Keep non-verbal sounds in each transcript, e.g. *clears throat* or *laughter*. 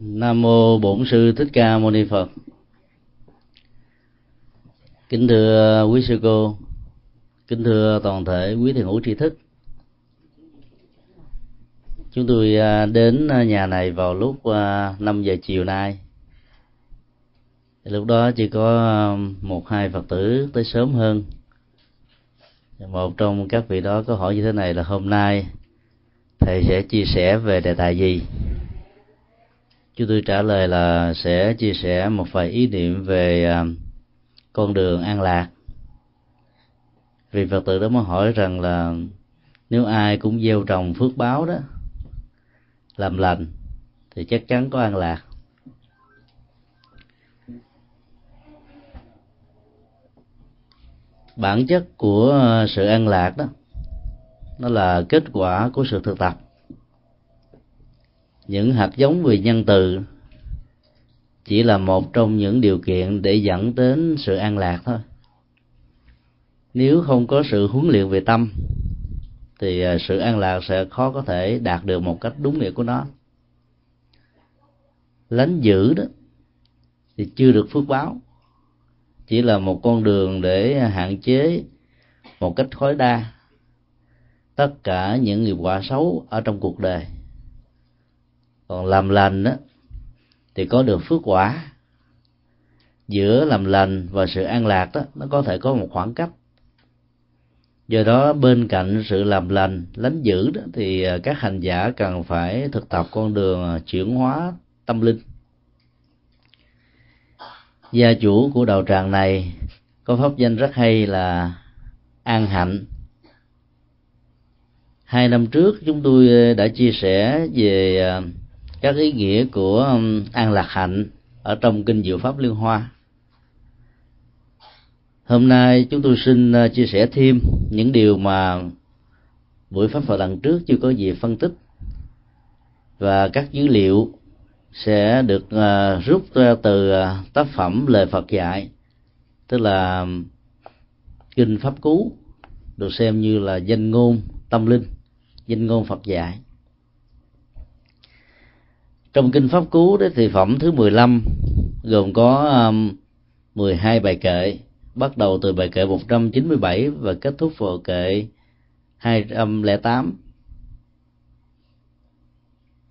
Nam mô Bổn sư Thích Ca Mâu Ni Phật. Kính thưa quý sư cô, kính thưa toàn thể quý thiền hữu tri thức. Chúng tôi à, đến nhà này vào lúc à, 5 giờ chiều nay. Lúc đó chỉ có à, một hai Phật tử tới sớm hơn. Một trong các vị đó có hỏi như thế này là hôm nay thầy sẽ chia sẻ về đề tài gì? Chúng tôi trả lời là sẽ chia sẻ một vài ý niệm về à, con đường an lạc. Vì phật tử đó mới hỏi rằng là nếu ai cũng gieo trồng phước báo đó, làm lành, thì chắc chắn có an lạc. Bản chất của sự an lạc đó, nó là kết quả của sự thực tập những hạt giống về nhân từ chỉ là một trong những điều kiện để dẫn đến sự an lạc thôi. Nếu không có sự huấn luyện về tâm, thì à, sự an lạc sẽ khó có thể đạt được một cách đúng nghĩa của nó. Lánh giữ đó thì chưa được phước báo, chỉ là một con đường để hạn chế một cách khói đa tất cả những nghiệp quả xấu ở trong cuộc đời còn làm lành đó thì có được phước quả. Giữa làm lành và sự an lạc đó nó có thể có một khoảng cách. Do đó, bên cạnh sự làm lành, lánh dữ đó, thì à, các hành giả cần phải thực tập con đường à, chuyển hóa tâm linh. Gia chủ của đạo tràng này có pháp danh rất hay là an hạnh. Hai năm trước, chúng tôi à, đã chia sẻ về các ý nghĩa của um, an lạc hạnh ở trong kinh diệu pháp liên hoa. Hôm nay chúng tôi xin uh, chia sẻ thêm những điều mà buổi pháp phật lần trước chưa có gì phân tích. Và các dữ liệu sẽ được uh, rút ra từ uh, tác phẩm lời Phật dạy, tức là um, kinh pháp cú, được xem như là danh ngôn tâm linh, danh ngôn Phật dạy trong kinh pháp cú đó thì phẩm thứ 15 gồm có um, 12 bài kệ bắt đầu từ bài kệ 197 và kết thúc vào kệ 208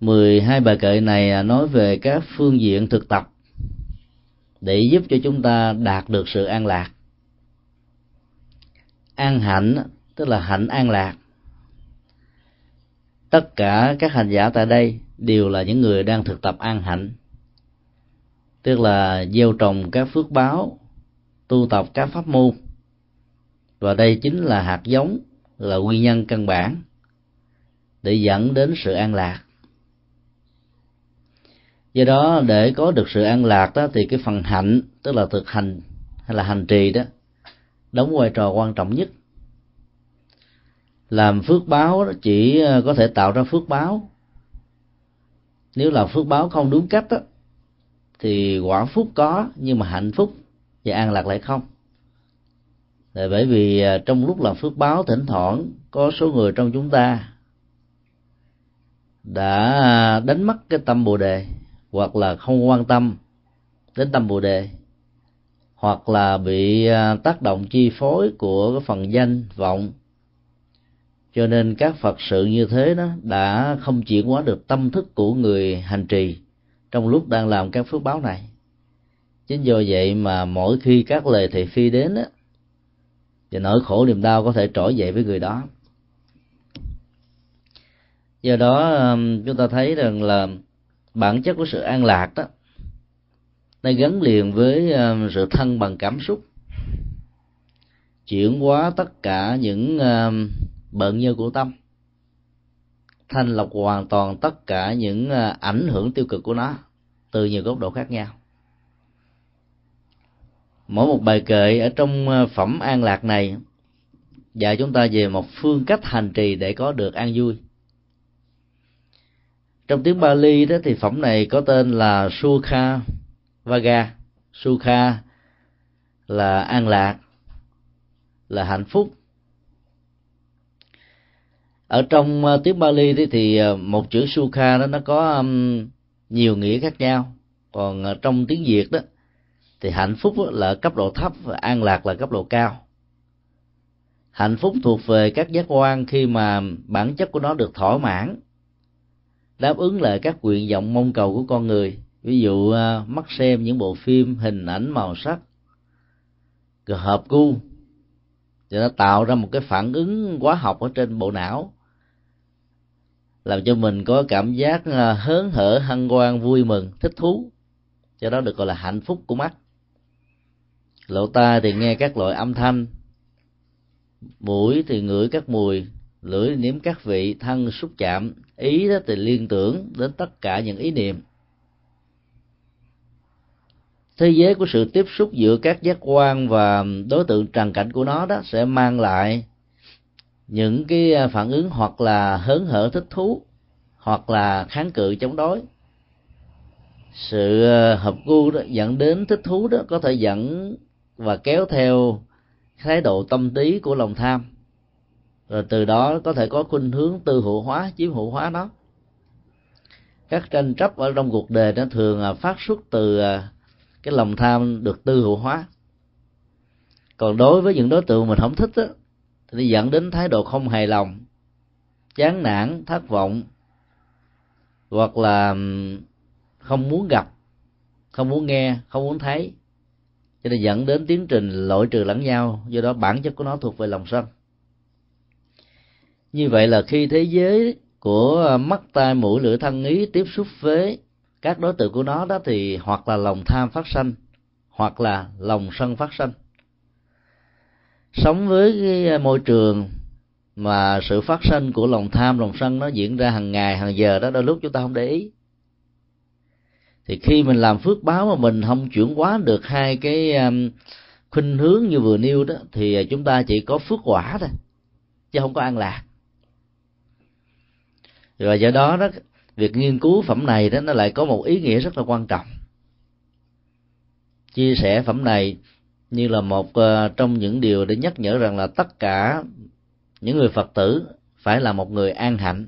12 bài kệ này à, nói về các phương diện thực tập để giúp cho chúng ta đạt được sự an lạc. An hạnh tức là hạnh an lạc. Tất cả các hành giả tại đây đều là những người đang thực tập an hạnh. Tức là gieo trồng các phước báo, tu tập các pháp môn. Và đây chính là hạt giống, là nguyên nhân căn bản để dẫn đến sự an lạc. Do đó, để có được sự an lạc đó, thì cái phần hạnh, tức là thực hành hay là hành trì đó, đóng vai trò quan trọng nhất. Làm phước báo chỉ ờ, có thể tạo ra phước báo nếu là phước báo không đúng cách đó, thì quả phúc có nhưng mà hạnh phúc và an lạc lại không. Là bởi vì à, trong lúc làm phước báo thỉnh thoảng có số người trong chúng ta đã đánh mất cái tâm bồ đề hoặc là không quan tâm đến tâm bồ đề hoặc là bị à, tác động chi phối của cái phần danh vọng cho nên các phật sự như thế đó đã không chuyển hóa được tâm thức của người hành trì trong lúc đang làm các phước báo này. Chính do vậy mà mỗi khi các lời thị phi đến á thì nỗi khổ niềm đau có thể trỗi dậy với người đó. Do đó um, chúng ta thấy rằng là bản chất của sự an lạc đó, nó gắn liền với um, sự thân bằng cảm xúc, chuyển hóa tất cả những um, bận như của tâm. Thanh lọc hoàn toàn tất cả những à, ảnh hưởng tiêu cực của nó từ nhiều góc độ khác nhau. Mỗi một bài kệ ở trong à, phẩm an lạc này dạy chúng ta về một phương cách hành trì để có được an vui. Trong tiếng Bali đó thì phẩm này có tên là Sukha Vaga. Sukha là an lạc, là hạnh phúc ở trong ờ, tiếng Bali thì, thì ờ, một chữ Sukha đó nó có um, nhiều nghĩa khác nhau. Còn ờ, trong tiếng việt đó thì hạnh phúc là cấp độ thấp và an lạc là cấp độ cao. Hạnh phúc thuộc về các giác quan khi mà bản chất của nó được thỏa mãn đáp ứng lại các nguyện vọng mong cầu của con người. Ví dụ mắt xem những bộ phim hình ảnh màu sắc hợp gu. Cho nó tạo ra một cái phản ứng hóa học ở trên bộ não làm cho mình có cảm giác à, hớn hở, hân hoan, vui mừng, thích thú. Cho đó được gọi là hạnh phúc của mắt. Lỗ tai thì nghe các loại âm thanh, mũi thì ngửi các mùi, lưỡi nếm các vị, thân xúc chạm. Ý đó thì liên tưởng đến tất cả những ý niệm. Thế giới của sự tiếp xúc giữa các giác quan và đối tượng trần cảnh của nó đó sẽ mang lại những cái à, phản ứng hoặc là hớn hở thích thú, hoặc là kháng cự chống đối. Sự à, hợp gu đó dẫn đến thích thú đó có thể dẫn và kéo theo thái độ tâm trí của lòng tham. Rồi từ đó có thể có khuynh hướng tư hữu hóa, chiếm hữu hóa nó. Các tranh chấp ở trong cuộc đời nó thường à, phát xuất từ cái lòng tham được tư hữu hóa. Còn đối với những đối tượng mình không thích đó thì dẫn đến thái độ không hài lòng, chán nản, thất vọng, hoặc là không muốn gặp, không muốn nghe, không muốn thấy. Cho nên dẫn đến tiến trình loại trừ lẫn nhau, do đó bản chất của nó thuộc về lòng sân. Như vậy là khi thế giới của ờ, mắt, tai, mũi, lưỡi, thân, ý tiếp xúc với các đối tượng của nó đó thì hoặc là lòng tham phát sanh, hoặc là lòng sân phát sanh sống với cái à, môi trường mà sự phát sinh của lòng tham lòng sân nó diễn ra hàng ngày hàng giờ đó đôi lúc chúng ta không để ý. Thì khi mình làm phước báo mà mình không chuyển hóa được hai cái um, khuynh hướng như vừa nêu đó thì à, chúng ta chỉ có phước quả thôi chứ không có an lạc. Rồi do đó đó việc nghiên cứu phẩm này đó nó lại có một ý nghĩa rất là quan trọng. Chia sẻ phẩm này như là một ờ, trong những điều để nhắc nhở rằng là tất cả những người phật tử phải là một người an hạnh.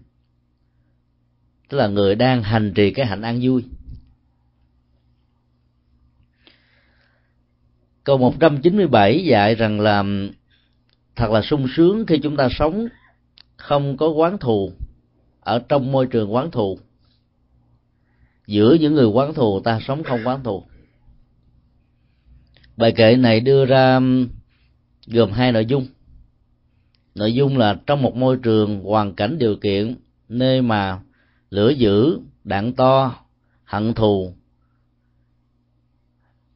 Tức là người đang hành trì cái hạnh an vui. Câu 197 dạy rằng là thật là sung sướng khi chúng ta sống không có quán thù ở trong môi trường quán thù. Giữa những người quán thù ta sống không quán thù bài kệ này đưa ra gồm hai nội dung. Nội dung là trong một môi trường hoàn cảnh điều kiện nơi mà lửa dữ, đạn to, hận thù,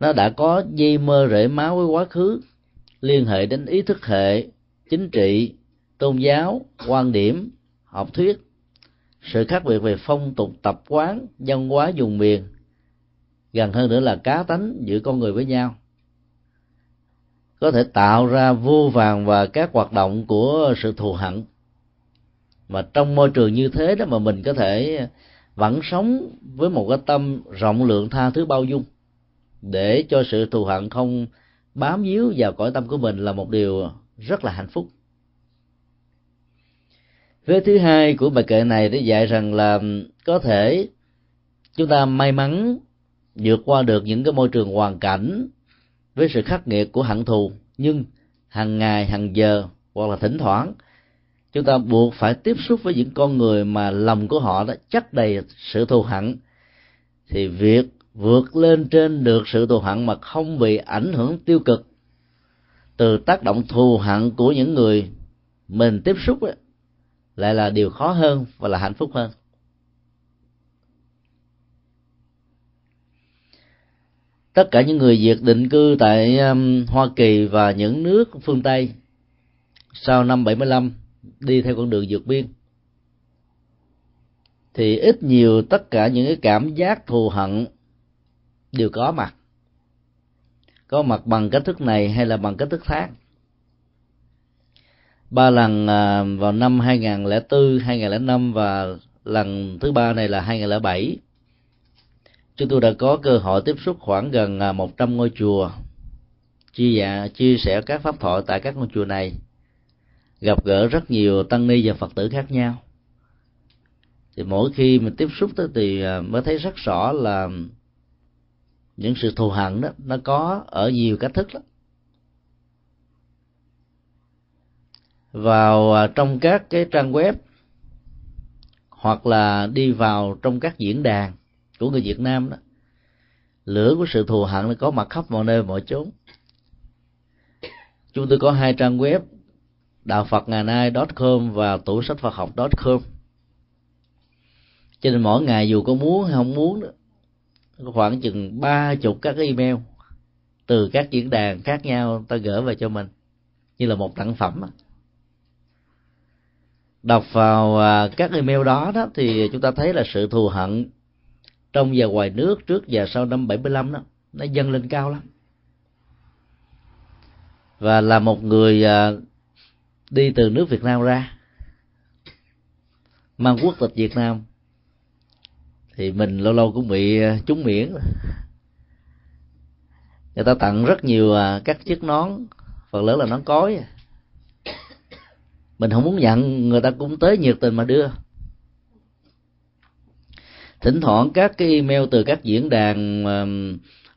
nó đã có dây mơ rễ máu với quá khứ, liên hệ đến ý thức hệ, chính trị, tôn giáo, quan điểm, học thuyết, sự khác biệt về phong tục tập quán, văn hóa dùng miền, gần hơn nữa là cá tánh giữa con người với nhau có thể tạo ra vô vàng và các hoạt động của sự thù hận. Mà trong môi trường như thế đó mà mình có thể vẫn sống với một cái tâm rộng lượng tha thứ bao dung, để cho sự thù hận không bám víu vào cõi tâm của mình là một điều rất là hạnh phúc. Vế thứ hai của bài kệ này để dạy rằng là có thể chúng ta may mắn vượt qua được những cái môi trường hoàn cảnh với sự khắc nghiệt của hận thù nhưng hàng ngày hàng giờ hoặc là thỉnh thoảng chúng ta buộc phải tiếp xúc với những con người mà lòng của họ đã chất đầy sự thù hận. Thì việc vượt lên trên được sự thù hận mà không bị ảnh hưởng tiêu cực từ tác động thù hận của những người mình tiếp xúc ấy, lại là điều khó hơn và là hạnh phúc hơn. Tất cả những người việt định cư tại um, Hoa Kỳ và những nước phương Tây sau năm 75 đi theo con đường vượt biên thì ít nhiều tất cả những cái cảm giác thù hận đều có mặt. Có mặt bằng cách thức này hay là bằng cách thức khác? Ba lần à, vào năm 2004, 2005 và lần thứ ba này là 2007 chúng tôi đã có cơ hội tiếp xúc khoảng gần à, 100 ngôi chùa. Chia dạ, chia sẻ các pháp thoại tại các ngôi chùa này. Gặp gỡ rất nhiều tăng ni và phật tử khác nhau. Thì mỗi khi mình tiếp xúc tới thì à, mới thấy rất rõ là những sự thù hận đó nó có ở nhiều cách thức lắm. Vào à, trong các cái trang web hoặc là đi vào trong các diễn đàn của người Việt Nam đó. Lửa của sự thù hận nó có mặt khắp mọi nơi mọi chốn. Chúng tôi có hai trang web đạo phật ngày nay com và tủ sách phật học com. Cho nên mỗi ngày dù có muốn hay không muốn đó, có khoảng chừng ba chục các email từ các diễn đàn khác nhau ta gửi về cho mình như là một tặng phẩm đọc vào à, các email đó đó thì chúng ta thấy là sự thù hận trong và ngoài nước trước và sau năm 75 đó, nó dâng lên cao lắm. Và là một người à, đi từ nước Việt Nam ra, mang quốc tịch Việt Nam, thì mình lâu lâu cũng bị à, trúng miễn. Người ta tặng rất nhiều à, các chiếc nón, phần lớn là nón cối. Mình không muốn nhận, người ta cũng tới nhiệt tình mà đưa thỉnh thoảng các cái email từ các diễn đàn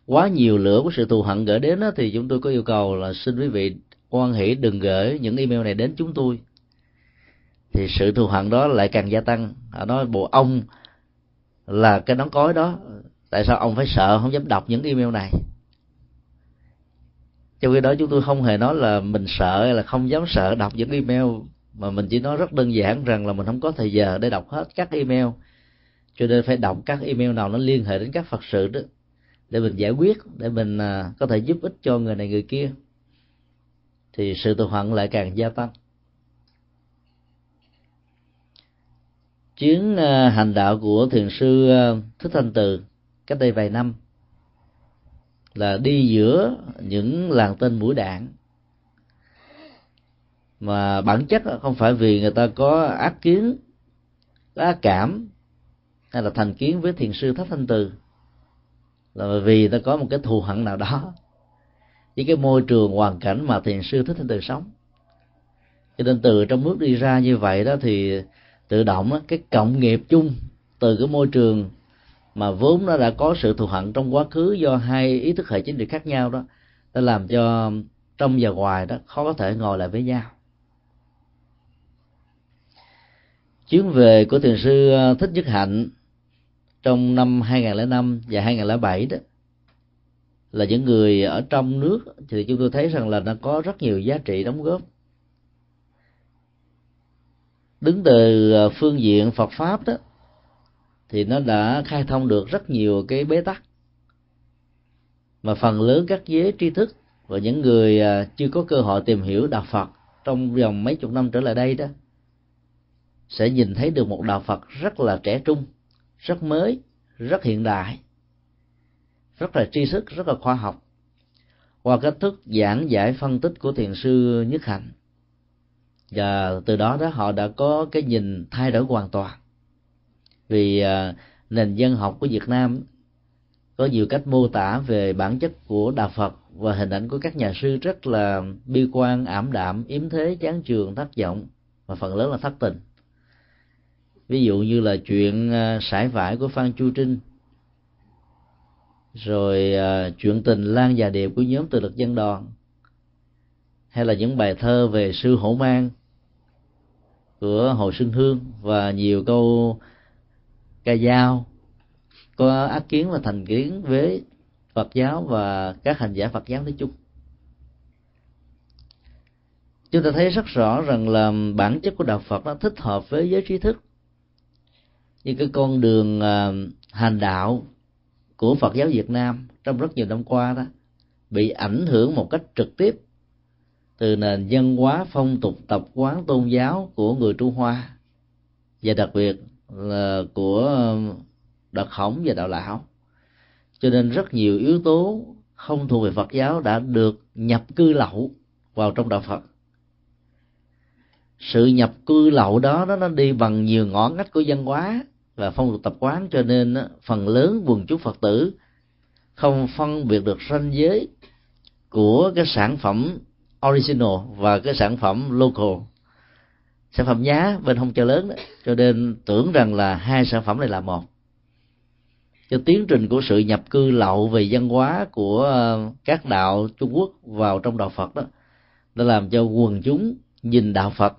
quá nhiều lửa của sự thù hận gửi đến đó, thì chúng tôi có yêu cầu là xin quý vị quan hỷ đừng gửi những email này đến chúng tôi. Thì sự thù hận đó lại càng gia tăng. Họ nói bộ ông là cái nón cối đó tại sao ông phải sợ không dám đọc những email này? Trong khi đó chúng tôi không hề nói là mình sợ hay là không dám sợ đọc những email mà mình chỉ nói rất đơn giản rằng là mình không có thời giờ để đọc hết các email cho nên phải đọc các email nào nó liên hệ đến các phật sự đó, để mình giải quyết, để mình à, có thể giúp ích cho người này người kia. Thì sự tự hận lại càng gia tăng. Chuyến à, hành đạo của thiền sư à, thích thanh từ cách đây vài năm là đi giữa những làng tên mũi đạn. Mà bản chất không phải vì người ta có ác kiến, có ác cảm hay là thành kiến với thiền sư thất thanh từ? Là vì ta có một cái thù hận nào đó với cái môi trường hoàn cảnh mà thiền sư thích thanh từ sống. Cho nên từ trong bước đi ra như vậy đó thì tự động đó, cái cộng nghiệp chung từ cái môi trường mà vốn nó đã có sự thù hận trong quá khứ do hai ý thức hệ chính trị khác nhau đó đã làm cho trong và ngoài đó khó có thể ngồi lại với nhau. Chuyến về của thiền sư ờ, thích nhất hạnh trong năm 2005 và 2007 đó, là những người ở trong nước thì chúng tôi thấy rằng là nó có rất nhiều giá trị đóng góp. Đứng từ ờ, phương diện Phật pháp đó, thì nó đã khai thông được rất nhiều cái bế tắc. Mà phần lớn các giới tri thức và những người ờ, chưa có cơ hội tìm hiểu đạo Phật trong vòng mấy chục năm trở lại đây đó, sẽ nhìn thấy được một đạo Phật rất là trẻ trung rất mới rất hiện đại rất là tri thức rất là khoa học. Qua cách thức giảng giải phân tích của thiền sư nhất hạnh và từ đó đó họ đã có cái nhìn thay đổi hoàn toàn. Vì à, nền dân học của Việt Nam có nhiều cách mô tả về bản chất của đạo Phật và hình ảnh của các nhà sư rất là bi quan ảm đạm yếm thế chán trường thất vọng và phần lớn là thất tình ví dụ như là chuyện à, sải vải của phan chu trinh, rồi à, chuyện tình lan và điệp của nhóm từ lực dân đoàn, hay là những bài thơ về sư hổ mang của hồ xuân hương và nhiều câu ca dao, có ác kiến và thành kiến với phật giáo và các hành giả phật giáo nói chung. Chúng ta thấy rất rõ rằng là bản chất của đạo phật nó thích hợp với giới trí thức như cái con đường ờ, hành đạo của Phật giáo Việt Nam trong rất nhiều năm qua đó, bị ảnh hưởng một cách trực tiếp từ nền văn hóa, phong tục, tập quán, tôn giáo của người Trung Hoa và đặc biệt là của đạo khổng và đạo lão. Cho nên rất nhiều yếu tố không thuộc về Phật giáo đã được nhập cư lậu vào trong đạo Phật. Sự nhập cư lậu đó nó đi bằng nhiều ngõ ngách của văn hóa và phong tục tập quán, cho nên phần lớn quần chúng phật tử không phân biệt được ranh giới của cái sản phẩm original và cái sản phẩm local. Sản phẩm nhá bên hông chợ lớn đó, cho nên tưởng rằng là hai sản phẩm này là một. Cho tiến trình của sự nhập cư lậu về văn hóa của ờ, các đạo Trung Quốc vào trong đạo Phật đó, đã làm cho quần chúng nhìn đạo Phật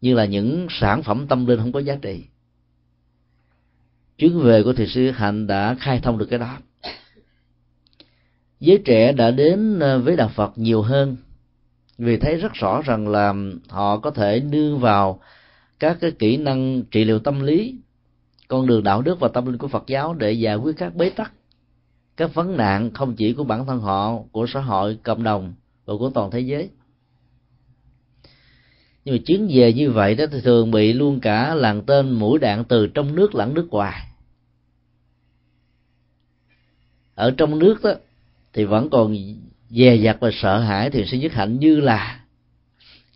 như là những sản phẩm tâm linh không có giá trị chuyến về của thiền sư hạnh đã khai thông được cái đó. Giới trẻ đã đến ờ, với đạo phật nhiều hơn, vì thấy rất rõ rằng là họ có thể nương vào các cái kỹ năng trị liệu tâm lý, con đường đạo đức và tâm linh của phật giáo để giải quyết các bế tắc, các vấn nạn không chỉ của bản thân họ, của xã hội, cộng đồng và của toàn thế giới nhưng mà chuyến về như vậy đó, thì thường bị luôn cả làng tên mũi đạn từ trong nước lẫn nước ngoài. Ở trong nước đó, thì vẫn còn dè dặt và sợ hãi thì sẽ nhất hạnh như là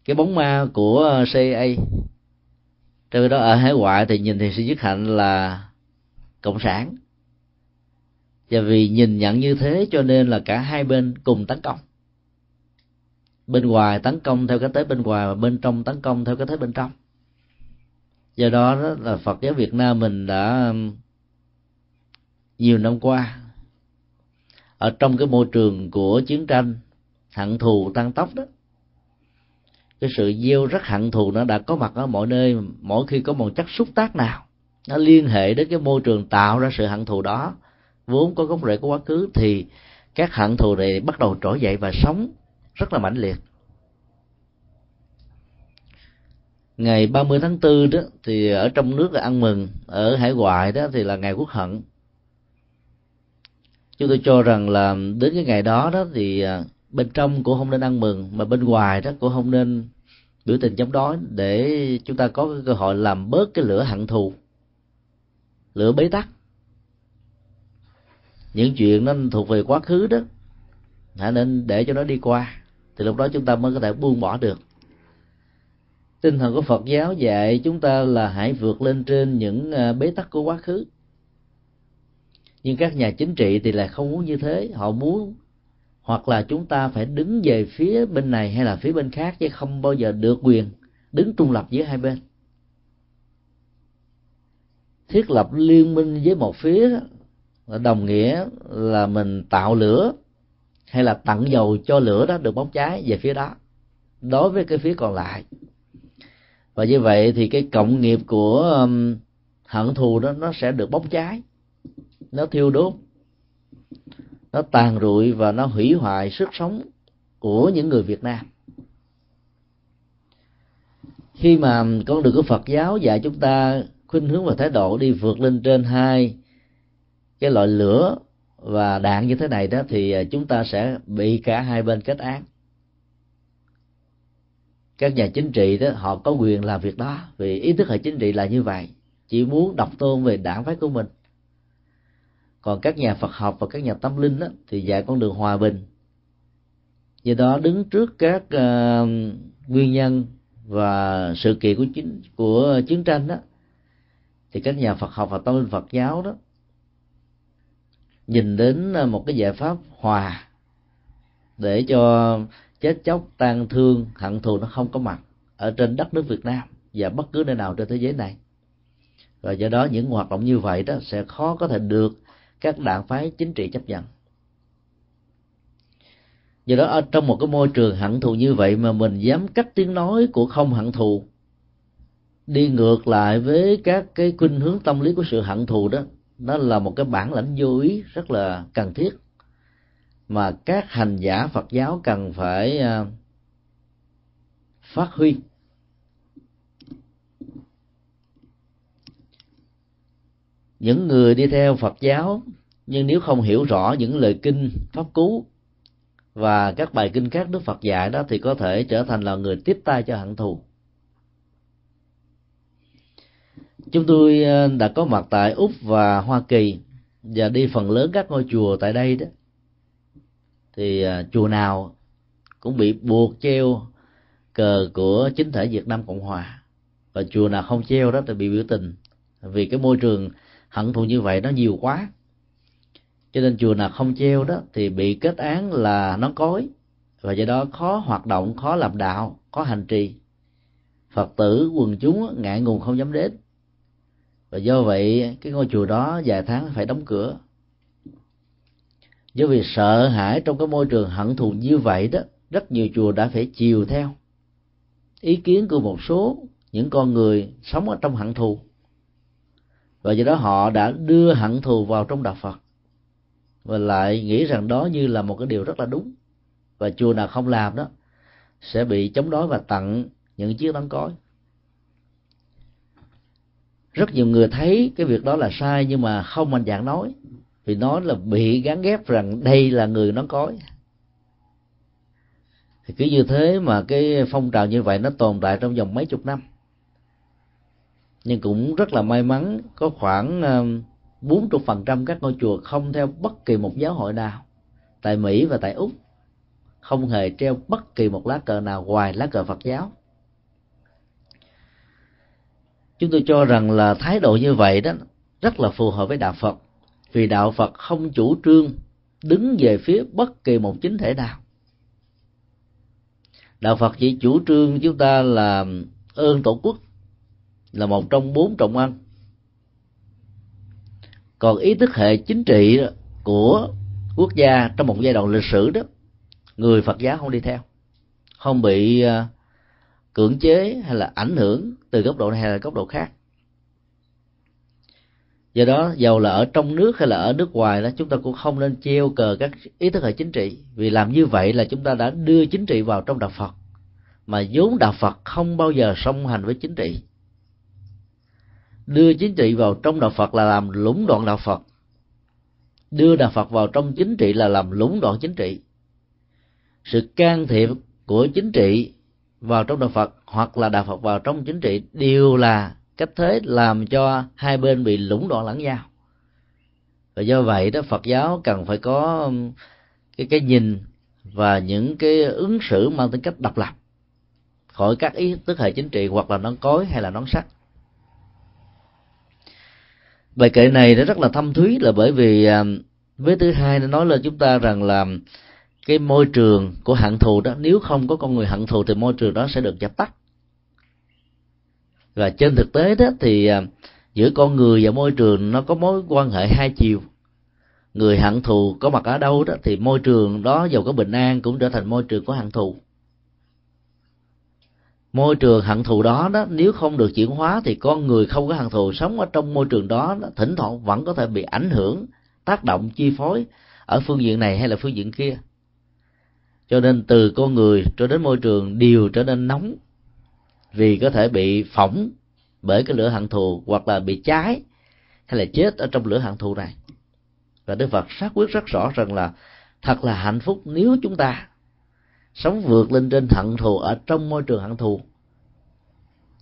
cái bóng ma của CIA trong đó ở hải ngoại thì nhìn thì sẽ nhất hạnh là cộng sản. Và vì nhìn nhận như thế cho nên là cả hai bên cùng tấn công bên ngoài tấn công theo cái thế bên ngoài và bên trong tấn công theo cái thế bên trong. Do đó, đó là phật giáo việt nam mình đã um, nhiều năm qua ở trong cái môi trường của chiến tranh hận thù tăng tốc đó cái sự gieo rất hận thù nó đã có mặt ở mọi nơi mỗi khi có một chất xúc tác nào nó liên hệ đến cái môi trường tạo ra sự hận thù đó vốn có gốc rễ của quá khứ thì các hận thù này bắt đầu trỗi dậy và sống rất là mãnh liệt. Ngày 30 tháng 4 đó, thì ở trong nước là ăn mừng, ở hải ngoại đó thì là ngày quốc hận. Chúng tôi cho rằng là đến cái ngày đó đó thì à, bên trong cũng không nên ăn mừng, mà bên ngoài đó cũng không nên biểu tình chống đối để chúng ta có cái cơ hội làm bớt cái lửa hận thù, lửa bế tắc. Những chuyện nó thuộc về quá khứ đó hãy nên để cho nó đi qua thì lúc đó chúng ta mới có thể buông bỏ được. Tinh thần của phật giáo dạy chúng ta là hãy vượt lên trên những à, bế tắc của quá khứ. Nhưng các nhà chính trị thì lại không muốn như thế. Họ muốn hoặc là chúng ta phải đứng về phía bên này hay là phía bên khác chứ không bao giờ được quyền đứng trung lập giữa hai bên. Thiết lập liên minh với một phía là đồng nghĩa là mình tạo lửa hay là tặng dầu cho lửa đó được bốc cháy về phía đó. Đối với cái phía còn lại. Và như vậy thì cái cộng nghiệp của um, hận thù đó, nó sẽ được bốc cháy. Nó thiêu đốt. Nó tàn rụi và nó hủy hoại sức sống của những người Việt Nam. Khi mà con đường của Phật giáo dạy chúng ta khuynh hướng và thái độ đi vượt lên trên hai cái loại lửa và đạn như thế này đó thì à, chúng ta sẽ bị cả hai bên kết án. Các nhà chính trị đó họ có quyền làm việc đó vì ý thức hệ chính trị là như vậy. Chỉ muốn độc tôn về đảng phái của mình. Còn các nhà Phật học và các nhà tâm linh đó, thì dạy con đường hòa bình. Do đó đứng trước các uh, nguyên nhân và sự kiện của chiến của chiến tranh đó thì các nhà Phật học và tâm linh Phật giáo đó nhìn đến à, một cái giải pháp hòa để cho chết chóc tan thương, hận thù nó không có mặt ở trên đất nước Việt Nam và bất cứ nơi nào trên thế giới này. Và do đó những hoạt động như vậy đó sẽ khó có thể được các đảng phái chính trị chấp nhận. Do đó ở trong một cái môi trường hận thù như vậy mà mình dám cắt tiếng nói của không hận thù, đi ngược lại với các cái khuynh hướng tâm lý của sự hận thù đó nó là một cái bản lãnh vô ý, rất là cần thiết. Mà các hành giả Phật giáo cần phải ờ, phát huy. Những người đi theo phật giáo, nhưng nếu không hiểu rõ những lời kinh, pháp cú và các bài kinh khác đức phật dạy đó thì có thể trở thành là người tiếp tay cho hận thù. Chúng tôi ờ, đã có mặt tại úc và hoa kỳ và đi phần lớn các ngôi chùa tại đây đó. Thì ờ, chùa nào cũng bị buộc treo cờ của chính thể Việt Nam Cộng Hòa. Và chùa nào không treo đó thì bị biểu tình. Vì cái môi trường hận thù như vậy nó nhiều quá. Cho nên chùa nào không treo đó thì bị kết án là nó cối và do đó khó hoạt động, khó làm đạo, khó hành trì. Phật tử, quần chúng ngại ngùng không dám đến và do vậy, cái ngôi chùa đó vài tháng phải đóng cửa. Do vì sợ hãi trong cái môi trường hận thù như vậy đó, rất nhiều chùa đã phải chiều theo. Ý kiến của một số những con người sống ở trong hận thù. Và do đó họ đã đưa hận thù vào trong đạo phật. Và lại nghĩ rằng đó như là một cái điều rất là đúng. Và chùa nào không làm đó, sẽ bị chống đối và tặng những chiếc đóng cối rất nhiều người thấy cái việc đó là sai nhưng mà không mạnh dạng nói. Vì nó là bị gắn ghép rằng đây là người nó cối thì cứ như thế mà cái phong trào như vậy nó tồn tại trong vòng mấy chục năm. Nhưng cũng rất là may mắn, có khoảng ờ, bốn chục phần trăm các ngôi chùa không theo bất kỳ một giáo hội nào. Tại Mỹ và tại Úc. Không hề treo bất kỳ một lá cờ nào ngoài lá cờ Phật giáo chúng tôi cho rằng là thái độ như vậy đó rất là phù hợp với đạo Phật. Vì đạo Phật không chủ trương đứng về phía bất kỳ một chính thể nào. Đạo Phật chỉ chủ trương chúng ta là ơn tổ quốc, là một trong bốn trọng ăn còn ý thức hệ chính trị của quốc gia trong một giai đoạn lịch sử đó, người phật giáo không đi theo, không bị à, cưỡng chế hay là ảnh hưởng từ góc độ này hay là góc độ khác. Do đó, dầu là ở trong nước hay là ở nước ngoài đó, chúng ta cũng không nên treo cờ các ý thức hệ chính trị. Vì làm như vậy là chúng ta đã đưa chính trị vào trong đạo phật. Mà vốn đạo phật không bao giờ song hành với chính trị. Đưa chính trị vào trong đạo phật là làm lũng đoạn đạo phật. Đưa đạo phật vào trong chính trị là làm lũng đoạn chính trị. Sự can thiệp của chính trị vào trong đạo phật hoặc là đạo phật vào trong chính trị đều là cách thế làm cho hai bên bị lũng đoạn lẫn nhau. Và do vậy đó phật giáo cần phải có um, cái cái nhìn và những cái ứng xử mang tính cách độc lập khỏi các ý tức hệ chính trị hoặc là nón cối hay là nón sắt. Bài kệ này nó rất là thâm thúy là bởi vì um, à, với thứ hai nó nói lên chúng ta rằng là cái môi trường của hận thù đó nếu không có con người hận thù thì môi trường đó sẽ được dập tắt. Và trên thực tế đó thì à, giữa con người và môi trường nó có mối quan hệ hai chiều. Người hận thù có mặt ở đâu đó thì môi trường đó giàu có bình an cũng trở thành môi trường của hận thù. Môi trường hận thù đó đó nếu không được chuyển hóa thì con người không có hận thù sống ở trong môi trường đó, đó thỉnh thoảng vẫn có thể bị ảnh hưởng tác động chi phối ở phương diện này hay là phương diện kia cho nên từ con người cho đến môi trường đều trở nên nóng. Vì có thể bị phỏng bởi cái lửa hận thù hoặc là bị cháy, hay là chết ở trong lửa hận thù này. Và đức phật xác quyết rất rõ rằng là thật là hạnh phúc nếu chúng ta sống vượt lên trên hận thù ở trong môi trường hận thù.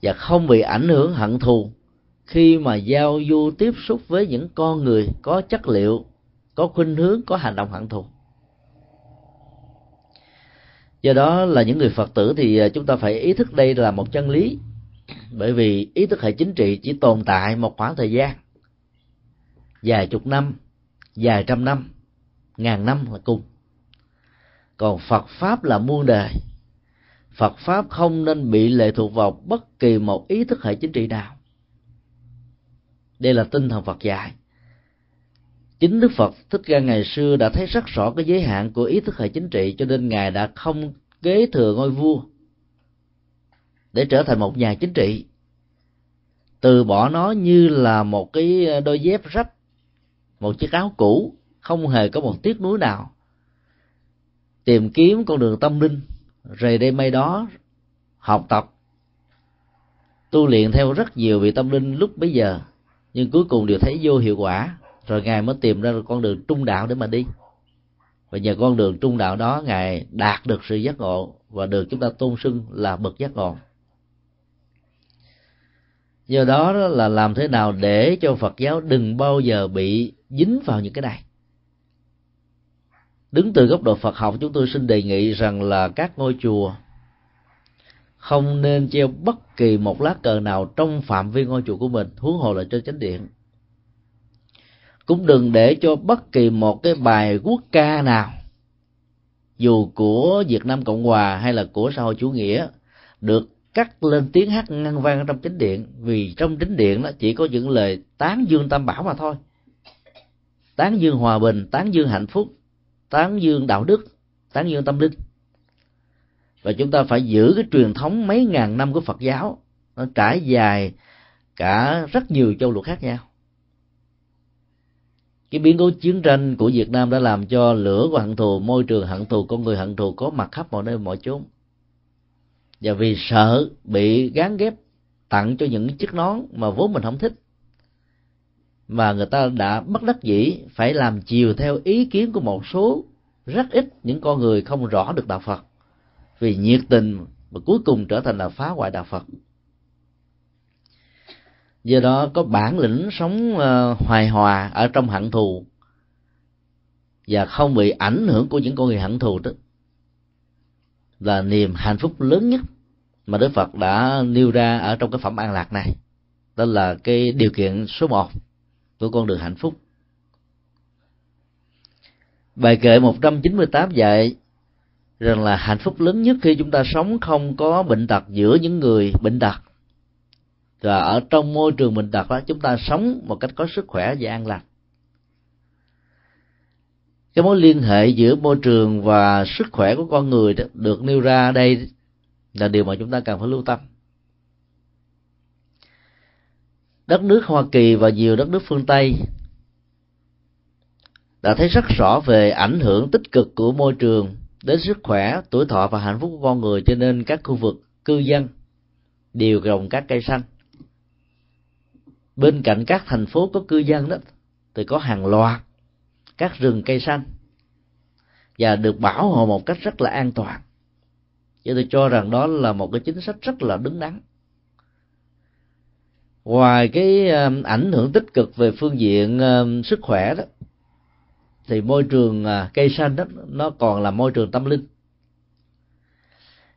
Và không bị ảnh hưởng hận thù khi mà giao du tiếp xúc với những con người có chất liệu, có khuynh hướng, có hành động hận thù do đó là những người phật tử thì à, chúng ta phải ý thức đây là một chân lý. Bởi vì ý thức hệ chính trị chỉ tồn tại một khoảng thời gian, vài chục năm, vài trăm năm, ngàn năm là cùng. Còn phật pháp là muôn đời. Phật pháp không nên bị lệ thuộc vào bất kỳ một ý thức hệ chính trị nào. Đây là tinh thần phật dạy chính đức phật thích ca ngày xưa đã thấy rất rõ cái giới hạn của ý thức hệ chính trị, cho nên ngài đã không kế thừa ngôi vua để trở thành một nhà chính trị. Từ bỏ nó như là một cái đôi dép rách, một chiếc áo cũ, không hề có một tiếc nuối nào. Tìm kiếm con đường tâm linh, rời đây mây đó, học tập, tu luyện theo rất nhiều vị tâm linh lúc bấy giờ, nhưng cuối cùng đều thấy vô hiệu quả rồi ngài mới tìm ra con đường trung đạo để mà đi. Và nhờ con đường trung đạo đó, ngài đạt được sự giác ngộ và được chúng ta tôn xưng là bậc giác ngộ. Do đó là làm thế nào để cho phật giáo đừng bao giờ bị dính vào những cái này. Đứng từ góc độ phật học, chúng tôi xin đề nghị rằng là các ngôi chùa không nên treo bất kỳ một lá cờ nào trong phạm vi ngôi chùa của mình, huống hồ là trên chánh điện cũng đừng để cho bất kỳ một cái bài quốc ca nào, dù của Việt Nam Cộng Hòa hay là của xã hội chủ nghĩa, được cắt lên tiếng hát ngăn vang trong chính điện, vì trong chính điện nó chỉ có những lời tán dương tam bảo mà thôi. Tán dương hòa bình, tán dương hạnh phúc, tán dương đạo đức, tán dương tâm linh. Và chúng ta phải giữ cái truyền thống mấy ngàn năm của Phật giáo, nó trải dài cả rất nhiều châu lục khác nhau cái biến cố chiến tranh của Việt Nam đã làm cho lửa của hận thù, môi trường hận thù, con người hận thù có mặt khắp mọi nơi, mọi chốn. Và vì sợ bị gán ghép tặng cho những chiếc nón mà vốn mình không thích, mà người ta đã bất đắc dĩ phải làm chiều theo ý kiến của một số rất ít những con người không rõ được đạo Phật. Vì nhiệt tình và cuối cùng trở thành là phá hoại đạo Phật do đó có bản lĩnh sống ờ, hoài hòa ở trong hận thù và không bị ảnh hưởng của những con người hận thù đó là niềm hạnh phúc lớn nhất mà Đức Phật đã nêu ra ở trong cái phẩm an lạc này. Đó là cái điều kiện số một của con đường hạnh phúc. Bài kệ 198 dạy rằng là hạnh phúc lớn nhất khi chúng ta sống không có bệnh tật giữa những người bệnh tật và ở trong môi trường bệnh tật đó, chúng ta sống một cách có sức khỏe và an lành. Cái mối liên hệ giữa môi trường và sức khỏe của con người được nêu ra đây là điều mà chúng ta cần phải lưu tâm. Đất nước hoa kỳ và nhiều đất nước phương tây đã thấy rất rõ về ảnh hưởng tích cực của môi trường đến sức khỏe, tuổi thọ và hạnh phúc của con người, cho nên các khu vực cư dân đều trồng các cây xanh bên cạnh các thành phố có cư dân đó, thì có hàng loạt các rừng cây xanh. Và được bảo hộ một cách rất là an toàn. Cho tôi cho rằng đó là một cái chính sách rất là đứng đắn. Ngoài cái um, ảnh hưởng tích cực về phương diện um, sức khỏe đó, thì môi trường à, cây xanh đó, nó còn là môi trường tâm linh.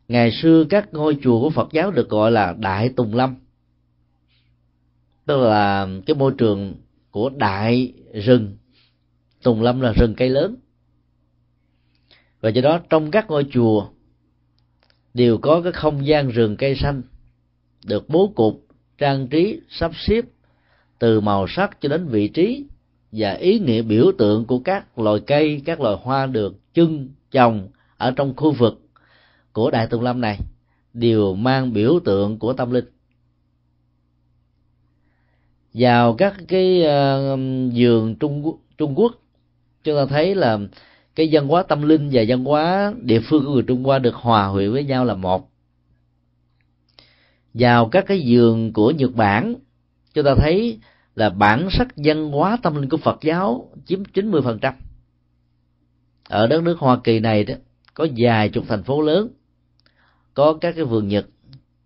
Ngày xưa các ngôi chùa của Phật giáo được gọi là Đại Tùng Lâm tức là cái môi trường của đại rừng, Tùng Lâm là rừng cây lớn. Và do đó trong các ngôi chùa đều có cái không gian rừng cây xanh được bố cục, trang trí, sắp xếp từ màu sắc cho đến vị trí và ý nghĩa biểu tượng của các loài cây, các loài hoa được trưng trồng ở trong khu vực của đại tùng lâm này đều mang biểu tượng của tâm linh vào các cái ờ, uh, vườn trung quốc trung quốc chúng ta thấy là cái văn hóa tâm linh và văn hóa địa phương của người trung hoa được hòa quyện với nhau là một vào các cái vườn của nhật bản chúng ta thấy là bản sắc văn hóa tâm linh của phật giáo chiếm 90%. ở đất nước hoa kỳ này đó có vài chục thành phố lớn có các cái vườn nhật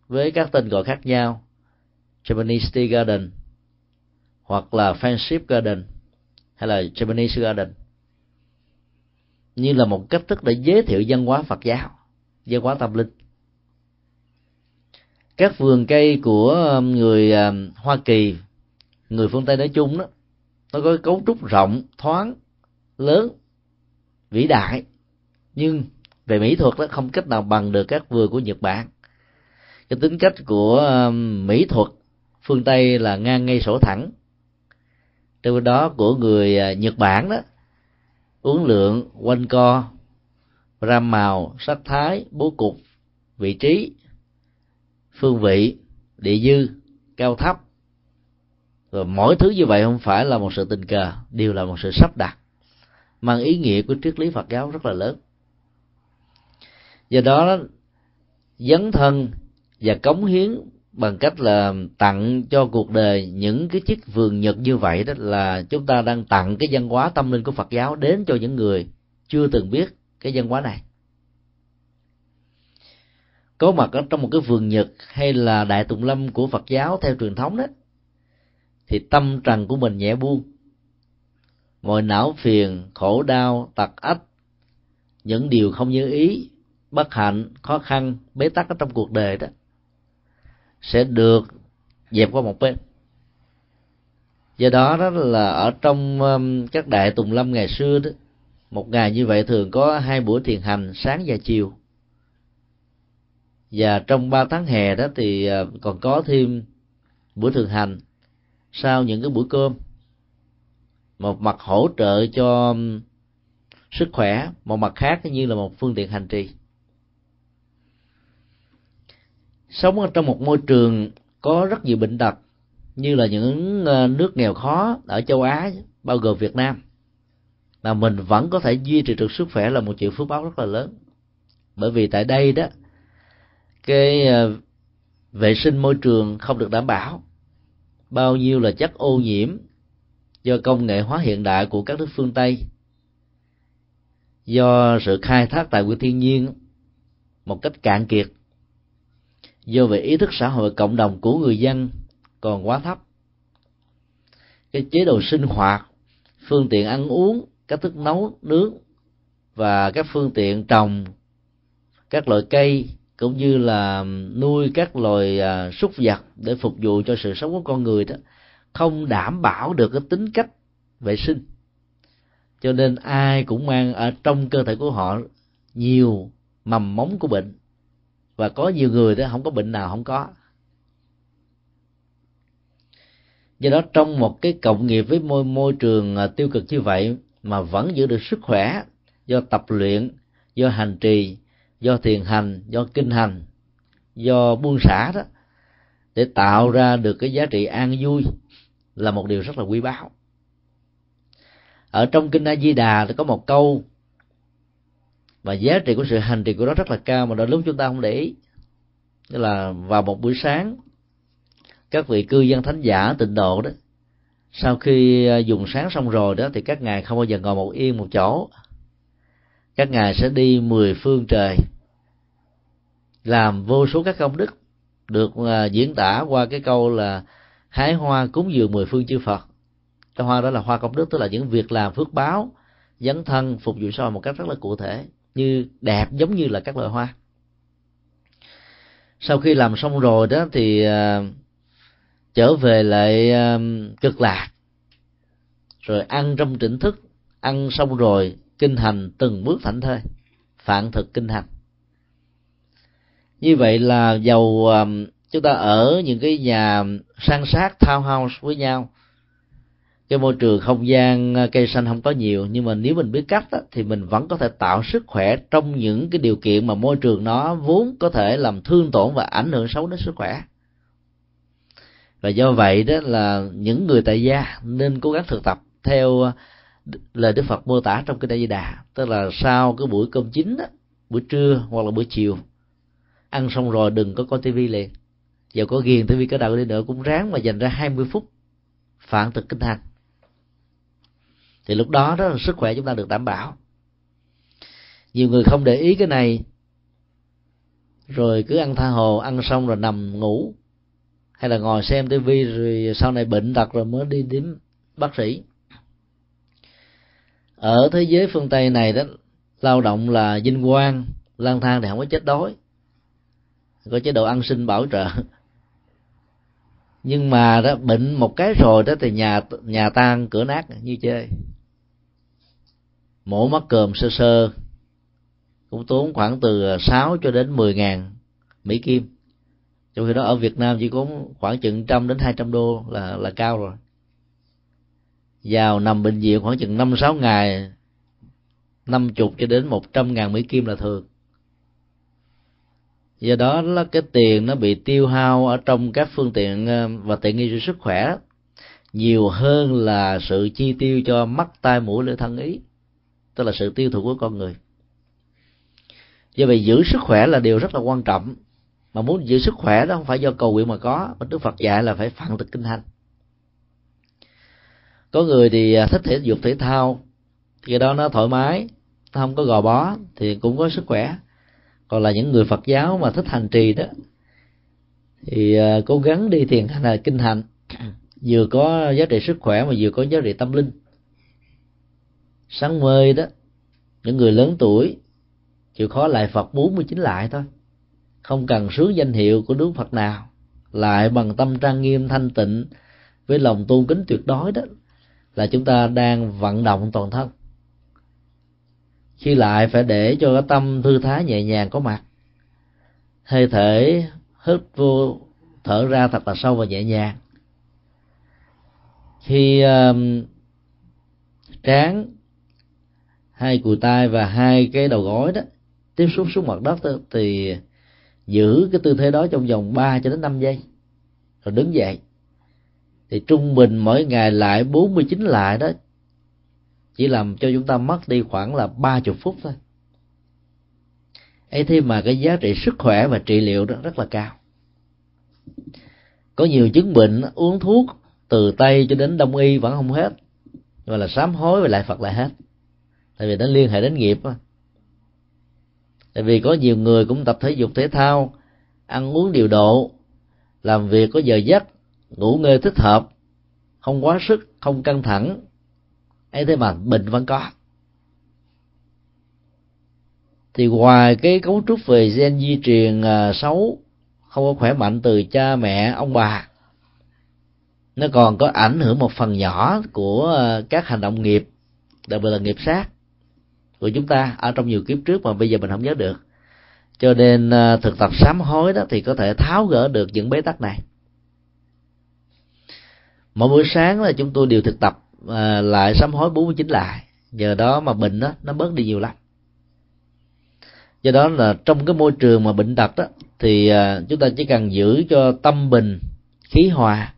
với các tên gọi khác nhau Japanese Tea Garden hoặc là Friendship Garden hay là Japanese Garden như là một cách thức để giới thiệu văn hóa Phật giáo, văn hóa tâm linh. Các vườn cây của um, người um, Hoa Kỳ, người phương Tây nói chung đó, nó có cấu trúc rộng, thoáng, lớn, vĩ đại. Nhưng về mỹ thuật đó, không cách nào bằng được các vườn của Nhật Bản. Cái tính cách của um, mỹ thuật phương Tây là ngang ngay sổ thẳng trong đó của người à, Nhật Bản đó uốn lượng quanh co ram màu sắc thái, bố cục, vị trí, phương vị, địa dư, cao thấp. Rồi mỗi thứ như vậy không phải là một sự tình cờ, đều là một sự sắp đặt, mang ý nghĩa của triết lý phật giáo rất là lớn. Do đó, dấn thân và cống hiến bằng cách là tặng cho cuộc đời những cái chiếc vườn nhật như vậy đó là chúng ta đang tặng cái văn hóa tâm linh của Phật giáo đến cho những người chưa từng biết cái văn hóa này. Có mặt ở trong một cái vườn nhật hay là đại tùng lâm của Phật giáo theo truyền thống đó, thì tâm trần của mình nhẹ buông. Mọi não phiền, khổ đau tật ách, những điều không như ý, bất hạnh, khó khăn, bế tắc ở trong cuộc đời đó sẽ được dẹp qua một bên. Do đó đó là ở trong um, các đại tùng lâm ngày xưa đó, một ngày như vậy thường có hai buổi thiền hành sáng và chiều. Và trong ba tháng hè đó thì ờ, còn có thêm buổi thường hành sau những cái buổi cơm. Một mặt hỗ trợ cho um, sức khỏe, một mặt khác như là một phương tiện hành trì. Sống ở trong một môi trường có rất nhiều bệnh tật, như là những ờ, nước nghèo khó ở châu Á, bao gồm Việt Nam, mà mình vẫn có thể duy trì được sức khỏe là một chuyện phước báo rất là lớn. Bởi vì tại đây đó, cái ờ, vệ sinh môi trường không được đảm bảo. Bao nhiêu là chất ô nhiễm do công nghệ hóa hiện đại của các nước phương tây. Do sự khai thác tài nguyên thiên nhiên một cách cạn kiệt do về ý thức xã hội cộng đồng của người dân còn quá thấp. Cái chế độ sinh hoạt phương tiện ăn uống cách thức nấu nướng và các phương tiện trồng các loại cây cũng như là nuôi các loài à, súc vật để phục vụ cho sự sống của con người đó không đảm bảo được cái tính cách vệ sinh. Cho nên ai cũng mang ở trong cơ thể của họ nhiều mầm móng của bệnh và có nhiều người đó không có bệnh nào không có. Do đó trong một cái cộng nghiệp với môi môi trường à, tiêu cực như vậy mà vẫn giữ được sức khỏe do tập luyện, do hành trì, do thiền hành, do kinh hành, do buông xả đó, để tạo ra được cái giá trị an vui là một điều rất là quý báu. Ở trong kinh A Di Đà có một câu mà giá trị của sự hành trì của nó rất là cao mà đôi lúc chúng ta không để ý. Tức là vào một buổi sáng, các vị cư dân thánh giả tịnh độ đó, sau khi à, dùng sáng xong rồi đó, thì các ngài không bao giờ ngồi một yên một chỗ. Các ngài sẽ đi mười phương trời, làm vô số các công đức được à, diễn tả qua cái câu là hái hoa cúng dường mười phương chư Phật. Cái hoa đó là hoa công đức, tức là những việc làm phước báo, dấn thân, phục vụ sau một cách rất là cụ thể như đẹp giống như là các loại hoa. Sau khi làm xong rồi đó thì uh, trở về lại uh, cực lạc. Rồi ăn trong tỉnh thức ăn xong rồi kinh hành từng bước thảnh thơi phạn thực kinh hành. Như vậy là dầu à, chúng ta ở những cái nhà san sát townhouse với nhau cái môi trường không gian ờ, cây xanh không có nhiều nhưng mà nếu mình biết cách đó, thì mình vẫn có thể tạo sức khỏe trong những cái điều kiện mà môi trường nó vốn có thể làm thương tổn và ảnh hưởng xấu đến sức khỏe. Và do vậy đó là những người tại gia nên cố gắng thực tập theo ờ, lời Đức Phật mô tả trong kinh Đại Di Đà. Tức là sau cái buổi cơm chính đó, buổi trưa hoặc là buổi chiều ăn xong rồi đừng có coi tivi liền. Giờ có ghiền tivi có đầu đi nữa cũng ráng mà dành ra 20 phút phản thực kinh hành thì lúc đó đó là sức khỏe chúng ta được đảm bảo. Nhiều người không để ý cái này. Rồi cứ ăn tha hồ, ăn xong rồi nằm ngủ. Hay là ngồi xem tivi rồi sau này bệnh tật rồi mới đi đến bác sĩ. Ở thế giới phương tây này đó, lao động là vinh quang, lang thang thì không có chết đói. Có chế độ ăn sinh bảo trợ. Nhưng mà đó, bệnh một cái rồi đó thì nhà nhà tan cửa nát như chơi mỗi mắt cơm sơ sơ. Cũng tốn khoảng từ 6 cho đến 10 ngàn Mỹ Kim. Trong khi đó ở Việt Nam chỉ có khoảng chừng trăm đến hai trăm đô là là cao rồi. Vào nằm bệnh viện khoảng chừng năm sáu ngày, năm chục cho đến một trăm ngàn Mỹ Kim là thường. Do đó là cái tiền nó bị tiêu hao ở trong các phương tiện ờ, và tiện nghi cho sức khỏe, nhiều hơn là sự chi tiêu cho mắt, tai mũi, lưỡi, thân ý tức là sự tiêu thụ của con người. Do vậy giữ sức khỏe là điều rất là quan trọng. Mà muốn giữ sức khỏe đó không phải do cầu nguyện mà có. Mà đức phật dạy là phải phản thực kinh hành. Có người thì à, thích thể dục thể thao. Thì đó nó thoải mái. Nó không có gò bó thì cũng có sức khỏe. Còn là những người phật giáo mà thích hành trì đó, thì à, cố gắng đi thiền hành là kinh hành. Vừa có giá trị sức khỏe mà vừa có giá trị tâm linh sáng mơi đó những người lớn tuổi chịu khó lại phật 49 lại thôi. Không cần sướng danh hiệu của đức phật nào lại bằng tâm trang nghiêm thanh tịnh với lòng tôn kính tuyệt đối đó là chúng ta đang vận động toàn thân. Khi lại phải để cho cái tâm thư thái nhẹ nhàng có mặt. Hơi thể hít vô thở ra thật là sâu và nhẹ nhàng. Khi uh, trán hai cùi tay và hai cái đầu gối đó, tiếp xúc xuống mặt đất thì giữ cái tư thế đó trong vòng 3 cho đến 5 giây. Rồi đứng dậy. Thì trung bình mỗi ngày lại 49 lại đó, chỉ làm cho chúng ta mất đi khoảng là 30 phút thôi. Ấy thế mà cái giá trị sức khỏe và trị liệu đó rất là cao. Có nhiều chứng bệnh uống thuốc từ tây cho đến đông y vẫn không hết, gọi là sám hối và lại phật lại hết tại vì nó liên hệ đến nghiệp tại vì có nhiều người cũng tập thể dục thể thao, ăn uống điều độ, làm việc có giờ giấc, ngủ ngơi thích hợp, không quá sức, không căng thẳng. Ấy thế mà bệnh vẫn có. Thì ngoài cái cấu trúc về gen di truyền à, xấu, không có khỏe mạnh từ cha, mẹ, ông bà, nó còn có ảnh hưởng một phần nhỏ của à, các hành động nghiệp, đặc biệt là nghiệp sát của chúng ta ở trong nhiều kiếp trước mà bây giờ mình không nhớ được. Cho nên à, thực tập sám hối đó thì có thể tháo gỡ được những bế tắc này. Mỗi buổi sáng là chúng tôi đều thực tập à, lại sám hối 49 lại. Giờ đó mà bệnh đó nó bớt đi nhiều lắm. Do đó là trong cái môi trường mà bệnh tật đó thì à, chúng ta chỉ cần giữ cho tâm bình khí hòa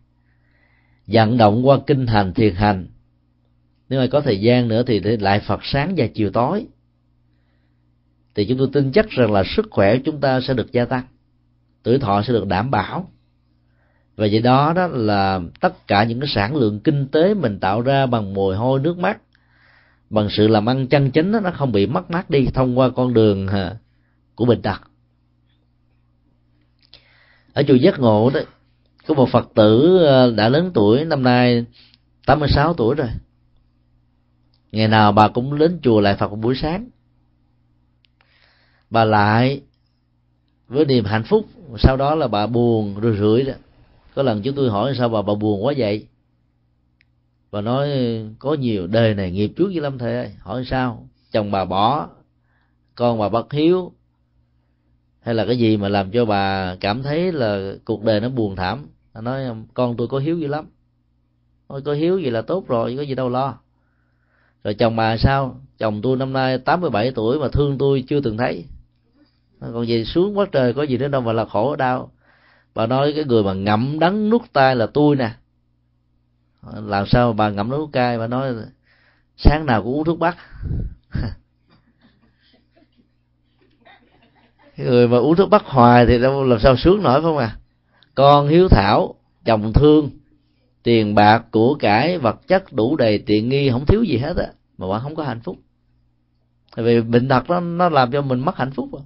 vận động qua kinh hành thiền hành nếu mà có thời gian nữa thì lại phật sáng và chiều tối. Thì chúng tôi tin chắc rằng là sức khỏe của chúng ta sẽ được gia tăng. Tuổi thọ sẽ được đảm bảo. Và vậy đó đó là tất cả những cái sản lượng kinh tế mình tạo ra bằng mồ hôi nước mắt bằng sự làm ăn chân chính đó, nó không bị mất mát đi thông qua con đường à, của bệnh tật. Ở chùa giác ngộ đó có một phật tử à, đã lớn tuổi năm nay 86 tuổi rồi ngày nào bà cũng đến chùa lại phật buổi sáng. Bà lại với niềm hạnh phúc, sau đó là bà buồn rồi rưỡi đó. Có lần chúng tôi hỏi sao bà bà buồn quá vậy? Bà nói, có nhiều đời này nghiệp trước với lâm thầy ơi, hỏi sao? Chồng bà bỏ, con bà bất hiếu. Hay là cái gì mà làm cho bà cảm thấy là cuộc đời nó buồn thảm? Bà nói, con tôi có hiếu dữ lắm. Thôi có hiếu gì là tốt rồi, có gì đâu lo rồi chồng bà sao? Chồng tôi năm nay 87 tuổi mà thương tôi chưa từng thấy. Còn gì xuống quá trời, có gì nữa đâu mà là khổ đau. Bà nói cái người mà ngậm đắng nuốt tay là tôi nè. Làm sao mà bà ngậm đắng nuốt cay bà nói, sáng nào cũng uống thuốc bắc. *laughs* Người mà uống thuốc bắc hoài thì đâu, làm sao sướng nổi phải không à? Con hiếu thảo, chồng thương tiền bạc của cải vật chất đủ đầy tiện nghi không thiếu gì hết á mà bạn không có hạnh phúc. Tại vì bệnh tật nó nó làm cho mình mất hạnh phúc rồi.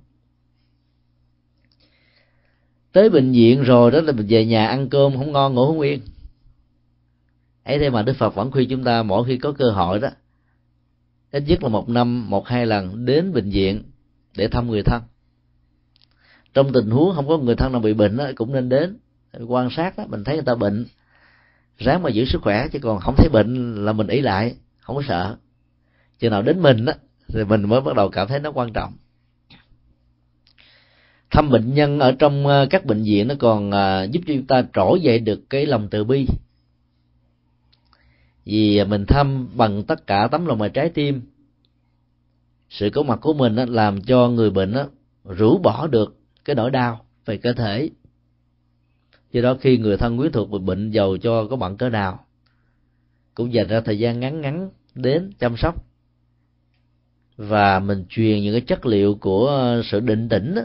Tới bệnh viện rồi đó là mình về nhà ăn cơm không ngon ngủ không yên. Ấy thế mà đức phật vẫn khuyên chúng ta mỗi khi có cơ hội đó ít nhất là một năm một hai lần đến bệnh viện để thăm người thân. Trong tình huống không có người thân nào bị bệnh đó, cũng nên đến quan sát đó, mình thấy người ta bệnh ráng mà giữ sức khỏe, chứ còn không thấy bệnh là mình ý lại, không có sợ. Chừng nào đến mình á, thì mình mới bắt đầu cảm thấy nó quan trọng. Thăm bệnh nhân ở trong ờ, các bệnh viện nó còn ờ, giúp cho chúng ta trỗi dậy được cái lòng từ bi. Vì mình thăm bằng tất cả tấm lòng và trái tim, sự có mặt của mình làm cho người bệnh rũ bỏ được cái nỗi đau về cơ thể do đó khi người thân quyến thuộc bị bệnh giàu cho có bận cỡ nào cũng dành ra thời gian ngắn ngắn đến chăm sóc. Và mình truyền những cái chất liệu của sự định tĩnh đó,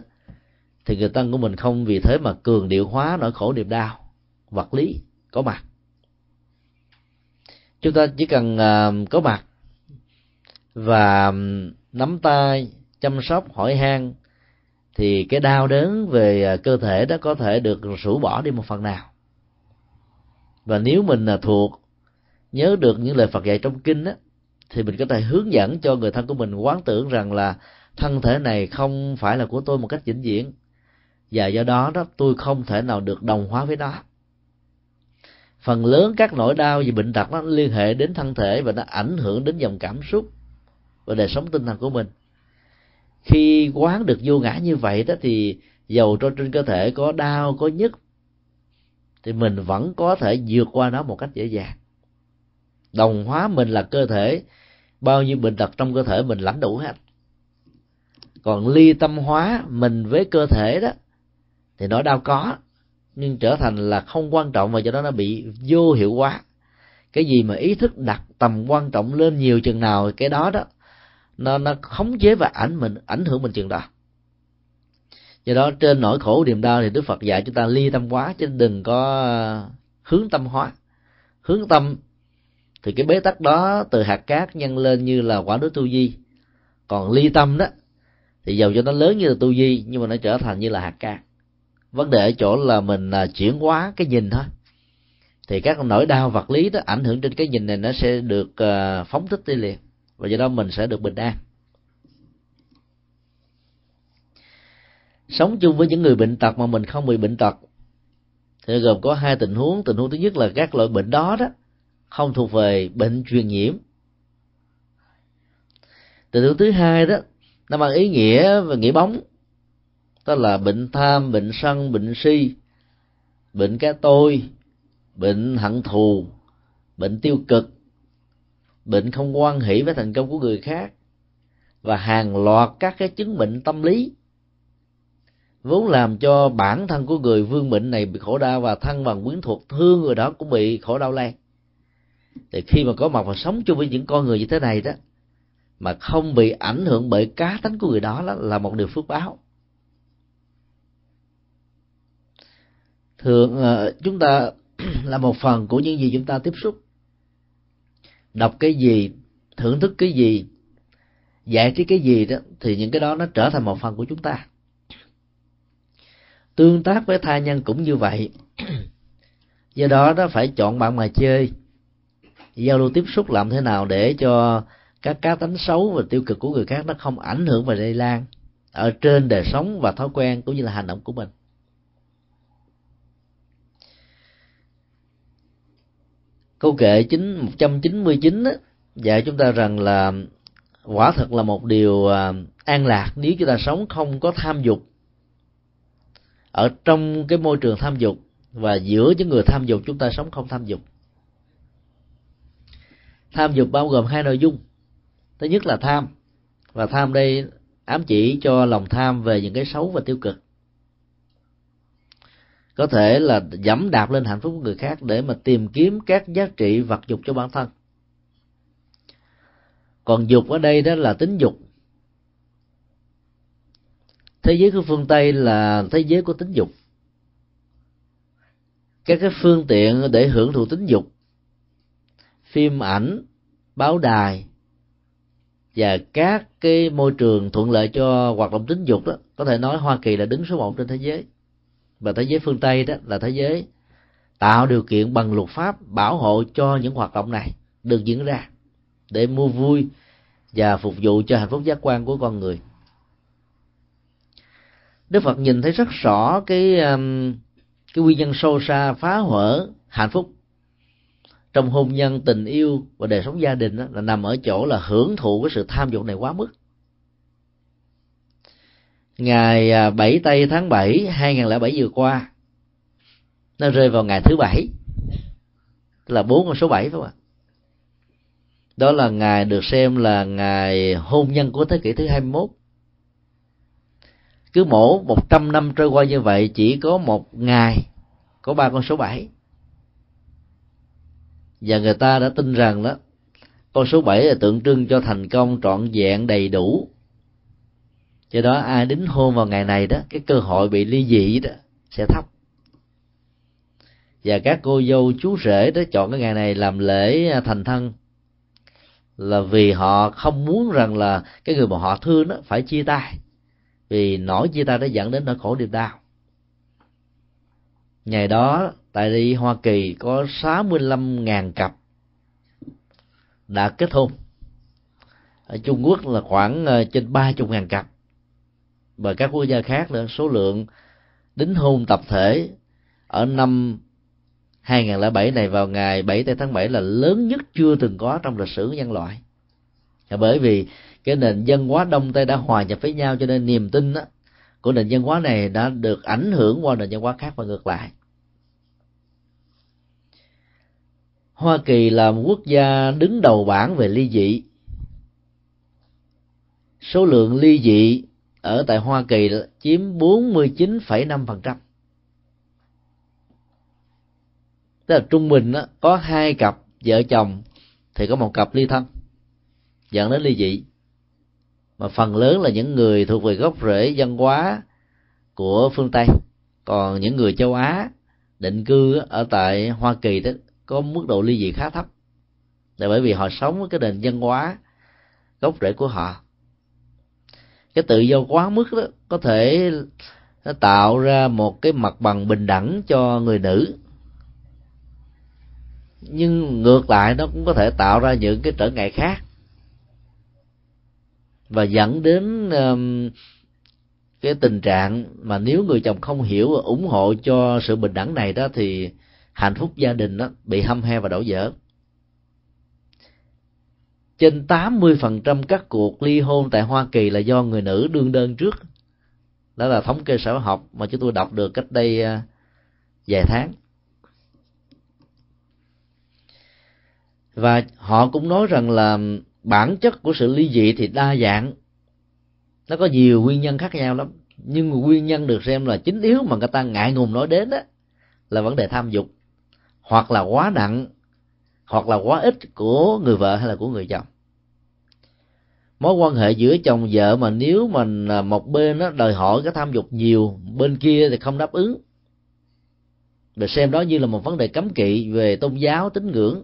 thì người thân của mình không vì thế mà cường điệu hóa nỗi khổ niềm đau. Vật lý có mặt. Chúng ta chỉ cần uh, có mặt và nắm tay chăm sóc hỏi han thì cái đau đớn về à, cơ thể đó có thể được rũ bỏ đi một phần nào. Và nếu mình là thuộc nhớ được những lời Phật dạy trong kinh đó, thì mình có thể hướng dẫn cho người thân của mình quán tưởng rằng là thân thể này không phải là của tôi một cách vĩnh viễn. Và do đó đó tôi không thể nào được đồng hóa với nó. Phần lớn các nỗi đau vì bệnh tật nó liên hệ đến thân thể và nó ảnh hưởng đến dòng cảm xúc và đời sống tinh thần của mình khi quán được vô ngã như vậy đó thì dầu cho trên cơ thể có đau, có nhức, thì mình vẫn có thể vượt qua nó một cách dễ dàng. Đồng hóa mình là cơ thể, bao nhiêu bệnh tật trong cơ thể mình lãnh đủ hết. Còn ly tâm hóa mình với cơ thể đó, thì nó đau có, nhưng trở thành là không quan trọng và cho đó nó bị vô hiệu hóa. Cái gì mà ý thức đặt tầm quan trọng lên nhiều chừng nào, cái đó đó nó nó khống chế và ảnh mình, ảnh hưởng mình chừng đó. Do đó trên nỗi khổ niềm đau thì đức phật dạy chúng ta ly tâm hóa chứ đừng có hướng tâm hóa. Hướng tâm thì cái bế tắc đó từ hạt cát nhân lên như là quả núi tu di. Còn ly tâm đó thì dầu cho nó lớn như là tu di, nhưng mà nó trở thành như là hạt cát. Vấn đề ở chỗ là mình à, chuyển hóa cái nhìn thôi. Thì các nỗi đau vật lý đó ảnh hưởng trên cái nhìn này, nó sẽ được à, phóng thích đi liền và do đó mình sẽ được bình an. Sống chung với những người bệnh tật mà mình không bị bệnh tật, thì gồm có hai tình huống. Tình huống thứ nhất là các loại bệnh đó đó, không thuộc về bệnh truyền nhiễm. Tình huống thứ hai đó, nó mang ý nghĩa và nghĩa bóng, đó là bệnh tham, bệnh sân, bệnh si, bệnh cái tôi, bệnh hận thù, bệnh tiêu cực bệnh không quan hỷ với thành công của người khác. Và hàng loạt các cái chứng bệnh tâm lý. Vốn làm cho bản thân của người vương bệnh này bị khổ đau và thân bằng quyến thuộc thương người đó cũng bị khổ đau lây thì khi mà có mặt và sống chung với những con người như thế này đó mà không bị ảnh hưởng bởi cá tính của người đó, đó là một điều phước báo. Thường ờ, chúng ta *clears throat* là một phần của những gì chúng ta tiếp xúc đọc cái gì, thưởng thức cái gì, giải trí cái gì đó, thì những cái đó nó trở thành một phần của chúng ta. Tương tác với tha nhân cũng như vậy. Do đó nó phải chọn bạn mà chơi. Giao lưu tiếp xúc làm thế nào để cho các cá tính xấu và tiêu cực của người khác nó không ảnh hưởng và lây lan ở trên đời sống và thói quen cũng như là hành động của mình. Câu kệ chín, một trăm chín mươi chín dạy chúng ta rằng là quả thật là một điều à, an lạc nếu chúng ta sống không có tham dục. Ở trong cái môi trường tham dục và giữa những người tham dục, chúng ta sống không tham dục. Tham dục bao gồm hai nội dung. Thứ nhất là tham, và tham đây ám chỉ cho lòng tham về những cái xấu và tiêu cực có thể là dẫm đạp lên hạnh phúc của người khác để mà tìm kiếm các giá trị vật dục cho bản thân. Còn dục ở đây đó là tính dục. Thế giới của phương tây là thế giới của tính dục. Các cái phương tiện để hưởng thụ tính dục, phim ảnh, báo đài và các cái môi trường thuận lợi cho hoạt động tính dục đó, có thể nói hoa kỳ là đứng số một trên thế giới và thế giới phương tây đó là thế giới tạo điều kiện bằng luật pháp bảo hộ cho những hoạt động này được diễn ra để mua vui và phục vụ cho hạnh phúc giác quan của con người. Đức phật nhìn thấy rất rõ cái um, cái nguyên nhân sâu xa phá hở hạnh phúc trong hôn nhân tình yêu và đời sống gia đình đó, là nằm ở chỗ là hưởng thụ cái sự tham dục này quá mức ngày à, 7 tây tháng 7 2007 vừa qua. Nó rơi vào ngày thứ bảy. Là bốn con số 7 phải không ạ? Đó là ngày được xem là ngày hôn nhân của thế kỷ thứ 21 cứ mổ 100 năm trôi qua như vậy, chỉ có một ngày có ba con số 7 và người ta đã tin rằng đó, con số 7 là tượng trưng cho thành công trọn vẹn đầy đủ do đó ai đính hôn vào ngày này đó, cái cơ hội bị ly dị đó sẽ thấp. Và các cô dâu chú rể đó chọn cái ngày này làm lễ à, thành thân. Là vì họ không muốn rằng là cái người mà họ thương đó phải chia tay. Vì nỗi chia tay đã dẫn đến nỗi khổ niềm đau. Ngày đó, tại đi Hoa Kỳ có 65.000 cặp đã kết hôn. Ở Trung Quốc là khoảng à, trên trên 30.000 cặp và các quốc gia khác nữa. Số lượng đính hôn tập thể ở năm 2007 này vào ngày 7 tháng 7 là lớn nhất chưa từng có trong lịch sử nhân loại. Bởi vì cái nền dân quá đông tây đã hòa nhập với nhau cho nên niềm tin đó, của nền văn hóa này đã được ảnh hưởng qua nền văn hóa khác và ngược lại. Hoa Kỳ là một quốc gia đứng đầu bảng về ly dị. Số lượng ly dị ở tại Hoa Kỳ chiếm 49,5%. Tức là trung bình đó, có hai cặp vợ chồng thì có một cặp ly thân dẫn đến ly dị. Mà phần lớn là những người thuộc về gốc rễ văn hóa của phương tây. Còn những người châu á định cư ở tại hoa kỳ đó có mức độ ly dị khá thấp. Là bởi vì họ sống với cái nền văn hóa gốc rễ của họ cái tự do quá mức đó có thể nó tạo ra một cái mặt bằng bình đẳng cho người nữ. Nhưng ngược lại nó cũng có thể tạo ra những cái trở ngại khác. Và dẫn đến um, cái tình trạng mà nếu người chồng không hiểu và ủng hộ cho sự bình đẳng này đó thì hạnh phúc gia đình đó bị hâm he và đổ vỡ trên 80% các cuộc ly hôn tại Hoa Kỳ là do người nữ đương đơn trước. Đó là thống kê xã học mà chúng tôi đọc được cách đây à, vài tháng. Và họ cũng nói rằng là bản chất của sự ly dị thì đa dạng. Nó có nhiều nguyên nhân khác nhau lắm. Nhưng nguyên nhân được xem là chính yếu mà người ta ngại ngùng nói đến đó là vấn đề tham dục hoặc là quá nặng hoặc là quá ít của người vợ hay là của người chồng. Mối quan hệ giữa chồng vợ mà nếu mình một bên nó đòi hỏi cái tham dục nhiều, bên kia thì không đáp ứng. Được xem đó như là một vấn đề cấm kỵ về tôn giáo, tín ngưỡng,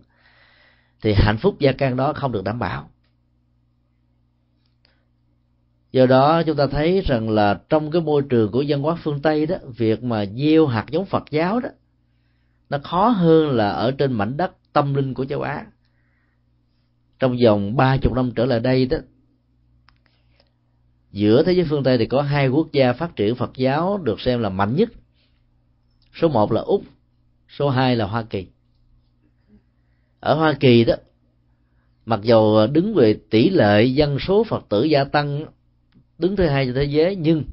thì hạnh phúc gia can đó không được đảm bảo. Do đó chúng ta thấy rằng là trong cái môi trường của văn hóa phương tây đó, việc mà gieo hạt giống phật giáo đó, nó khó hơn là ở trên mảnh đất tâm linh của châu á. Trong vòng ba chục năm trở lại đây đó, giữa thế giới phương tây thì có hai quốc gia phát triển phật giáo được xem là mạnh nhất. Số một là úc, số hai là hoa kỳ. Ở hoa kỳ đó, mặc dầu đứng về tỷ lệ dân số phật tử gia tăng, đứng thứ hai trên thế giới, nhưng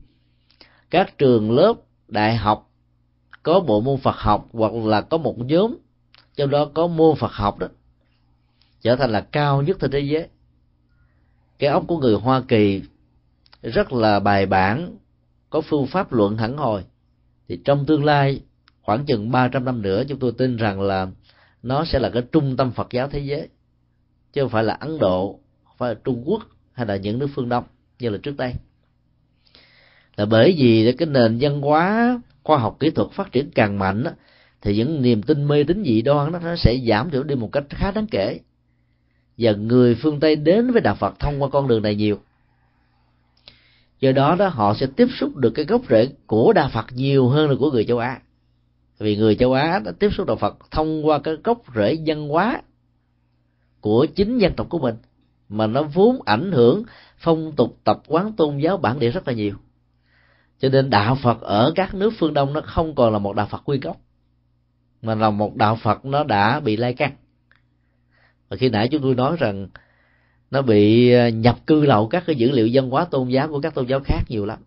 các trường lớp đại học có bộ môn phật học hoặc là có một nhóm trong đó có môn phật học đó trở thành là cao nhất trên thế giới. Cái óc của người hoa kỳ rất là bài bản có phương pháp luận hẳn hồi thì trong tương lai khoảng chừng 300 năm nữa chúng tôi tin rằng là nó sẽ là cái trung tâm Phật giáo thế giới chứ không phải là Ấn Độ không phải là Trung Quốc hay là những nước phương Đông như là trước đây. Là bởi vì cái nền văn hóa khoa học kỹ thuật phát triển càng mạnh đó, thì những niềm tin mê tín dị đoan đó, nó sẽ giảm thiểu đi một cách khá đáng kể. Và người phương tây đến với đạo phật thông qua con đường này nhiều. Do đó đó, họ sẽ tiếp xúc được cái gốc rễ của đạo phật nhiều hơn là của người châu á. Vì người châu á đã tiếp xúc đạo phật thông qua cái gốc rễ văn hóa của chính dân tộc của mình, mà nó vốn ảnh hưởng, phong tục, tập quán tôn giáo bản địa rất là nhiều. Cho nên đạo phật ở các nước phương đông nó không còn là một đạo phật nguyên gốc mà là một đạo phật nó đã bị lai căng và khi nãy chúng tôi nói rằng nó bị ờ, nhập cư lậu các cái dữ liệu văn hóa tôn giáo của các tôn giáo khác nhiều lắm.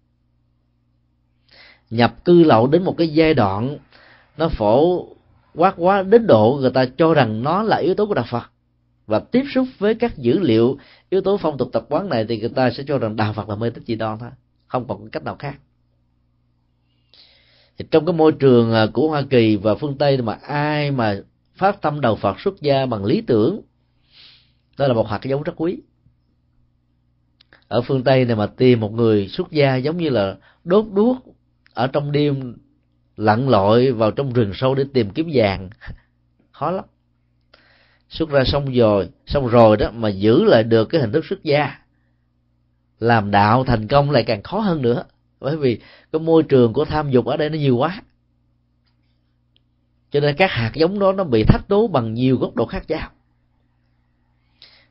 Nhập cư lậu đến một cái giai đoạn nó phổ quát quá đến độ người ta cho rằng nó là yếu tố của đạo phật. Và tiếp xúc với các dữ liệu yếu tố phong tục tập quán này thì người ta sẽ cho rằng đạo phật là mê tín dị đoan thôi, không còn cách nào khác thì trong cái môi trường à, của hoa kỳ và phương tây mà ai mà phát tâm đầu phật xuất gia bằng lý tưởng, đó là một hạt giống rất quý. Ở phương tây này mà tìm một người xuất gia giống như là đốt đuốc ở trong đêm lặn lội vào trong rừng sâu để tìm kiếm vàng. *laughs* Khó lắm. Xuất ra xong rồi xong rồi đó mà giữ lại được cái hình thức xuất gia. Làm đạo thành công lại càng khó hơn nữa bởi vì cái môi trường của tham dục ở đây nó nhiều quá. Cho nên các hạt giống đó nó bị thách đố bằng nhiều góc độ khác nhau.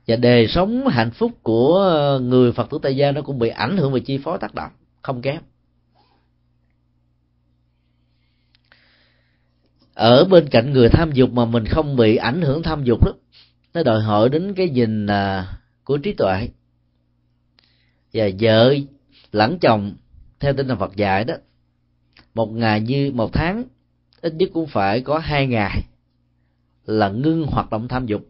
Và đời sống hạnh phúc của người phật tử tây gia nó cũng bị ảnh hưởng về chi phối tác động, không kém. Ở bên cạnh người tham dục mà mình không bị ảnh hưởng tham dục đó, nó đòi hỏi đến cái nhìn à, của trí tuệ. Và vợ lẫn chồng theo tinh thần Phật dạy đó, một ngày như một tháng, ít nhất cũng phải có hai ngày là ngưng hoạt động tham dục,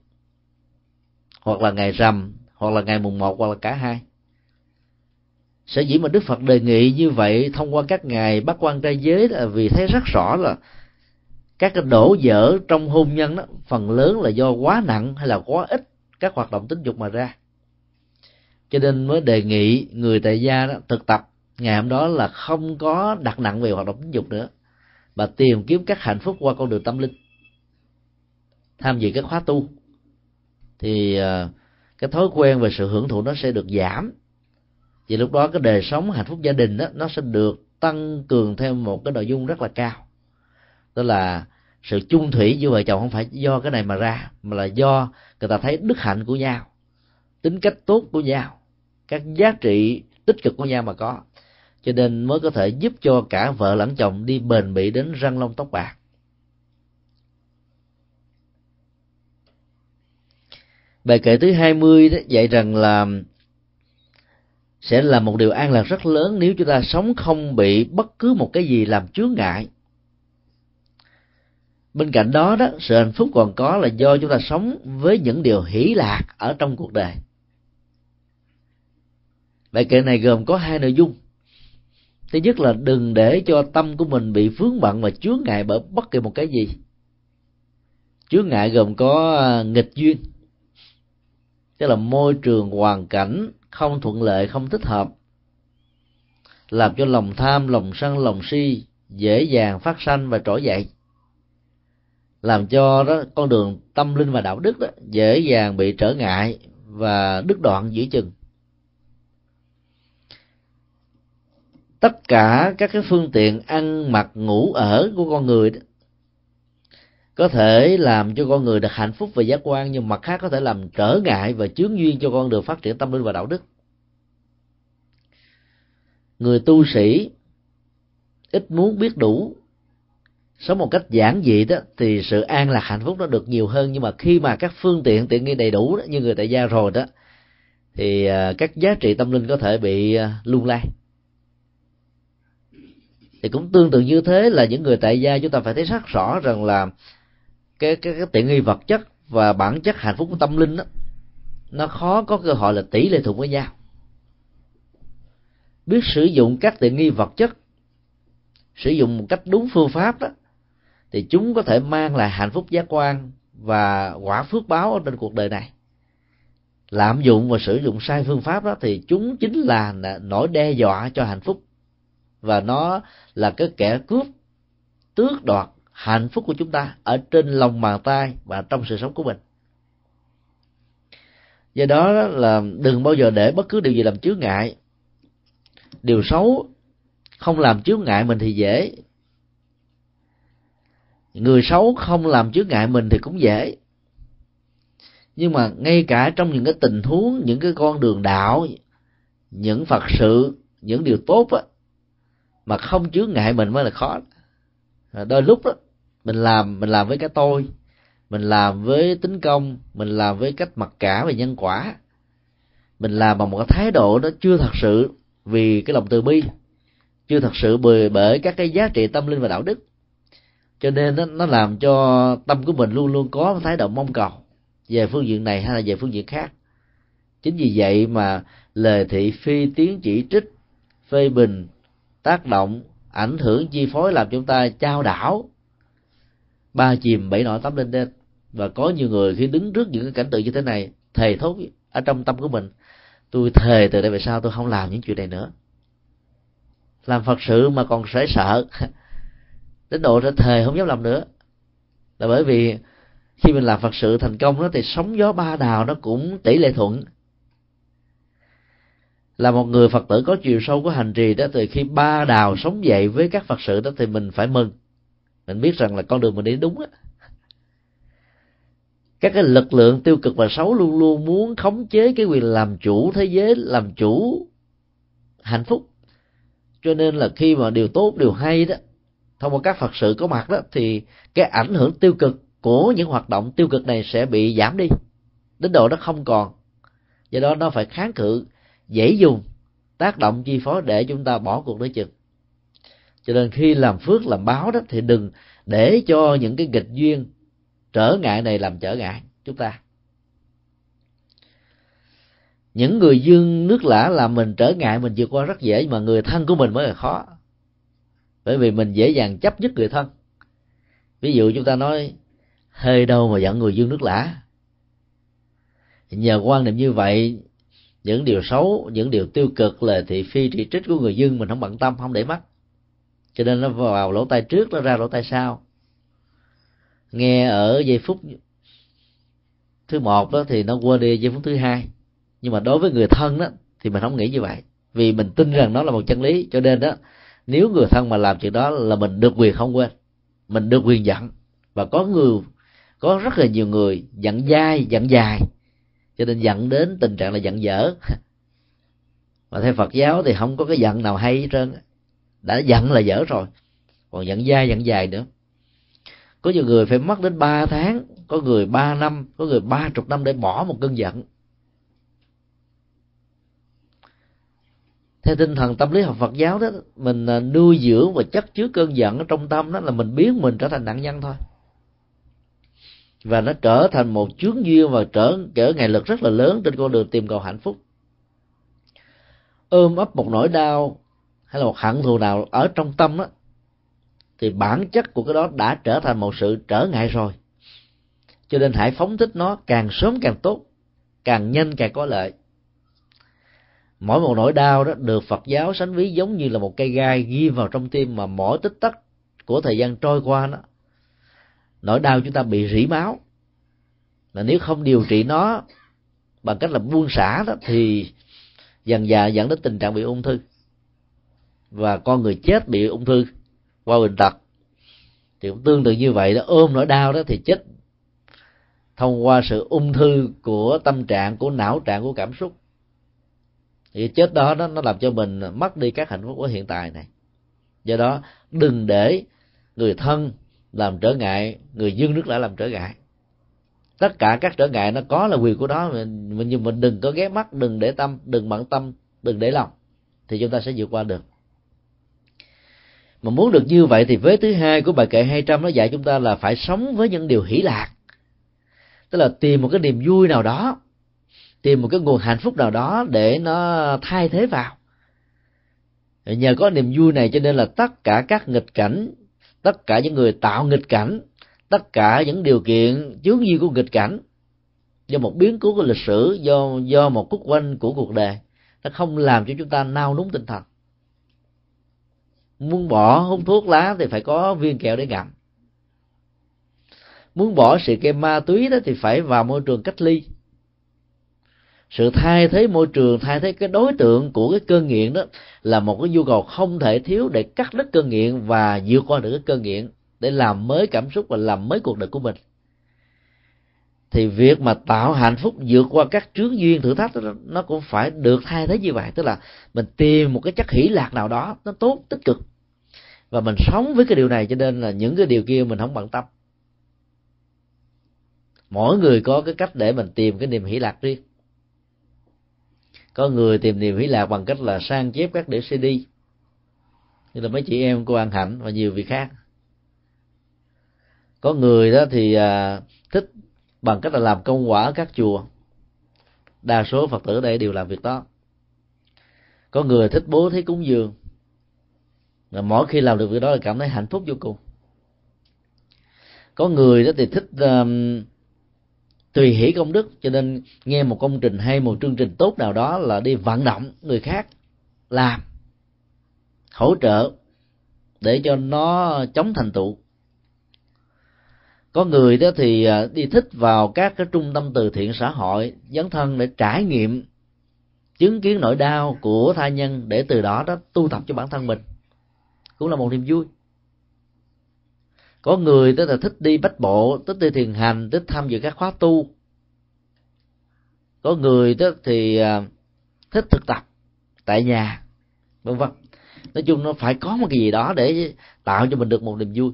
hoặc là ngày rằm, hoặc là ngày mùng một, hoặc là cả hai. Sở dĩ mà đức phật đề nghị như vậy thông qua các ngày bắt quan trai giới là vì thấy rất rõ là các cái đổ vỡ trong hôn nhân đó, phần lớn là do quá nặng hay là quá ít các hoạt động tính dục mà ra. Cho nên mới đề nghị người tại gia đó thực tập ngày hôm đó là không có đặt nặng về hoạt động tính dục nữa. Mà tìm kiếm các hạnh phúc qua con đường tâm linh, tham dự các khóa tu. Thì à, cái thói quen về sự hưởng thụ nó sẽ được giảm. Vì lúc đó cái đời sống, hạnh phúc gia đình đó nó sẽ được tăng cường theo một cái nội dung rất là cao. Đó là sự chung thủy giữa vợ chồng không phải do cái này mà ra, mà là do người ta thấy đức hạnh của nhau, tính cách tốt của nhau, các giá trị tích cực của nhau mà có cho nên mới có thể giúp cho cả vợ lẫn chồng đi bền bỉ đến răng long tóc bạc. Bài kệ thứ 20 đó dạy rằng là sẽ là một điều an lạc rất lớn nếu chúng ta sống không bị bất cứ một cái gì làm chướng ngại. Bên cạnh đó đó, sự hạnh phúc còn có là do chúng ta sống với những điều hỷ lạc ở trong cuộc đời. Bài kệ này gồm có hai nội dung thứ nhất là đừng để cho tâm của mình bị vướng bận và chướng ngại bởi bất kỳ một cái gì. Chướng ngại gồm có à, nghịch duyên, tức là môi trường, hoàn cảnh không thuận lợi, không thích hợp, làm cho lòng tham, lòng sân, lòng si dễ dàng phát sanh và trỗi dậy. Làm cho đó, con đường tâm linh và đạo đức đó dễ dàng bị trở ngại và đứt đoạn giữa chừng. Tất cả các cái phương tiện ăn mặc ngủ ở của con người đó, có thể làm cho con người được hạnh phúc và giác quan nhưng mặt khác có thể làm trở ngại và chướng duyên cho con đường phát triển tâm linh và đạo đức. Người tu sĩ ít muốn biết đủ sống một cách giản dị đó thì sự an lạc hạnh phúc nó được nhiều hơn. Nhưng mà khi mà các phương tiện tiện nghi đầy đủ đó, như người tại gia rồi đó thì à, các giá trị tâm linh có thể bị à, lung lay thì cũng tương tự như thế là những người tại gia chúng ta phải thấy rất rõ rằng là cái cái, cái tiện nghi vật chất và bản chất hạnh phúc của tâm linh đó nó khó có cơ hội là tỷ lệ thuận với nhau. Biết sử dụng các tiện nghi vật chất sử dụng một cách đúng phương pháp đó thì chúng có thể mang lại hạnh phúc giác quan và quả phước báo ở trên cuộc đời này. Lạm dụng và sử dụng sai phương pháp đó thì chúng chính là nỗi đe dọa cho hạnh phúc và nó là cái kẻ cướp, tước đoạt hạnh phúc của chúng ta ở trên lòng bàn tay và trong sự sống của mình. Do đó là đừng bao giờ để bất cứ điều gì làm chướng ngại. Điều xấu không làm chướng ngại mình thì dễ. Người xấu không làm chướng ngại mình thì cũng dễ. Nhưng mà ngay cả trong những cái tình huống, những cái con đường đạo, những phật sự, những điều tốt á mà không chướng ngại mình mới là khó. Đôi lúc đó mình làm mình làm với cái tôi mình làm với tính công mình làm với cách mặc cả về nhân quả. Mình làm bằng một cái thái độ nó chưa thật sự vì cái lòng từ bi chưa thật sự bởi bởi các cái giá trị tâm linh và đạo đức. Cho nên nó, nó làm cho tâm của mình luôn luôn có thái độ mong cầu về phương diện này hay là về phương diện khác. Chính vì vậy mà lời thị phi tiếng chỉ trích phê bình tác động, ảnh hưởng, chi phối làm chúng ta trao đảo. Ba chìm bảy nổi tắm lên lên và có nhiều người khi đứng trước những cái cảnh tượng như thế này, thề thốt ở trong tâm của mình, tôi thề từ đây về sau tôi không làm những chuyện này nữa. Làm phật sự mà còn sẽ sợ. *laughs* Đến độ ra thề không dám làm nữa. Là bởi vì khi mình làm phật sự thành công đó, thì sóng gió ba đào nó cũng tỷ lệ thuận là một người phật tử có chiều sâu của hành trì đó, từ khi ba đào sống dậy với các phật sự đó thì mình phải mừng. Mình biết rằng là con đường mình đi đúng á. Các cái lực lượng tiêu cực và xấu luôn luôn muốn khống chế cái quyền làm chủ thế giới, làm chủ hạnh phúc. Cho nên là khi mà điều tốt, điều hay đó, thông qua các phật sự có mặt đó, thì cái ảnh hưởng tiêu cực của những hoạt động tiêu cực này sẽ bị giảm đi. Đến độ nó không còn. Do đó nó phải kháng cự dễ dùng, tác động chi phối để chúng ta bỏ cuộc đối chừng. Cho nên khi làm phước, làm báo đó, thì đừng để cho những cái nghịch duyên trở ngại này làm trở ngại chúng ta. Những người dương nước lã làm mình trở ngại, mình vượt qua rất dễ, mà người thân của mình mới là khó. Bởi vì mình dễ dàng chấp nhất người thân. Ví dụ chúng ta nói, hơi đâu mà giận người dương nước lã? Nhờ quan niệm như vậy những điều xấu, những điều tiêu cực là thị phi chỉ trích của người dân, mình không bận tâm, không để mắt. Cho nên nó vào lỗ tai trước, nó ra lỗ tai sau. Nghe ở giây phút thứ một đó thì nó quên đi giây phút thứ hai. Nhưng mà đối với người thân đó, thì mình không nghĩ như vậy. Vì mình tin rằng nó là một chân lý, cho nên đó, nếu người thân mà làm chuyện đó là mình được quyền không quên, mình được quyền giận. Và có người, có rất là nhiều người giận dai, giận dài cho nên dẫn đến tình trạng là giận dở. *laughs* Mà theo Phật giáo thì không có cái giận nào hay hết trơn đã giận là dở rồi. Còn giận dai, giận dài nữa. Có nhiều người phải mất đến ba tháng, có người ba năm, có người ba chục năm để bỏ một cơn giận. Theo tinh thần tâm lý học Phật giáo đó, mình à, nuôi dưỡng và chất chứa cơn giận ở trong tâm đó là mình biến mình trở thành nạn nhân thôi và nó trở thành một chướng duyên và trở trở ngày lực rất là lớn trên con đường tìm cầu hạnh phúc. Ôm ấp một nỗi đau hay là một hận thù nào ở trong tâm đó thì bản chất của cái đó đã trở thành một sự trở ngại rồi. Cho nên hãy phóng thích nó càng sớm càng tốt, càng nhanh càng có lợi. Mỗi một nỗi đau đó được phật giáo sánh ví giống như là một cây gai ghi vào trong tim mà mỗi tích tắc của thời gian trôi qua đó nỗi đau chúng ta bị rỉ máu. Là nếu không điều trị nó bằng cách là buông xả đó, thì dần dà dẫn đến tình trạng bị ung thư. Và con người chết bị ung thư qua bệnh tật. Thì cũng tương tự như vậy đó, ôm nỗi đau đó thì chết thông qua sự ung thư của tâm trạng, của não trạng, của cảm xúc. Thì chết đó nó nó làm cho mình mất đi các hạnh phúc của hiện tại này. Do đó, đừng để người thân làm trở ngại, người dương nước lại làm trở ngại. Tất cả các trở ngại nó có là quyền của đó, mình nhưng mình đừng có ghé mắt, đừng để tâm, đừng bận tâm, đừng để lòng, thì chúng ta sẽ vượt qua được. Mà muốn được như vậy thì vế thứ hai của bài kệ 200 nó dạy chúng ta là phải sống với những điều hỷ lạc. Tức là tìm một cái niềm vui nào đó, tìm một cái nguồn hạnh phúc nào đó để nó thay thế vào. Nhờ có niềm vui này cho nên là tất cả các nghịch cảnh tất cả những người tạo nghịch cảnh, tất cả những điều kiện chướng duyên của nghịch cảnh do một biến cố của lịch sử, do do một cúc quanh của cuộc đời, nó không làm cho chúng ta nao núng tinh thần. Muốn bỏ hút thuốc lá thì phải có viên kẹo để ngậm muốn bỏ sự cây ma túy đó thì phải vào môi trường cách ly sự thay thế môi trường thay thế cái đối tượng của cái cơn nghiện đó là một cái nhu cầu không thể thiếu để cắt đứt cơn nghiện và vượt qua được cái cơn nghiện để làm mới cảm xúc và làm mới cuộc đời của mình. Thì việc mà tạo hạnh phúc vượt qua các chướng duyên thử thách đó, nó cũng phải được thay thế như vậy. Tức là mình tìm một cái chất hỷ lạc nào đó nó tốt tích cực. Và mình sống với cái điều này cho nên là những cái điều kia mình không bận tâm. Mỗi người có cái cách để mình tìm cái niềm hỷ lạc riêng có người tìm niềm hỷ lạc bằng cách là sang chép các đĩa cd như là mấy chị em cô an hạnh và nhiều việc khác. Có người đó thì à, thích bằng cách là làm công quả ở các chùa. Đa số phật tử ở đây đều làm việc đó. Có người thích bố thí cúng dường. Là mỗi khi làm được việc đó là cảm thấy hạnh phúc vô cùng. Có người đó thì thích um, tùy hỷ công đức, cho nên nghe một công trình hay một chương trình tốt nào đó là đi vận động người khác làm, hỗ trợ để cho nó chống thành tựu. Có người đó thì à, đi thích vào các cái trung tâm từ thiện xã hội, dấn thân để trải nghiệm, chứng kiến nỗi đau của tha nhân để từ đó đó tu tập cho bản thân mình. Cũng là một niềm vui có người tức là thích đi bách bộ, thích đi thiền hành, thích tham dự các khóa tu. Có người tức thì à, thích thực tập tại nhà, vân vân. Nói chung nó phải có một cái gì đó để tạo cho mình được một niềm vui.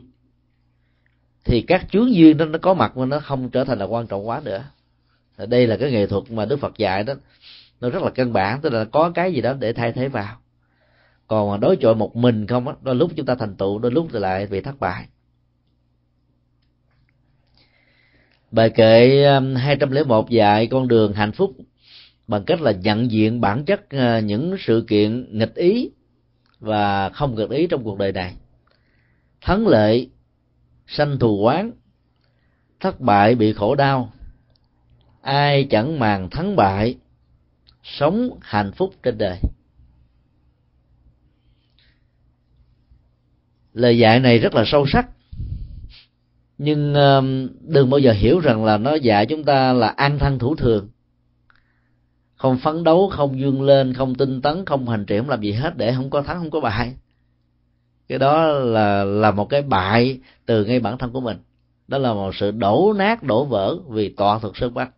Thì các chướng duyên đó nó có mặt mà nó không trở thành là quan trọng quá nữa. Đây là cái nghệ thuật mà đức phật dạy đó. Nó rất là căn bản, tức là có cái gì đó để thay thế vào. Còn đối chọi một mình không á, đôi lúc chúng ta thành tựu, đôi lúc thì lại bị thất bại. Bài kệ um, 201 dạy con đường hạnh phúc bằng cách là nhận diện bản chất ờ, những sự kiện nghịch ý và không nghịch ý trong cuộc đời này. Thắng lợi, sanh thù quán thất bại bị khổ đau. Ai chẳng màng thắng bại, sống hạnh phúc trên đời. Lời dạy này rất là sâu sắc nhưng đừng bao giờ hiểu rằng là nó dạy chúng ta là an thân thủ thường. Không phấn đấu, không dương lên, không tinh tấn, không hành trì không làm gì hết để không có thắng, không có bại. Cái đó là là một cái bại từ ngay bản thân của mình. Đó là một sự đổ nát, đổ vỡ vì tọa thực sơn bắc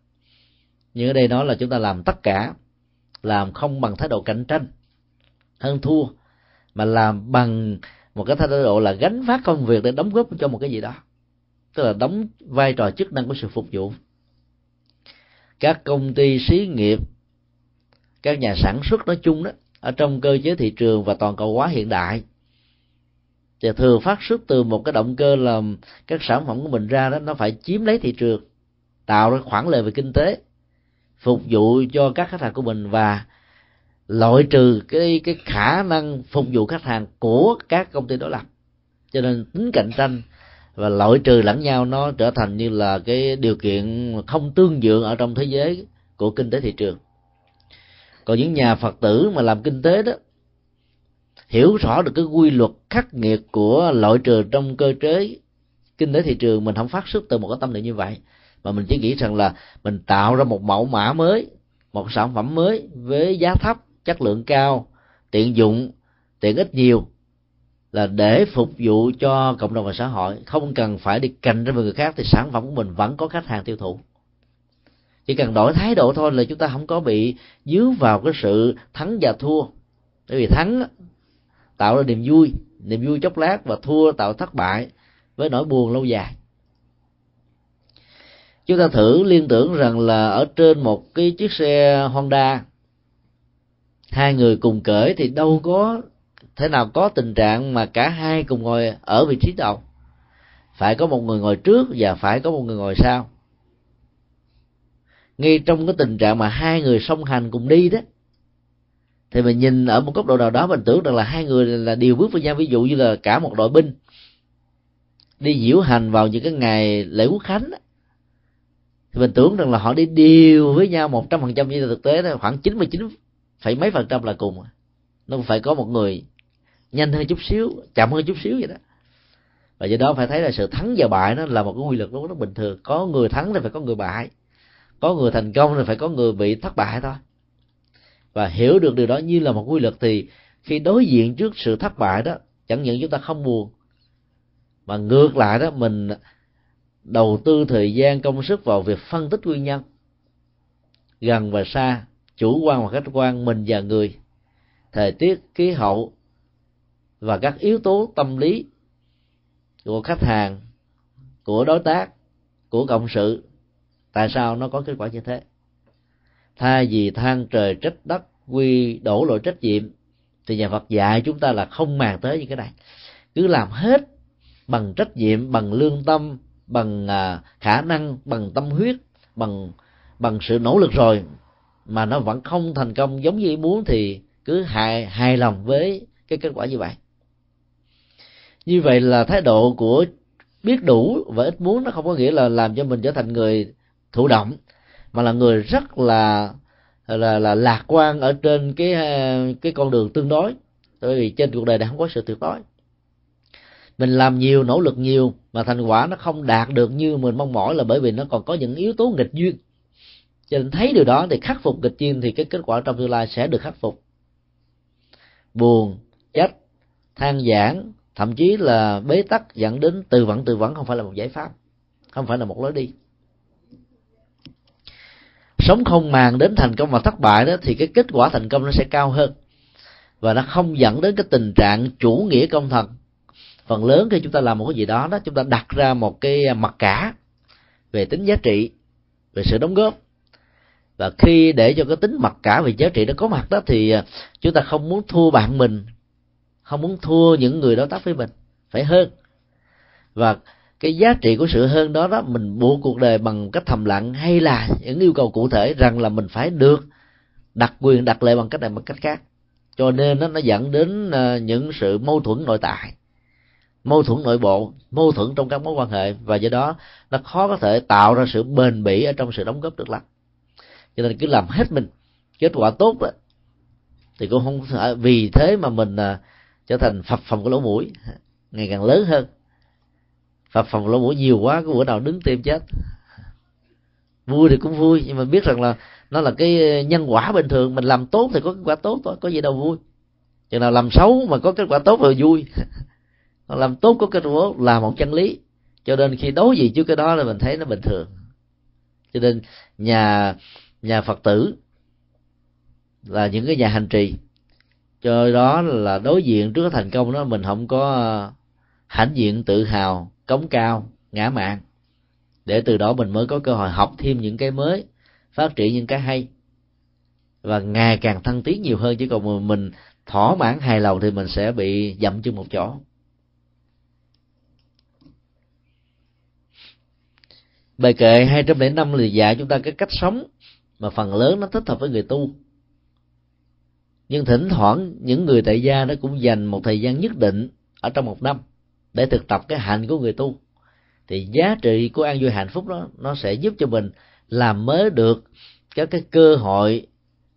nhưng ở đây nói là chúng ta làm tất cả, làm không bằng thái độ cạnh tranh, hơn thua, mà làm bằng một cái thái độ là gánh vác công việc để đóng góp cho một cái gì đó tức là đóng vai trò chức năng của sự phục vụ. Các công ty xí nghiệp, các nhà sản xuất nói chung đó, ở trong cơ chế thị trường và toàn cầu hóa hiện đại, thì thường phát xuất từ một cái động cơ là các sản phẩm của mình ra đó, nó phải chiếm lấy thị trường, tạo ra khoản lợi về kinh tế, phục vụ cho các khách hàng của mình và loại trừ cái cái khả năng phục vụ khách hàng của các công ty đối lập cho nên tính cạnh tranh và loại trừ lẫn nhau, nó trở thành như là cái điều kiện không tương dượng ở trong thế giới của kinh tế thị trường. Còn những nhà phật tử mà làm kinh tế đó, hiểu rõ được cái quy luật khắc nghiệt của loại trừ trong cơ chế kinh tế thị trường, mình không phát xuất từ một cái tâm niệm như vậy. Mà mình chỉ nghĩ rằng là mình tạo ra một mẫu mã mới, một sản phẩm mới với giá thấp, chất lượng cao, tiện dụng, tiện ích nhiều là để phục vụ cho cộng đồng và xã hội. Không cần phải đi cạnh tranh với người khác thì sản phẩm của mình vẫn có khách hàng tiêu thụ. Chỉ cần đổi thái độ thôi là chúng ta không có bị dướng vào cái sự thắng và thua. Bởi vì thắng tạo ra niềm vui niềm vui chốc lát và thua tạo thất bại với nỗi buồn lâu dài. Chúng ta thử liên tưởng rằng là ở trên một cái chiếc xe honda, hai người cùng cởi thì đâu có thế nào có tình trạng mà cả hai cùng ngồi ở vị trí đầu? Phải có một người ngồi trước và phải có một người ngồi sau. Ngay trong cái tình trạng mà hai người song hành cùng đi đó thì mình nhìn ở một góc độ nào đó mình tưởng rằng là hai người là điều bước với nhau. Ví dụ như là cả một đội binh đi diễu hành vào những cái ngày lễ quốc khánh đó, thì mình tưởng rằng là họ đi điều với nhau một trăm phần trăm. Nhưng thực tế đó khoảng chín mươi chín phẩy mấy phần trăm là cùng. Nó phải có một người nhanh hơn chút xíu, chậm hơn chút xíu vậy đó. Và do đó phải thấy là sự thắng và bại nó là một cái quy luật nó bình thường. Có người thắng thì phải có người bại. Có người thành công thì phải có người bị thất bại thôi. Và hiểu được điều đó như là một quy luật thì khi đối diện trước sự thất bại đó, chẳng những chúng ta không buồn, mà ngược lại đó, mình đầu tư thời gian, công sức vào việc phân tích nguyên nhân. Gần và xa, chủ quan và khách quan, mình và người, thời tiết, khí hậu và các yếu tố tâm lý của khách hàng, của đối tác, của cộng sự. Tại sao nó có kết quả như thế? Thay vì than trời trách đất, quy đổ lỗi trách nhiệm, thì nhà Phật dạy chúng ta là không màng tới những cái này. Cứ làm hết bằng trách nhiệm, bằng lương tâm, bằng à, khả năng, bằng tâm huyết, bằng bằng sự nỗ lực rồi mà nó vẫn không thành công giống như ý muốn thì cứ hài hài lòng với cái kết quả như vậy như vậy là thái độ của biết đủ và ít muốn nó không có nghĩa là làm cho mình trở thành người thụ động, mà là người rất là là là lạc quan ở trên cái cái con đường tương đối. Bởi vì trên cuộc đời này không có sự tuyệt đối. Mình làm nhiều, nỗ lực nhiều, mà thành quả nó không đạt được như mình mong mỏi là bởi vì nó còn có những yếu tố nghịch duyên. Cho nên thấy điều đó thì khắc phục nghịch duyên thì cái kết quả trong tương lai sẽ được khắc phục. Buồn trách than giảng thậm chí là bế tắc dẫn đến từ vẫn từ vẫn không phải là một giải pháp, không phải là một lối đi. Sống không màng đến thành công và thất bại đó, thì cái kết quả thành công nó sẽ cao hơn. Và nó không dẫn đến cái tình trạng chủ nghĩa công thần. Phần lớn khi chúng ta làm một cái gì đó đó, chúng ta đặt ra một cái mặt cả về tính giá trị, về sự đóng góp. Và khi để cho cái tính mặc cả về giá trị nó có mặt đó, thì à, chúng ta không muốn thua bạn mình không muốn thua những người đối tác với mình. Phải hơn. Và cái giá trị của sự hơn đó đó, mình buộc cuộc đời bằng cách thầm lặng hay là những yêu cầu cụ thể rằng là mình phải được đặt quyền đặt lệ bằng cách này bằng cách khác. Cho nên nó nó dẫn đến à, những sự mâu thuẫn nội tại, mâu thuẫn nội bộ, mâu thuẫn trong các mối quan hệ. Và do đó, nó khó có thể tạo ra sự bền bỉ ở trong sự đóng góp được lắm. Cho nên cứ làm hết mình, kết quả tốt đó thì cũng không thể, vì thế mà mình à, trở thành phập phòng cái lỗ mũi. Ngày càng lớn hơn. Phập phòng lỗ mũi nhiều quá có bữa nào đứng tim chết. Vui thì cũng vui, nhưng mà biết rằng là nó là cái nhân quả bình thường. Mình làm tốt thì có kết quả tốt thôi, có gì đâu vui. Chừng nào làm xấu mà có kết quả tốt rồi vui. *laughs* Còn làm tốt có kết quả tốt là một chân lý. Cho nên khi đối gì trước cái đó là mình thấy nó bình thường. Cho nên nhà nhà phật tử là những cái nhà hành trì cho đó là đối diện trước cái thành công đó, mình không có ờ, hãnh diện tự hào, cống cao, ngã mạn. Để từ đó mình mới có cơ hội học thêm những cái mới, phát triển những cái hay. Và ngày càng thăng tiến nhiều hơn, chứ còn mình thỏa mãn hài lòng thì mình sẽ bị dậm chân một chỗ. Bài kệ 205 là dạy chúng ta cái cách sống mà phần lớn nó thích hợp với người tu nhưng thỉnh thoảng, những người tại gia nó cũng dành một thời gian nhất định ở trong một năm để thực tập cái hạnh của người tu. Thì giá trị của an vui hạnh phúc đó, nó sẽ giúp cho mình làm mới được các cái cơ hội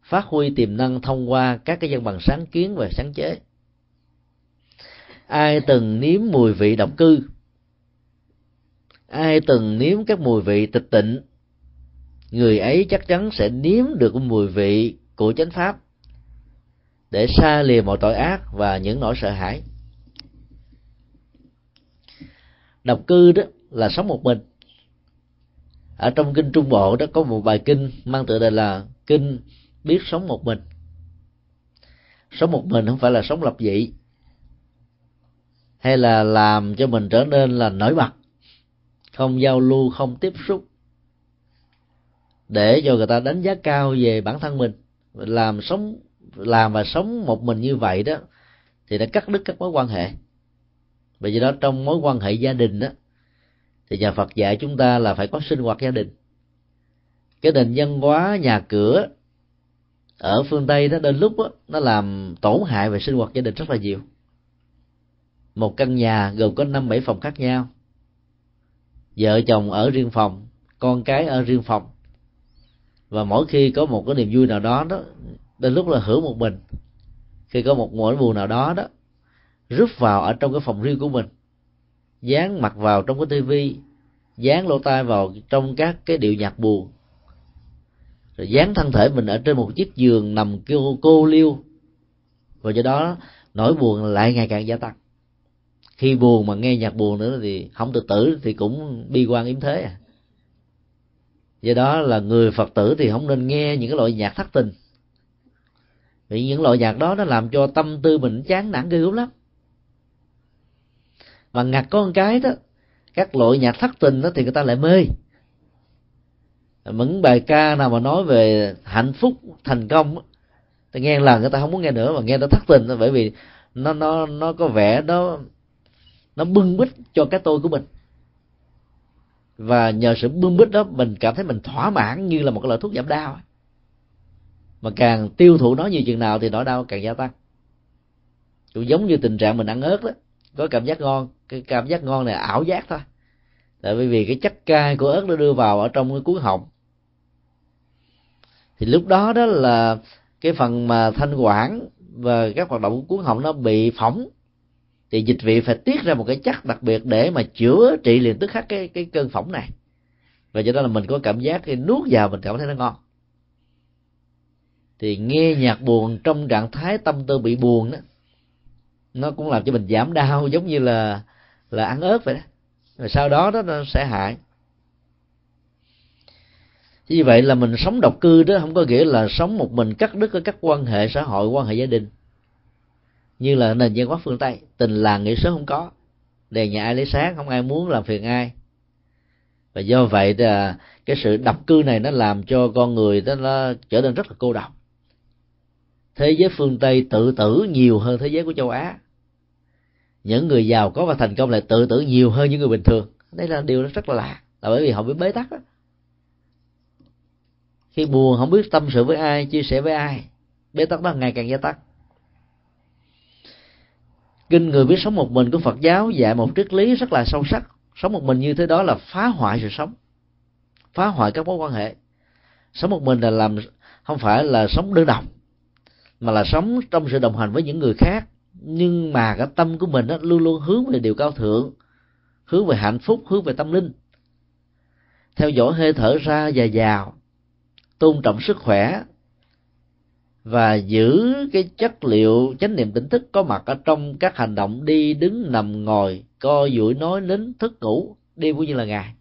phát huy tiềm năng thông qua các cái dân bằng sáng kiến và sáng chế. Ai từng nếm mùi vị độc cư? Ai từng nếm các mùi vị tịch tịnh? Người ấy chắc chắn sẽ nếm được mùi vị của chánh pháp để xa lìa mọi tội ác và những nỗi sợ hãi. Độc cư đó là sống một mình. Ở trong kinh trung bộ đó có một bài kinh mang tựa đề là kinh biết sống một mình. Sống một mình không phải là sống lập dị, hay là làm cho mình trở nên là nổi bật, không giao lưu, không tiếp xúc, để cho người ta đánh giá cao về bản thân mình, làm sống làm và sống một mình như vậy đó thì đã cắt đứt các mối quan hệ. Bởi vì đó trong mối quan hệ gia đình đó thì nhà Phật dạy chúng ta là phải có sinh hoạt gia đình. Cái nền văn hóa nhà cửa ở phương Tây đó đến lúc đó, nó làm tổn hại về sinh hoạt gia đình rất là nhiều. Một căn nhà gồm có năm bảy phòng khác nhau. Vợ chồng ở riêng phòng con cái ở riêng phòng. Và mỗi khi có một cái niềm vui nào đó đó đến lúc là hưởng một mình. Khi có một nỗi buồn nào đó đó rút vào ở trong cái phòng riêng của mình, dán mặt vào trong cái tivi, dán lỗ tai vào trong các cái điệu nhạc buồn, rồi dán thân thể mình ở trên một chiếc giường nằm kêu cô liêu. Và do đó, nỗi buồn lại ngày càng gia tăng. Khi buồn mà nghe nhạc buồn nữa thì không tự tử thì cũng bi quan yếm thế à. Do đó là người phật tử thì không nên nghe những cái loại nhạc thất tình vì những loại nhạc đó nó làm cho tâm tư mình chán nản ghê gớm lắm. Mà ngặt có một cái đó, các loại nhạc thất tình đó thì người ta lại mê. Những bài ca nào mà nói về hạnh phúc, thành công thì nghe là người ta không muốn nghe nữa mà nghe nó thất tình bởi vì nó nó nó có vẻ nó nó bưng bít cho cái tôi của mình. Và nhờ sự bưng bít đó, mình cảm thấy mình thỏa mãn như là một cái loại thuốc giảm đau mà càng tiêu thụ nó nhiều chừng nào thì nỗi đau càng gia tăng. Cũng giống như tình trạng mình ăn ớt đó, có cảm giác ngon, cái cảm giác ngon này ảo giác thôi. Tại vì cái chất cay của ớt nó đưa vào ở trong cái cuốn họng. Thì lúc đó đó là cái phần mà thanh quản và các hoạt động của cuốn họng nó bị phỏng. Thì dịch vị phải tiết ra một cái chất đặc biệt để mà chữa trị liền tức khắc cái cái cơn phỏng này. Và do đó là mình có cảm giác khi nuốt vào mình cảm thấy nó ngon thì nghe nhạc buồn trong trạng thái tâm tư bị buồn đó, nó cũng làm cho mình giảm đau, giống như là là ăn ớt vậy đó. Rồi sau đó đó, nó sẽ hại. Như vậy là mình sống độc cư đó, không có nghĩa là sống một mình cắt đứt các quan hệ xã hội, quan hệ gia đình. Như là nền văn hóa phương tây, tình làng nghĩa sớm không có. Đề nhà ai lấy sáng, không ai muốn làm phiền ai. Và do vậy là cái sự độc cư này nó làm cho con người đó, nó trở nên rất là cô độc thế giới phương tây tự tử nhiều hơn thế giới của châu á. Những người giàu có và thành công lại tự tử nhiều hơn những người bình thường. Đây là điều rất là lạ. Là bởi vì họ bị bế tắc đó. khi buồn không biết tâm sự với ai, chia sẻ với ai, bế tắc đó ngày càng gia tăng. Kinh người biết sống một mình của phật giáo dạy một triết lý rất là sâu sắc. Sống một mình như thế đó là phá hoại sự sống, phá hoại các mối quan hệ. Sống một mình là làm, không phải là sống đơn độc mà là sống trong sự đồng hành với những người khác. Nhưng mà cái tâm của mình đó, luôn luôn hướng về điều cao thượng hướng về hạnh phúc hướng về tâm linh. Theo dõi hơi thở ra và vào tôn trọng sức khỏe và giữ cái chất liệu chánh niệm tỉnh thức có mặt ở trong các hành động đi đứng nằm ngồi co duỗi nói nín thức ngủ đêm cũng như là ngày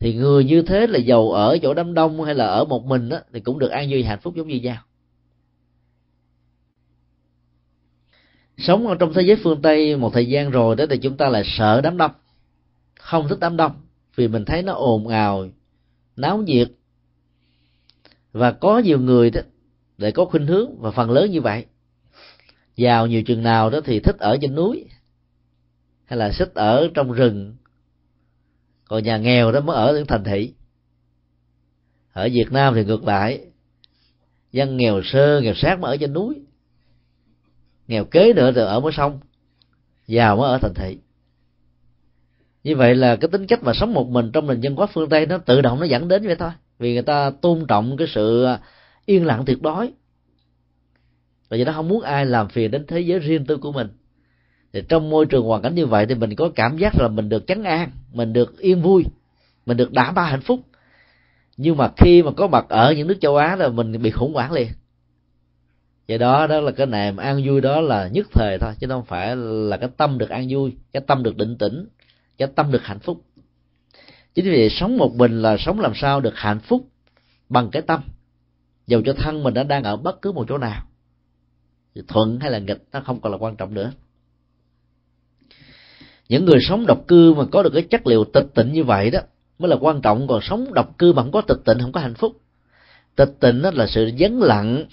thì người như thế là giàu ở chỗ đám đông hay là ở một mình đó, thì cũng được an vui hạnh phúc giống như nhau. Sống ở trong thế giới phương tây một thời gian rồi đó thì chúng ta lại sợ đám đông. Không thích đám đông, vì mình thấy nó ồn ào, náo nhiệt. Và có nhiều người đó để có khuynh hướng và phần lớn như vậy. Giàu nhiều chừng nào đó thì thích ở trên núi, hay là thích ở trong rừng. Còn nhà nghèo đó mới ở những thành thị. Ở việt nam thì ngược lại, dân nghèo sơ nghèo sát mới ở trên núi nghèo kế nữa thì ở mới sông giàu mới ở thành thị. Như vậy là cái tính cách mà sống một mình trong nền dân hóa phương tây nó tự động nó dẫn đến vậy thôi. Vì người ta tôn trọng cái sự yên lặng tuyệt đối. Và do đó không muốn ai làm phiền đến thế giới riêng tư của mình. Thì trong môi trường hoàn cảnh như vậy thì mình có cảm giác là mình được chấn an, mình được yên vui, mình được đảm bảo hạnh phúc. Nhưng mà khi mà có mặt ở những nước châu á là mình bị khủng hoảng liền vậy đó đó là cái niềm an vui đó là nhất thời thôi, chứ không phải là cái tâm được an vui, cái tâm được định tĩnh, cái tâm được hạnh phúc. Chính vì sống một mình là sống làm sao được hạnh phúc bằng cái tâm. Dầu cho thân mình đã đang ở bất cứ một chỗ nào thuận hay là nghịch nó không còn là quan trọng nữa. Những người sống độc cư mà có được cái chất liệu tịch tịnh như vậy đó, mới là quan trọng. Còn sống độc cư mà không có tịch tịnh, không có hạnh phúc tịch tịnh đó là sự vắng lặng.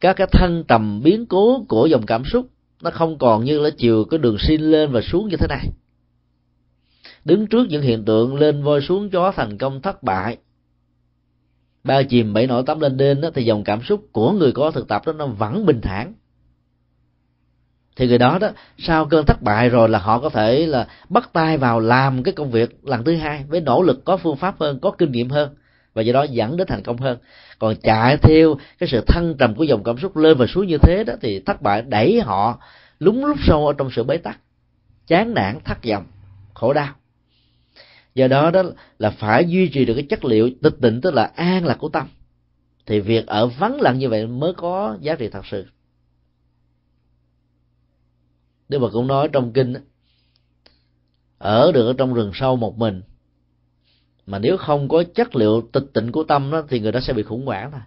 Các cái thân trầm biến cố của dòng cảm xúc nó không còn như là chiều cái đường xin lên và xuống như thế này. Đứng trước những hiện tượng lên voi xuống chó thành công thất bại. Ba chìm bảy nổi tám lên đên đó, thì dòng cảm xúc của người có thực tập đó nó vẫn bình thản. Thì người đó đó sau cơn thất bại rồi là họ có thể là bắt tay vào làm cái công việc lần thứ hai với nỗ lực có phương pháp hơn có kinh nghiệm hơn và do đó dẫn đến thành công hơn. Còn chạy theo cái sự thăng trầm của dòng cảm xúc lên và xuống như thế đó thì thất bại đẩy họ lúng lúc sâu ở trong sự bế tắc, chán nản, thất vọng, khổ đau. Do đó đó là phải duy trì được cái chất liệu tịch tịnh, tức là an lạc của tâm. Thì việc ở vắng lặng như vậy mới có giá trị thật sự. Đức Phật cũng nói trong kinh ở được ở trong rừng sâu một mình mà nếu không có chất liệu tịch tịnh của tâm đó, thì người đó sẽ bị khủng hoảng thôi.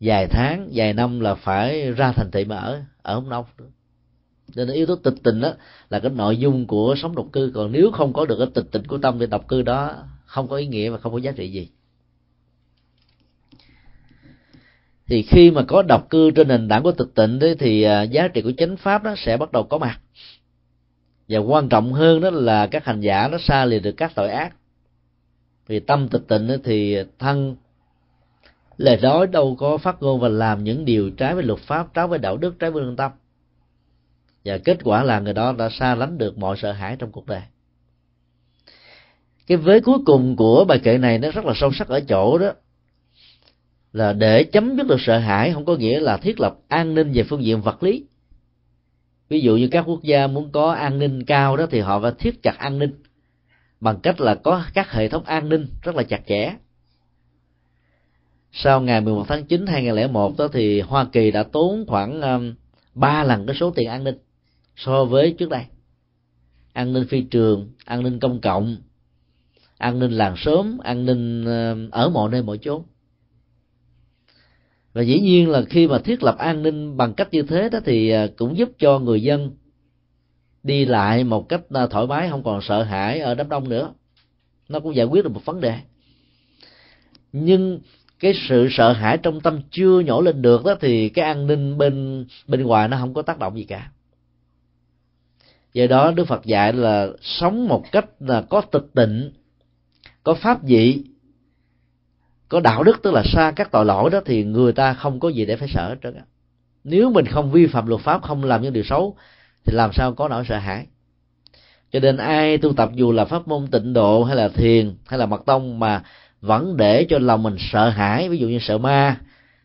Vài tháng, vài năm là phải ra thành thị mà ở ở không nông nên yếu tố tịch tịnh đó là cái nội dung của sống độc cư. Còn nếu không có được cái tịch tịnh của tâm thì độc cư đó không có ý nghĩa và không có giá trị gì. Thì khi mà có độc cư trên nền tảng của tịch tịnh đấy, thì à, giá trị của chánh pháp đó sẽ bắt đầu có mặt và quan trọng hơn đó là các hành giả nó xa lìa được các tội ác. Vì tâm tịch tịnh thì thân lời nói đâu có phát ngôn và làm những điều trái với luật pháp, trái với đạo đức, trái với lương tâm. Và kết quả là người đó đã xa lánh được mọi sợ hãi trong cuộc đời. Cái vế cuối cùng của bài kệ này nó rất là sâu sắc ở chỗ đó là để chấm dứt được sợ hãi không có nghĩa là thiết lập an ninh về phương diện vật lý ví dụ như các quốc gia muốn có an ninh cao đó thì họ phải thiết chặt an ninh bằng cách là có các hệ thống an ninh rất là chặt chẽ. Sau ngày 11 tháng 9 2001 đó thì Hoa Kỳ đã tốn khoảng um, ba lần cái số tiền an ninh so với trước đây. An ninh phi trường, an ninh công cộng, an ninh làng xóm, an ninh um, ở mọi nơi mọi chốn và dĩ nhiên là khi mà thiết lập an ninh bằng cách như thế đó thì à, cũng giúp cho người dân đi lại một cách à, thoải mái, không còn sợ hãi ở đám đông nữa. Nó cũng giải quyết được một vấn đề. Nhưng cái sự sợ hãi trong tâm chưa nhổ lên được đó thì cái an ninh bên bên ngoài nó không có tác động gì cả. Do đó đức phật dạy là sống một cách là có tịch tịnh, có pháp dị có đạo đức tức là xa các tội lỗi đó thì người ta không có gì để phải sợ hết trơn nếu mình không vi phạm luật pháp, không làm những điều xấu, thì làm sao có nỗi sợ hãi? Cho nên ai tu tập dù là pháp môn tịnh độ hay là thiền hay là mật tông mà vẫn để cho lòng mình sợ hãi, ví dụ như sợ ma,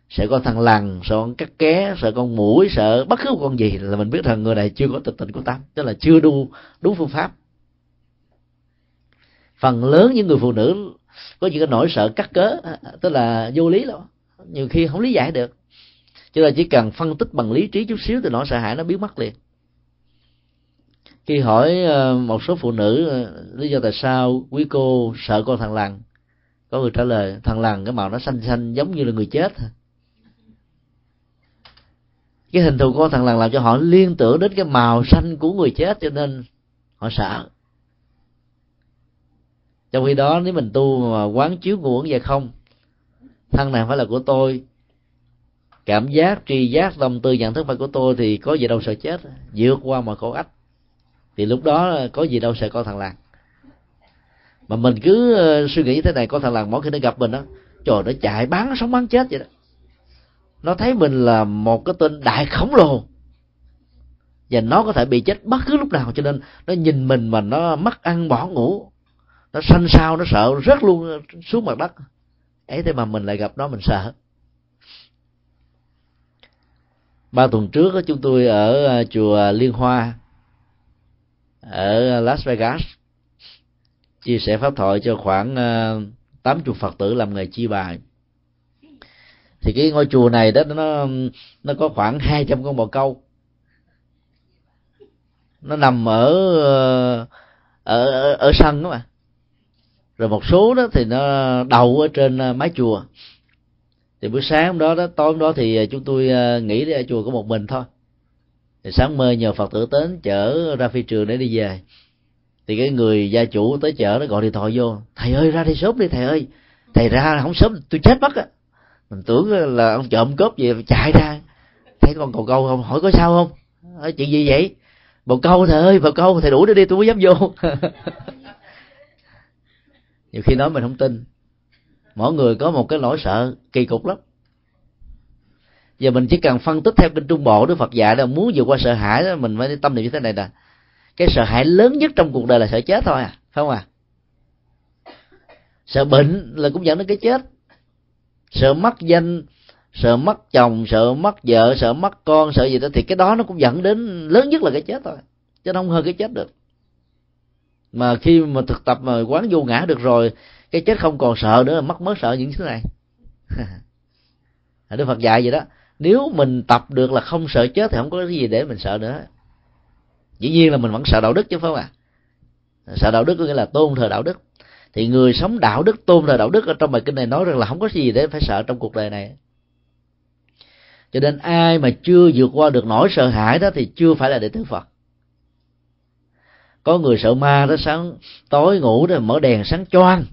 sợ con thằng lằn, sợ con cắt ké, sợ con mũi sợ bất cứ một con gì là mình biết rằng người này chưa có tịch tịnh của tâm, tức là chưa đu đúng phương pháp. Phần lớn những người phụ nữ có những cái nỗi sợ cắt cớ à, à, tức là vô lý lắm. Nhiều khi không lý giải được. Cho nên chỉ cần phân tích bằng lý trí chút xíu thì nỗi sợ hãi nó biến mất liền. Khi hỏi ờ, một số phụ nữ ờ, lý do tại sao quý cô sợ con thằng lằn, có người trả lời, thằng lằn, cái màu nó xanh xanh giống như là người chết cái hình thù con thằng lằn làm cho họ liên tưởng đến cái màu xanh của người chết cho nên họ sợ trong khi đó, nếu mình tu mà quán chiếu nguồn và không? Thân này phải là của tôi. Cảm giác, tri giác tâm tư nhận thức phải của tôi thì có gì đâu sợ chết. Vượt qua mọi khổ ách. Thì lúc đó có gì đâu sợ con thằng làng. Mà mình cứ ờ, suy nghĩ thế này, con thằng làng mỗi khi nó gặp mình đó trời, nó chạy bán sống bán chết vậy đó. Nó thấy mình là một cái tên đại khổng lồ. Và nó có thể bị chết bất cứ lúc nào, cho nên nó nhìn mình mà nó mất ăn bỏ ngủ nó xanh xao nó sợ rất luôn xuống mặt đất. Ấy thế mà mình lại gặp nó mình sợ. Ba tuần trước chúng tôi ở à, chùa liên hoa ở las vegas chia sẻ pháp thoại cho khoảng à, tám chục phật tử làm nghề chi bài. Thì cái ngôi chùa này đó nó nó có khoảng hai trăm con bò câu. Nó nằm ở à, ở ở, ở sân đó mà rồi một số đó thì nó đầu ở trên à, mái chùa. Thì buổi sáng hôm đó đó, tối hôm đó thì à, chúng tôi à, nghỉ ở chùa có một mình thôi. Thì sáng mơ nhờ phật tử đến chở ra phi trường để đi về. Thì cái người gia chủ tới chợ nó gọi điện thoại vô. Thầy ơi, ra đi sớm đi, thầy ơi. Thầy ra, không sớm, tôi chết mất á. Mình tưởng là ông trộm cướp gì chạy ra. Thấy con cầu câu không? Hỏi có sao không? Hỏi chuyện gì vậy? Bầu câu thầy ơi bầu câu, thầy đủ để đi, tôi mới dám vô. *laughs* nhiều khi nói mình không tin. Mỗi người có một cái nỗi sợ kỳ cục lắm. Giờ mình chỉ cần phân tích theo kinh trung bộ, đức phật dạy là muốn vượt qua sợ hãi đó, mình phải tâm niệm như thế này nè. Cái sợ hãi lớn nhất trong cuộc đời là sợ chết thôi à phải không à? Sợ bệnh là cũng dẫn đến cái chết. Sợ mất danh, sợ mất chồng, sợ mất vợ, sợ mất con, sợ gì đó, thì cái đó nó cũng dẫn đến, lớn nhất là cái chết thôi. Chứ không hơn cái chết được mà khi mà thực tập mà quán vô ngã được rồi, cái chết không còn sợ nữa mất mới sợ những thứ này. *laughs* À, đức Phật dạy vậy đó. Nếu mình tập được là không sợ chết thì không có cái gì để mình sợ nữa. Dĩ nhiên là mình vẫn sợ đạo đức chứ, phải không ạ? À? sợ đạo đức có nghĩa là tôn thờ đạo đức. Thì người sống đạo đức, tôn thờ đạo đức ở trong bài kinh này nói rằng là không có gì để phải sợ trong cuộc đời này. Cho nên ai mà chưa vượt qua được nỗi sợ hãi đó thì chưa phải là đệ tử phật có người sợ ma đó sáng tối ngủ rồi mở đèn sáng choang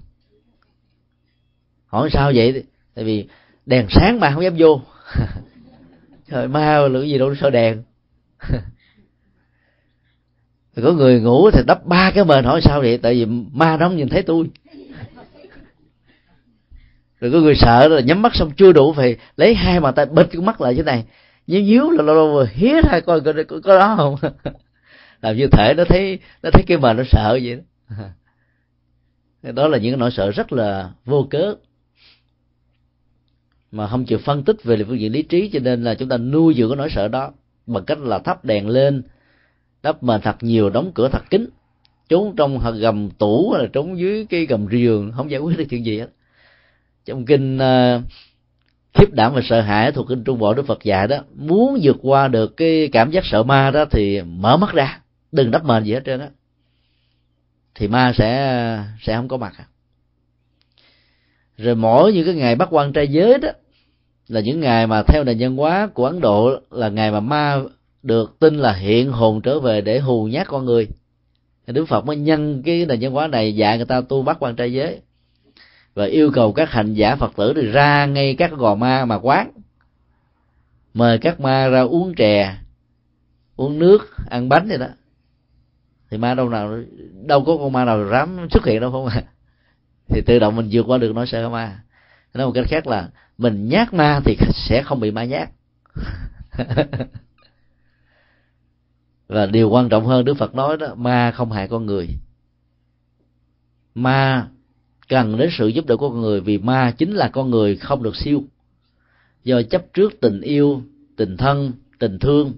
hỏi sao vậy? Tại vì đèn sáng mà không dám vô. *laughs* Trời ma là gì đâu sợ đèn. *laughs* Có người ngủ thì đắp ba cái mền hỏi sao vậy? Tại vì ma nó không nhìn thấy tôi. *laughs* Rồi có người sợ là nhắm mắt xong chưa đủ phải lấy hai bàn tay bịt cái mắt lại thế này. Nhíu nhíu là lâu lâu hía ra coi có, có, có đó không? Làm như thể nó thấy nó thấy cái mền nó sợ vậy đó. *laughs* Đó là những nỗi sợ rất là vô cớ. Mà không chịu phân tích về phương diện lý trí cho nên là chúng ta nuôi dưỡng cái nỗi sợ đó bằng cách là thắp đèn lên đắp mền thật nhiều đóng cửa thật kín. Trốn trong gầm tủ hay là trốn dưới cái gầm giường không giải quyết được chuyện gì hết. Trong kinh uh, khiếp đảm và sợ hãi thuộc kinh trung bộ đức phật dạy đó muốn vượt qua được cái cảm giác sợ ma đó thì mở mắt ra đừng đắp mền gì hết trơn á. Thì ma sẽ sẽ không có mặt à. rồi mỗi những cái ngày bắt quan trai giới đó, là những ngày mà theo nền văn hóa của ấn độ, là ngày mà ma được tin là hiện hồn trở về để hù nhát con người. Đức phật mới nhân cái nền văn hóa này dạy người ta tu bắt quan trai giới và yêu cầu các hành giả phật tử thì ra ngay các gò ma mà quán, mời các ma ra uống chè, uống nước, ăn bánh vậy đó thì ma đâu nào, đâu có con ma nào dám xuất hiện đâu, không à. Thì tự động mình vượt qua được nỗi sợ ma. Nói một cách khác là, mình nhát ma thì sẽ không bị ma nhát. *laughs* Và điều quan trọng hơn, đức phật nói đó, ma không hại con người. Ma cần đến sự giúp đỡ của con người vì ma chính là con người không được siêu. Do chấp trước tình yêu, tình thân, tình thương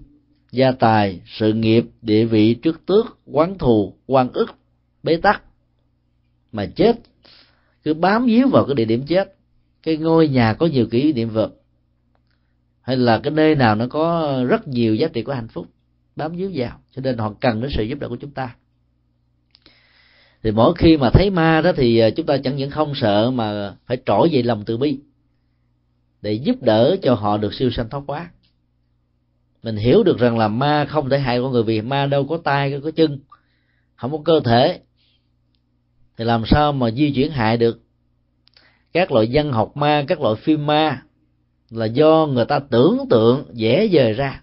gia tài, sự nghiệp, địa vị trước tước, quán thù, quan ức, bế tắc. Mà chết, cứ bám víu vào cái địa điểm chết. Cái ngôi nhà có nhiều kỷ niệm vật. Hay là cái nơi nào nó có rất nhiều giá trị của hạnh phúc, bám víu vào. Cho nên họ cần đến sự giúp đỡ của chúng ta. Thì mỗi khi mà thấy ma đó thì à, chúng ta chẳng những không sợ mà phải trỗi dậy lòng từ bi để giúp đỡ cho họ được siêu sanh thoát quá mình hiểu được rằng là ma không thể hại con người vì ma đâu có tay có chân, không có cơ thể. Thì làm sao mà di chuyển hại được? Các loại văn học ma, các loại phim ma là do người ta tưởng tượng dễ dời ra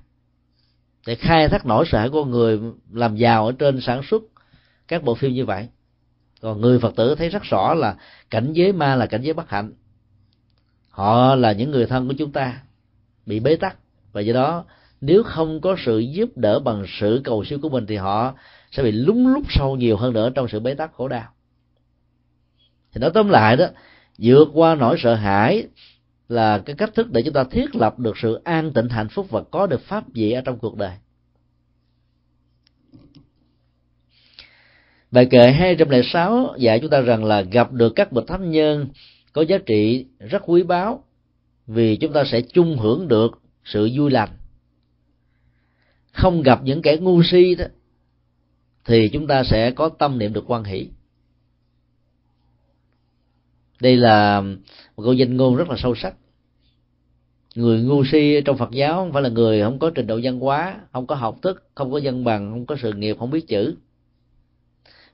để khai thác nỗi sợ của người làm giàu ở trên sản xuất các bộ phim như vậy. Còn người phật tử thấy rất rõ là cảnh giới ma là cảnh giới bất hạnh. Họ là những người thân của chúng ta, bị bế tắc. Và do đó nếu không có sự giúp đỡ bằng sự cầu siêu của mình thì họ sẽ bị lúng lút sâu nhiều hơn nữa trong sự bế tắc khổ đau thì nói tóm lại đó, vượt qua nỗi sợ hãi là cái cách thức để chúng ta thiết lập được sự an tịnh, hạnh phúc và có được pháp vị ở trong cuộc đời Bài kệ 206 dạy chúng ta rằng là gặp được các bậc thánh nhân có giá trị rất quý báu vì chúng ta sẽ chung hưởng được sự vui lành. Không gặp những kẻ ngu si đó thì chúng ta sẽ có tâm niệm được quan hỷ. Đây là một câu danh ngôn rất là sâu sắc. Người ngu si trong Phật giáo không phải là người không có trình độ văn hóa, không có học thức, không có dân bằng, không có sự nghiệp, không biết chữ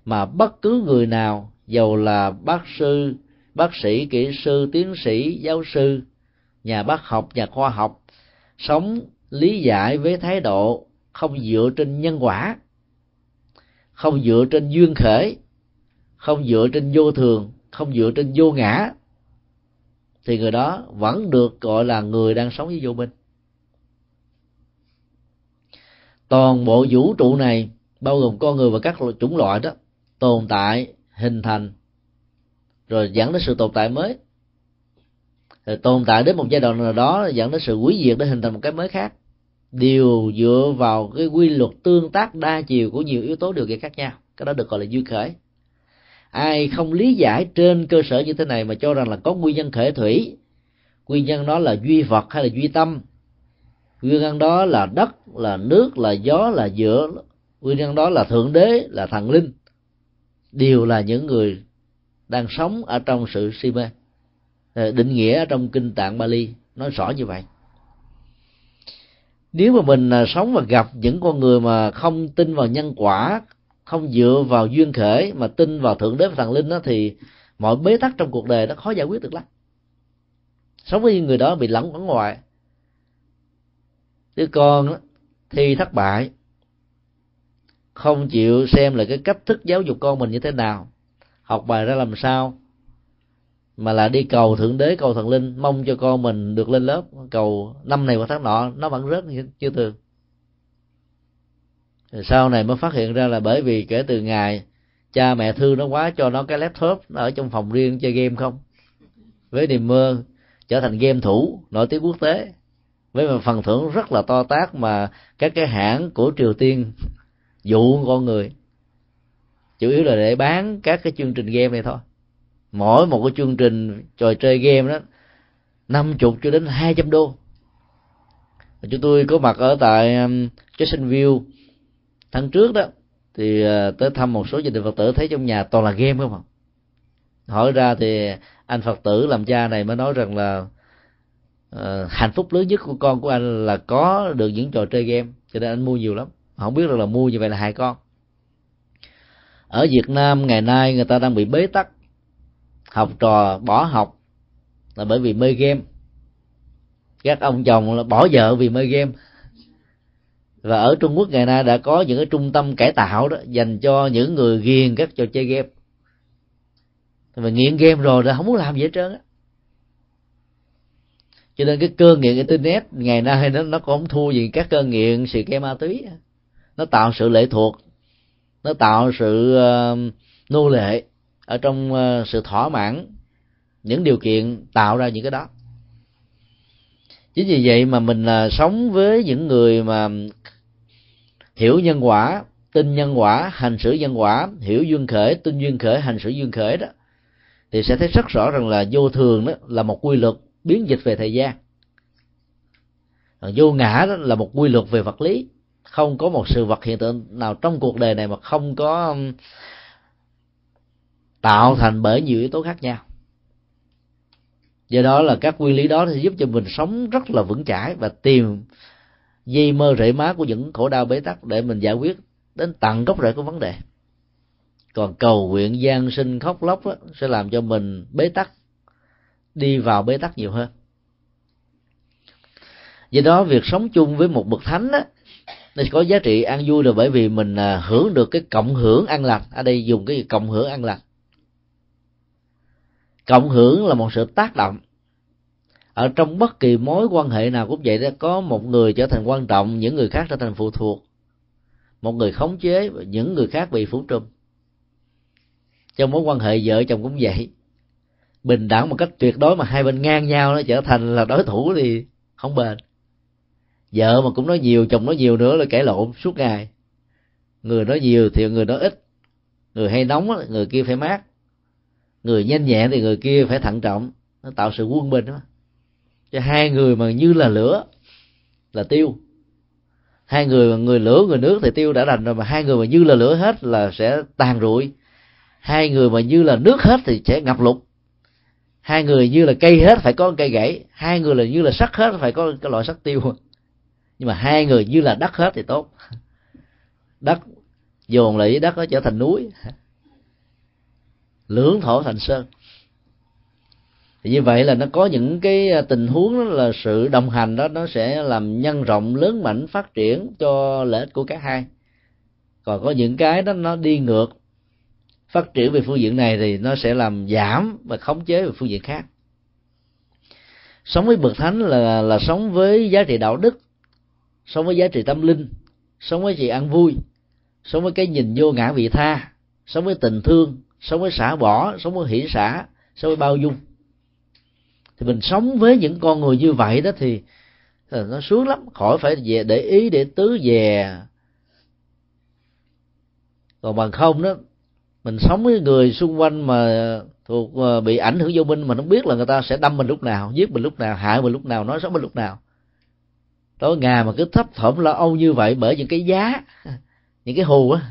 mà bất cứ người nào dầu là bác sư bác sĩ kỹ sư tiến sĩ giáo sư nhà bác học nhà khoa học sống lý giải với thái độ không dựa trên nhân quả. Không dựa trên duyên khởi. Không dựa trên vô thường. Không dựa trên vô ngã. Thì người đó vẫn được gọi là người đang sống với vô minh. Toàn bộ vũ trụ này, bao gồm con người và các chủng loại đó, tồn tại, hình thành. Rồi dẫn đến sự tồn tại mới. Rồi tồn tại đến một giai đoạn nào đó, dẫn đến sự hủy diệt để hình thành một cái mới khác đều dựa vào cái quy luật tương tác đa chiều của nhiều yếu tố điều kiện khác nhau. Cái đó được gọi là duyên khởi. Ai không lý giải trên cơ sở như thế này mà cho rằng là có nguyên nhân khởi thủy, nguyên nhân đó là duy vật hay là duy tâm, nguyên nhân đó là đất, là nước, là gió, là dựa, nguyên nhân đó là thượng đế, là thần linh, đều là những người đang sống ở trong sự si mê ờ, định nghĩa ở trong kinh tạng Bali. Nói rõ như vậy nếu mà mình à, sống và gặp những con người mà không tin vào nhân quả, không dựa vào duyên khởi mà tin vào thượng đế và thần linh đó thì mọi bế tắc trong cuộc đời nó khó giải quyết được lắm. Sống với người đó bị lẫn ở ngoài đứa con thi thất bại, không chịu xem là cái cách thức giáo dục con mình như thế nào, học bài ra làm sao mà là đi cầu thượng đế, cầu thần linh, mong cho con mình được lên lớp. Cầu năm này qua tháng nọ, nó vẫn rớt chưa thường rồi sau này mới phát hiện ra là bởi vì kể từ ngày cha mẹ thương nó quá cho nó cái laptop, nó ở trong phòng riêng chơi game không? Với niềm mơ trở thành game thủ, nổi tiếng quốc tế. Với một phần thưởng rất là to tác mà các cái hãng của triều tiên dụ con người. Chủ yếu là để bán các cái chương trình game này thôi mỗi một cái chương trình trò chơi game đó năm chục cho đến hai trăm đô. Chúng tôi có mặt ở tại um, Jacksonville tháng trước đó thì à, tới thăm một số gia đình phật tử thấy trong nhà toàn là game không ạ? Hỏi ra thì anh phật tử làm cha này mới nói rằng là uh, hạnh phúc lớn nhất của con của anh là có được những trò chơi game cho nên anh mua nhiều lắm. Không biết rằng là mua như vậy là hai con. Ở việt nam ngày nay người ta đang bị bế tắc học trò bỏ học là bởi vì mê game. Các ông chồng là bỏ vợ vì mê game. Và ở trung quốc ngày nay đã có những cái trung tâm cải tạo đó dành cho những người ghiền các trò chơi game. Mà nghiện game rồi là không muốn làm gì hết trơn á. Cho nên cái cơn nghiện internet ngày nay nó nó cũng không thua gì các cơn nghiện sự game ma túy nó tạo sự lệ thuộc nó tạo sự uh, nô lệ ở trong ờ, sự thỏa mãn, những điều kiện tạo ra những cái đó. Chính vì vậy mà mình là sống với những người mà hiểu nhân quả, tin nhân quả, hành xử nhân quả, hiểu duyên khởi, tin duyên khởi, hành xử duyên khởi đó, thì sẽ thấy rất rõ rằng là vô thường đó là một quy luật biến dịch về thời gian. Vô ngã đó là một quy luật về vật lý. Không có một sự vật hiện tượng nào trong cuộc đời này mà không có tạo thành bởi nhiều yếu tố khác nhau. Do đó là các nguyên lý đó sẽ giúp cho mình sống rất là vững chãi và tìm dây mơ rễ má của những khổ đau bế tắc để mình giải quyết đến tận gốc rễ của vấn đề. Còn cầu nguyện gian sinh khóc lóc đó, sẽ làm cho mình bế tắc đi vào bế tắc nhiều hơn. Do đó việc sống chung với một bậc thánh đó, nó có giá trị an vui là bởi vì mình à, hưởng được cái cộng hưởng an lành ở đây dùng cái cộng hưởng an lành cộng hưởng là một sự tác động. Ở trong bất kỳ mối quan hệ nào cũng vậy đó, có một người trở thành quan trọng, những người khác trở thành phụ thuộc. Một người khống chế và những người khác bị phủ trùm. Trong mối quan hệ vợ chồng cũng vậy. Bình đẳng một cách tuyệt đối mà hai bên ngang nhau nó trở thành là đối thủ thì không bền. Vợ mà cũng nói nhiều, chồng nói nhiều nữa là cãi lộn, suốt ngày. Người nói nhiều thì người nói ít. Người hay nóng người kia phải mát người nhanh nhẹn thì người kia phải thận trọng. Nó tạo sự quân bình đó. Cho hai người mà như là lửa, là tiêu. Hai người mà người lửa, người nước thì tiêu đã đành rồi, mà hai người mà như là lửa hết là sẽ tàn rụi. Hai người mà như là nước hết thì sẽ ngập lụt. Hai người như là cây hết phải có cây gãy. Hai người là như là sắt hết phải có cái loại sắt tiêu. Nhưng mà hai người như là đất hết thì tốt. Đất dồn lại đất nó trở thành núi lưỡng thổ thành sơn. Thì như vậy là nó có những cái à, tình huống đó là sự đồng hành đó, nó sẽ làm nhân rộng, lớn mạnh, phát triển cho lợi ích của cả hai. Còn có những cái đó nó đi ngược, phát triển về phương diện này thì nó sẽ làm giảm và khống chế về phương diện khác. Sống với bậc thánh là là sống với giá trị đạo đức, sống với giá trị tâm linh, sống với chị ăn vui, sống với cái nhìn vô ngã vị tha, sống với tình thương sống với xả bỏ, sống với hỷ xả, sống với bao dung. Thì mình sống với những con người như vậy đó thì ờ, nó sướng lắm. Khỏi phải về để ý, để tứ về. Còn bằng không đó, mình sống với người xung quanh mà thuộc ờ, bị ảnh hưởng vô minh mà không biết là người ta sẽ đâm mình lúc nào, giết mình lúc nào, hại mình lúc nào, nói xấu mình lúc nào. Tối ngày mà cứ thấp thỏm lo âu như vậy bởi những cái giá, *laughs* những cái hù á,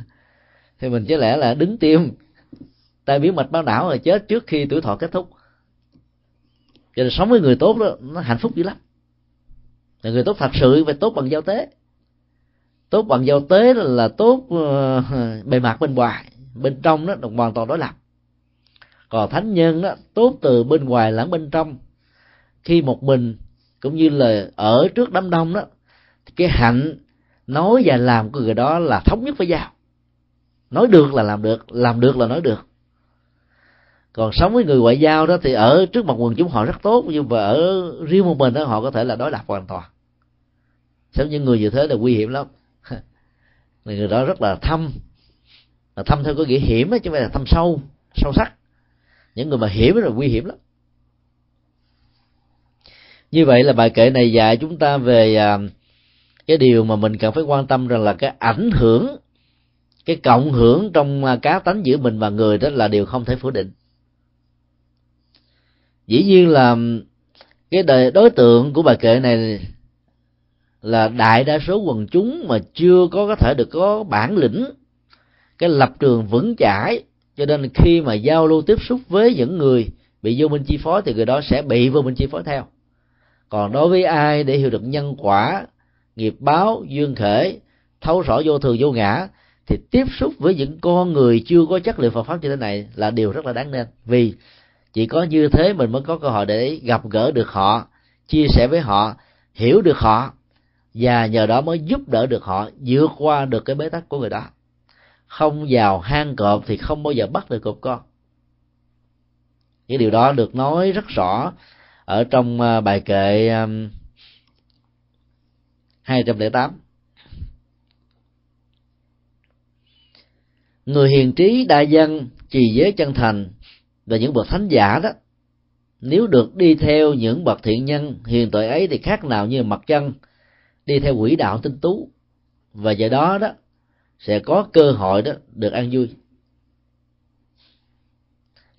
thì mình chỉ lẽ là đứng tim tai biến mạch máu não rồi chết trước khi tuổi thọ kết thúc. Cho nên sống với người tốt đó nó hạnh phúc dữ lắm. Là người tốt thật sự phải tốt bằng giao tế. Tốt bằng giao tế là, là tốt uh, *laughs* bề mặt bên ngoài. Bên trong đó là hoàn toàn đối lập. Còn thánh nhân đó tốt từ bên ngoài lẫn bên trong. Khi một mình cũng như là ở trước đám đông đó cái hạnh nói và làm của người đó là thống nhất với nhau. Nói được là làm được làm được là nói được còn sống với người ngoại giao đó thì ở trước mặt quần chúng họ rất tốt, nhưng mà ở riêng một mình đó họ có thể là đối lập hoàn toàn. Sống những người như thế là nguy hiểm lắm. *laughs* Người đó rất là thâm. Là thâm theo cái nghĩa hiểm đó, chứ không phải là thâm sâu sâu sắc. Những người mà hiểm là nguy hiểm lắm. Như vậy là bài kệ này dạy chúng ta về à, cái điều mà mình cần phải quan tâm rằng là cái ảnh hưởng, cái cộng hưởng trong à, cá tánh giữa mình và người đó là điều không thể phủ định dĩ nhiên là cái đời, đối tượng của bài kệ này là đại đa số quần chúng mà chưa có có thể được có bản lĩnh. Cái lập trường vững chãi, cho nên khi mà giao lưu tiếp xúc với những người bị vô minh chi phối thì người đó sẽ bị vô minh chi phối theo. Còn đối với ai để hiểu được nhân quả, nghiệp báo, duyên khể, thấu rõ vô thường vô ngã, thì tiếp xúc với những con người chưa có chất liệu Phật pháp như thế này là điều rất là đáng nên. Vì chỉ có như thế mình mới có cơ hội để gặp gỡ được họ, chia sẻ với họ, hiểu được họ, và nhờ đó mới giúp đỡ được họ, vượt qua được cái bế tắc của người đó. Không vào hang cọp thì không bao giờ bắt được cọp con. Những điều đó được nói rất rõ ở trong à, bài kệ um, 208 người hiền trí đa dân, trì giới chân thành và những bậc thánh giả đó, nếu được đi theo những bậc thiện nhân hiền tội ấy thì khác nào như mặt chân đi theo quỹ đạo tinh tú. Và giờ đó đó, sẽ có cơ hội đó được an vui.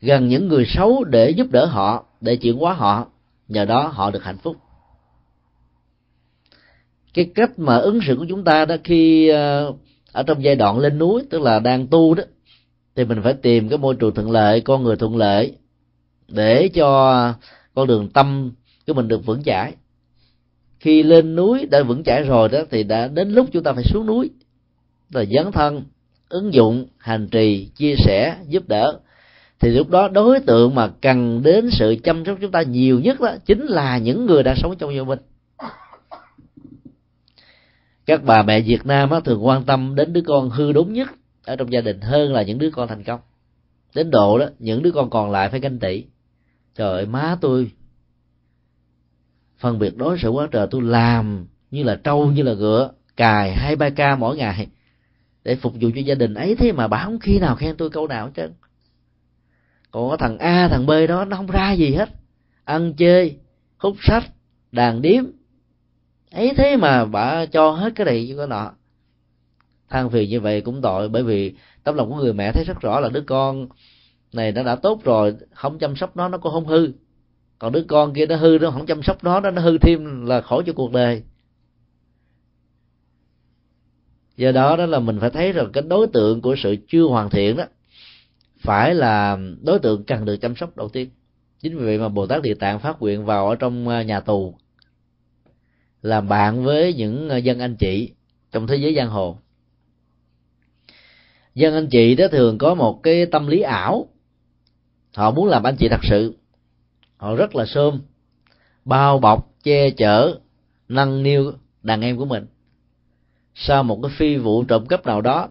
Gần những người xấu để giúp đỡ họ, để chuyển hóa họ, nhờ đó họ được hạnh phúc. Cái cách mà ứng xử của chúng ta đó khi ờ, ở trong giai đoạn lên núi, tức là đang tu đó thì mình phải tìm cái môi trường thuận lợi, con người thuận lợi, để cho con đường tâm của mình được vững chãi. Khi lên núi đã vững chãi rồi đó, thì đã đến lúc chúng ta phải xuống núi. Là dấn thân, ứng dụng, hành trì, chia sẻ, giúp đỡ. Thì lúc đó đối tượng mà cần đến sự chăm sóc chúng ta nhiều nhất đó, chính là những người đang sống trong gia đình các bà mẹ Việt Nam thường quan tâm đến đứa con hư đốn nhất ở trong gia đình hơn là những đứa con thành công. Đến độ đó, những đứa con còn lại phải ganh tị. Trời ơi, má tôi. Phân biệt đối xử quá trời, tôi làm như là trâu, như là ngựa, cài hai ba ca mỗi ngày để phục vụ cho gia đình. Ấy thế mà bà không khi nào khen tôi câu nào hết trơn. Còn có thằng a, thằng b đó, nó không ra gì hết. Ăn chơi, hút sách, đàn điếm. Ấy thế mà bà cho hết cái này cho cái nọ than phiền như vậy cũng tội, bởi vì tấm lòng của người mẹ thấy rất rõ là đứa con này nó đã tốt rồi, không chăm sóc nó nó cũng không hư. Còn đứa con kia nó hư, nó không chăm sóc nó nó hư thêm là khổ cho cuộc đời. Do đó đó là mình phải thấy rằng cái đối tượng của sự chưa hoàn thiện đó phải là đối tượng cần được chăm sóc đầu tiên. Chính vì vậy mà bồ tát địa tạng phát nguyện vào ở trong à, nhà tù, làm bạn với những à, dân anh chị trong thế giới giang hồ dân anh chị đó thường có một cái tâm lý ảo. Họ muốn làm anh chị thật sự. Họ rất là sơm, bao bọc, che chở, nâng niu đàn em của mình. Sau một cái phi vụ trộm cắp nào đó,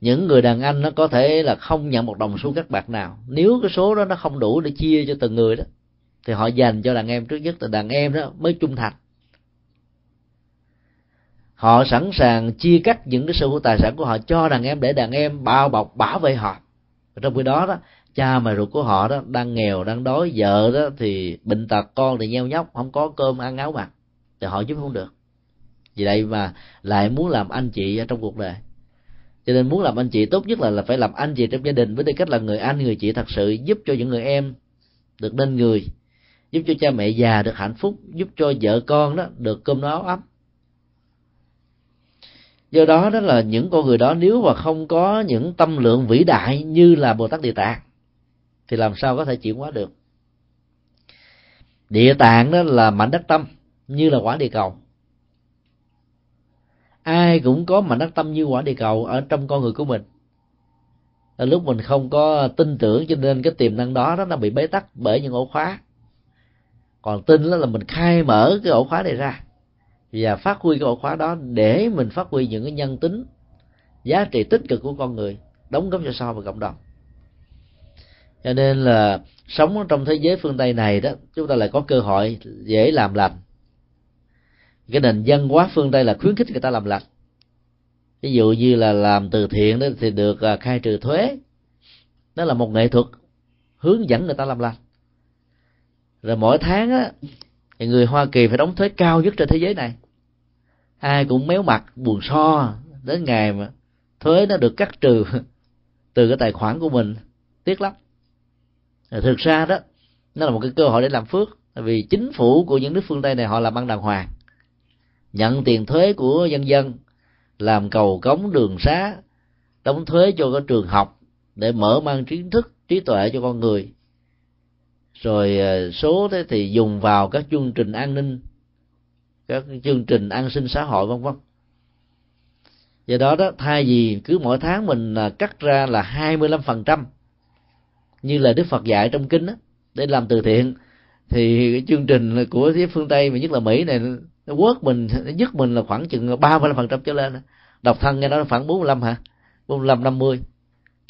những người đàn anh nó có thể là không nhận một đồng xu các bạc nào. Nếu cái số đó nó không đủ để chia cho từng người đó, thì họ dành cho đàn em trước nhất là đàn em đó mới trung thành họ sẵn sàng chia cắt những cái sở hữu tài sản của họ cho đàn em để đàn em bao bọc, bảo vệ họ. Trong khi đó đó, cha mẹ ruột của họ đó đang nghèo, đang đói, vợ đó thì bệnh tật, con thì nheo nhóc, không có cơm ăn áo mặc, thì họ giúp không được. Vì vậy mà lại muốn làm anh chị ở trong cuộc đời. Cho nên muốn làm anh chị tốt nhất là là phải làm anh chị trong gia đình với tư cách là người anh, người chị thật sự giúp cho những người em được nên người, giúp cho cha mẹ già được hạnh phúc, giúp cho vợ con đó được cơm áo ấm do đó đó là những con người đó nếu mà không có những tâm lượng vĩ đại như là bồ tát địa tạng, thì làm sao có thể chuyển hóa được? Địa tạng đó là mảnh đất tâm như là quả địa cầu. Ai cũng có mảnh đất tâm như quả địa cầu ở trong con người của mình. Lúc mình không có tin tưởng cho nên cái tiềm năng đó đó nó bị bế tắc bởi những ổ khóa. Còn tin đó là mình khai mở cái ổ khóa này ra và phát huy cái ổ khóa đó để mình phát huy những cái nhân tính, giá trị tích cực của con người, đóng góp cho xã hội và cộng đồng. Cho nên là sống trong thế giới phương tây này đó, chúng ta lại có cơ hội dễ làm lành. Cái nền dân hóa phương tây là khuyến khích người ta làm lành. Ví dụ như là làm từ thiện đó thì được à, khai trừ thuế. Đó là một nghệ thuật hướng dẫn người ta làm lành. Rồi mỗi tháng á thì người hoa kỳ phải đóng thuế cao nhất trên thế giới này. Ai cũng méo mặt, buồn so đến ngày mà thuế nó được cắt trừ *laughs* từ cái tài khoản của mình. Tiếc lắm. Thực ra đó, nó là một cái cơ hội để làm phước vì chính phủ của những nước phương tây này họ làm ăn đàng hoàng, nhận tiền thuế của dân dân, làm cầu cống đường xá, đóng thuế cho cái trường học để mở mang kiến thức, trí tuệ cho con người rồi ờ, số thế thì dùng vào các chương trình an ninh các chương trình an sinh xã hội vân vân. Do đó đó thay vì cứ mỗi tháng mình ờ, cắt ra là 25% như là Đức Phật dạy trong kinh đó, để làm từ thiện thì cái chương trình của phía phương Tây mà nhất là Mỹ này nó quất mình nó dứt mình là khoảng chừng 35% trở lên độc thân nghe nói khoảng 45 hả? 45 50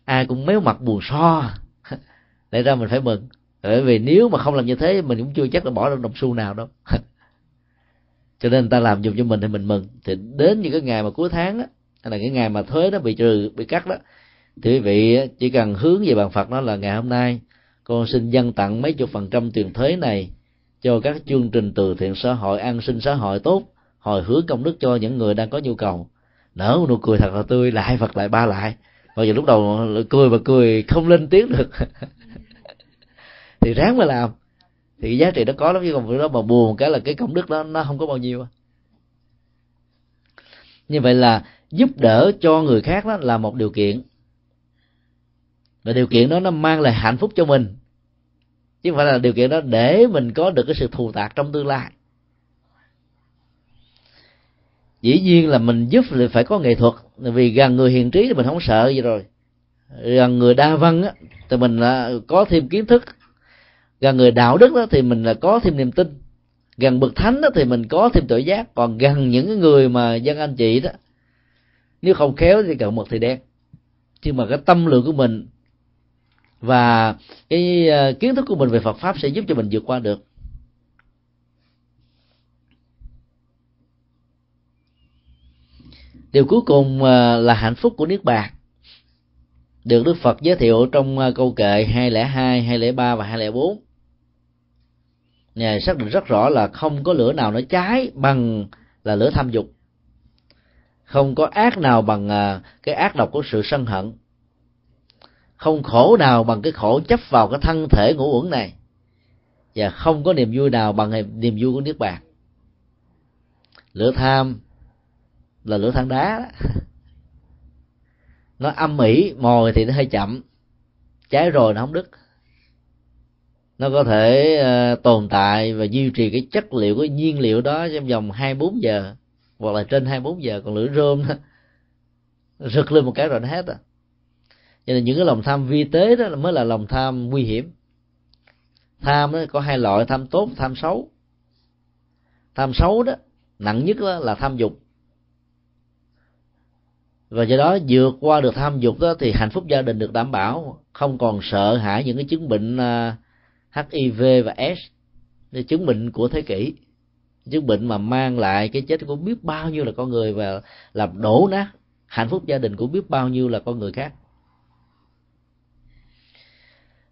ai cũng méo mặt buồn so *laughs* để ra mình phải mừng bởi vì nếu mà không làm như thế, mình cũng chưa chắc là bỏ được đồng xu nào đâu. *laughs* Cho nên người ta làm dùng cho mình thì mình mừng. Thì đến những cái ngày mà cuối tháng á, hay là cái ngày mà thuế nó bị trừ, bị cắt đó, thì quý vị chỉ cần hướng về bàn phật đó là ngày hôm nay, con xin dân tặng mấy chục phần trăm tiền thuế này cho các chương trình từ thiện xã hội, an sinh xã hội tốt, hồi hướng công đức cho những người đang có nhu cầu. Nở nụ cười thật là tươi, lại phật lại ba lại. Bây giờ lúc đầu cười mà cười không lên tiếng được. *laughs* thì ráng mà làm. Thì cái giá trị nó có lắm, chứ còn việc đó mà buồn cái là cái công đức đó, nó không có bao nhiêu như vậy là giúp đỡ cho người khác đó là một điều kiện. Và điều kiện đó nó mang lại hạnh phúc cho mình. Chứ không phải là điều kiện đó để mình có được cái sự thù tạc trong tương lai. Dĩ nhiên là mình giúp thì phải có nghệ thuật. Vì gần người hiền trí thì mình không sợ gì rồi. Gần người đa văn á, thì mình là có thêm kiến thức gần người đạo đức đó thì mình là có thêm niềm tin. Gần bậc thánh đó thì mình có thêm tự giác. Còn gần những người mà dân anh chị đó nếu không khéo thì cận mật thì đen. Nhưng mà cái tâm lượng của mình và cái ờ, kiến thức của mình về Phật pháp sẽ giúp cho mình vượt qua được. Điều cuối cùng ờ, là hạnh phúc của niết bàn. Được Đức Phật giới thiệu trong ờ, câu kệ 202, 203 và 204 Ngài xác định rất rõ là không có lửa nào nó cháy bằng là lửa tham dục. Không có ác nào bằng à, cái ác độc của sự sân hận. Không khổ nào bằng cái khổ chấp vào cái thân thể ngũ uẩn này. Và không có niềm vui nào bằng niềm vui của niết bàn. Lửa tham là lửa than đá đó. *laughs* nó âm ỉ, mồi thì nó hơi chậm. Cháy rồi nó không đứt nó có thể uh, tồn tại và duy trì cái chất liệu cái nhiên liệu đó trong vòng hai bốn giờ hoặc là trên hai bốn giờ còn lửa rơm đó rực lên một cái rồi nó hết à cho nên những cái lòng tham vi tế đó mới là lòng tham nguy hiểm. Tham đó có hai loại tham tốt tham xấu. Tham xấu đó nặng nhất đó là tham dục. Và do đó vượt qua được tham dục đó thì hạnh phúc gia đình được đảm bảo không còn sợ hãi những cái chứng bệnh uh, HIV và S. Là chứng bệnh của thế kỷ. Chứng bệnh mà mang lại cái chết của biết bao nhiêu là con người và làm đổ nát hạnh phúc gia đình của biết bao nhiêu là con người khác.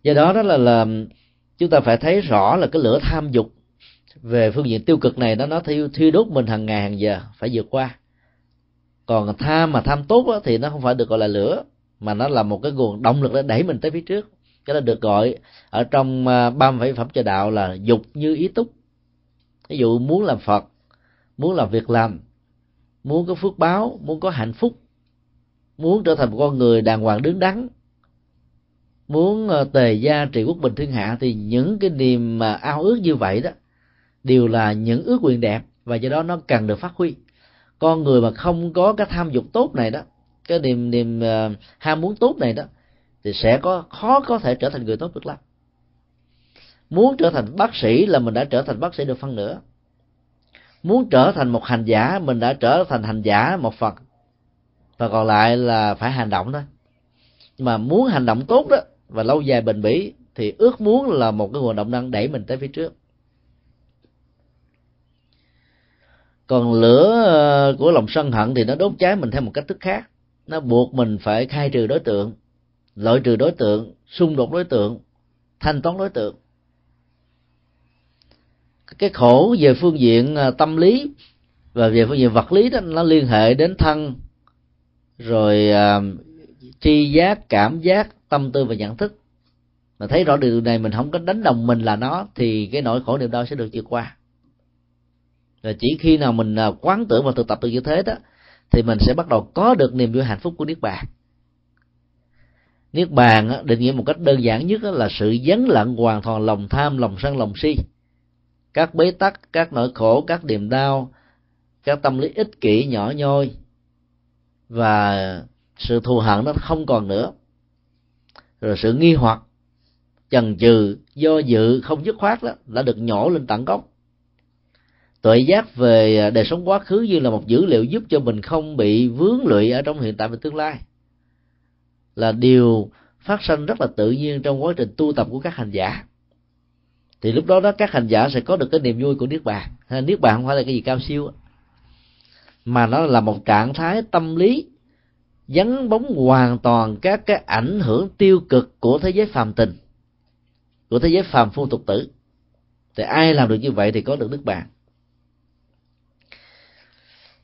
Do đó đó là, là chúng ta phải thấy rõ là cái lửa tham dục về phương diện tiêu cực này nó nó thiêu thiêu đốt mình hàng ngày hàng giờ phải vượt qua. Còn tham mà tham tốt đó, thì nó không phải được gọi là lửa mà nó là một cái nguồn động lực để đẩy mình tới phía trước cái đó được gọi ở trong à, ba mươi phẩm cho đạo là dục như ý túc. Ví dụ muốn làm phật muốn làm việc làm muốn có phước báo muốn có hạnh phúc muốn trở thành một con người đàng hoàng đứng đắn muốn à, tề gia trị quốc bình thiên hạ thì những cái niềm mà ao ước như vậy đó đều là những ước nguyện đẹp và do đó nó cần được phát huy. Con người mà không có cái tham dục tốt này đó cái niềm niềm uh, ham muốn tốt này đó thì sẽ có, khó có thể trở thành người tốt được lắm muốn trở thành bác sĩ là mình đã trở thành bác sĩ được phân nửa. Muốn trở thành một hành giả, mình đã trở thành hành giả một phần. Và còn lại là phải hành động thôi. Nhưng mà muốn hành động tốt đó và lâu dài bền bỉ thì ước muốn là một cái nguồn động năng đẩy mình tới phía trước. Còn lửa ờ, của lòng sân hận thì nó đốt cháy mình theo một cách thức khác. Nó buộc mình phải khai trừ đối tượng loại trừ đối tượng xung đột đối tượng thanh toán đối tượng. Cái khổ về phương diện à, tâm lý và về phương diện vật lý đó nó liên hệ đến thân rồi uh, tri giác cảm giác tâm tư và nhận thức. Mà thấy rõ điều này mình không có đánh đồng mình là nó thì cái nỗi khổ niềm đau sẽ được vượt qua. Và chỉ khi nào mình à, quán tưởng và thực tập được như thế đó thì mình sẽ bắt đầu có được niềm vui hạnh phúc của niết bàn niết bàn định nghĩa một cách đơn giản nhất là sự dấn lặng, hoàn toàn lòng tham, lòng sân, lòng si. Các bế tắc, các nỗi khổ, các niềm đau, các tâm lý ích kỷ, nhỏ nhoi, và sự thù hận nó không còn nữa. Rồi sự nghi hoặc, chần chừ, do dự, không dứt khoát đó, đã được nhổ lên tận gốc. Tuệ giác về đời sống quá khứ như là một dữ liệu giúp cho mình không bị vướng lụy ở trong hiện tại và tương lai là điều phát sinh rất là tự nhiên trong quá trình tu tập của các hành giả. Thì lúc đó đó các hành giả sẽ có được cái niềm vui của niết bàn. Niết bàn không phải là cái gì cao siêu mà nó là một trạng thái tâm lý vắng bóng hoàn toàn các cái ảnh hưởng tiêu cực của thế giới phàm tình, của thế giới phàm phu tục tử. Thì ai làm được như vậy thì có được nước bàn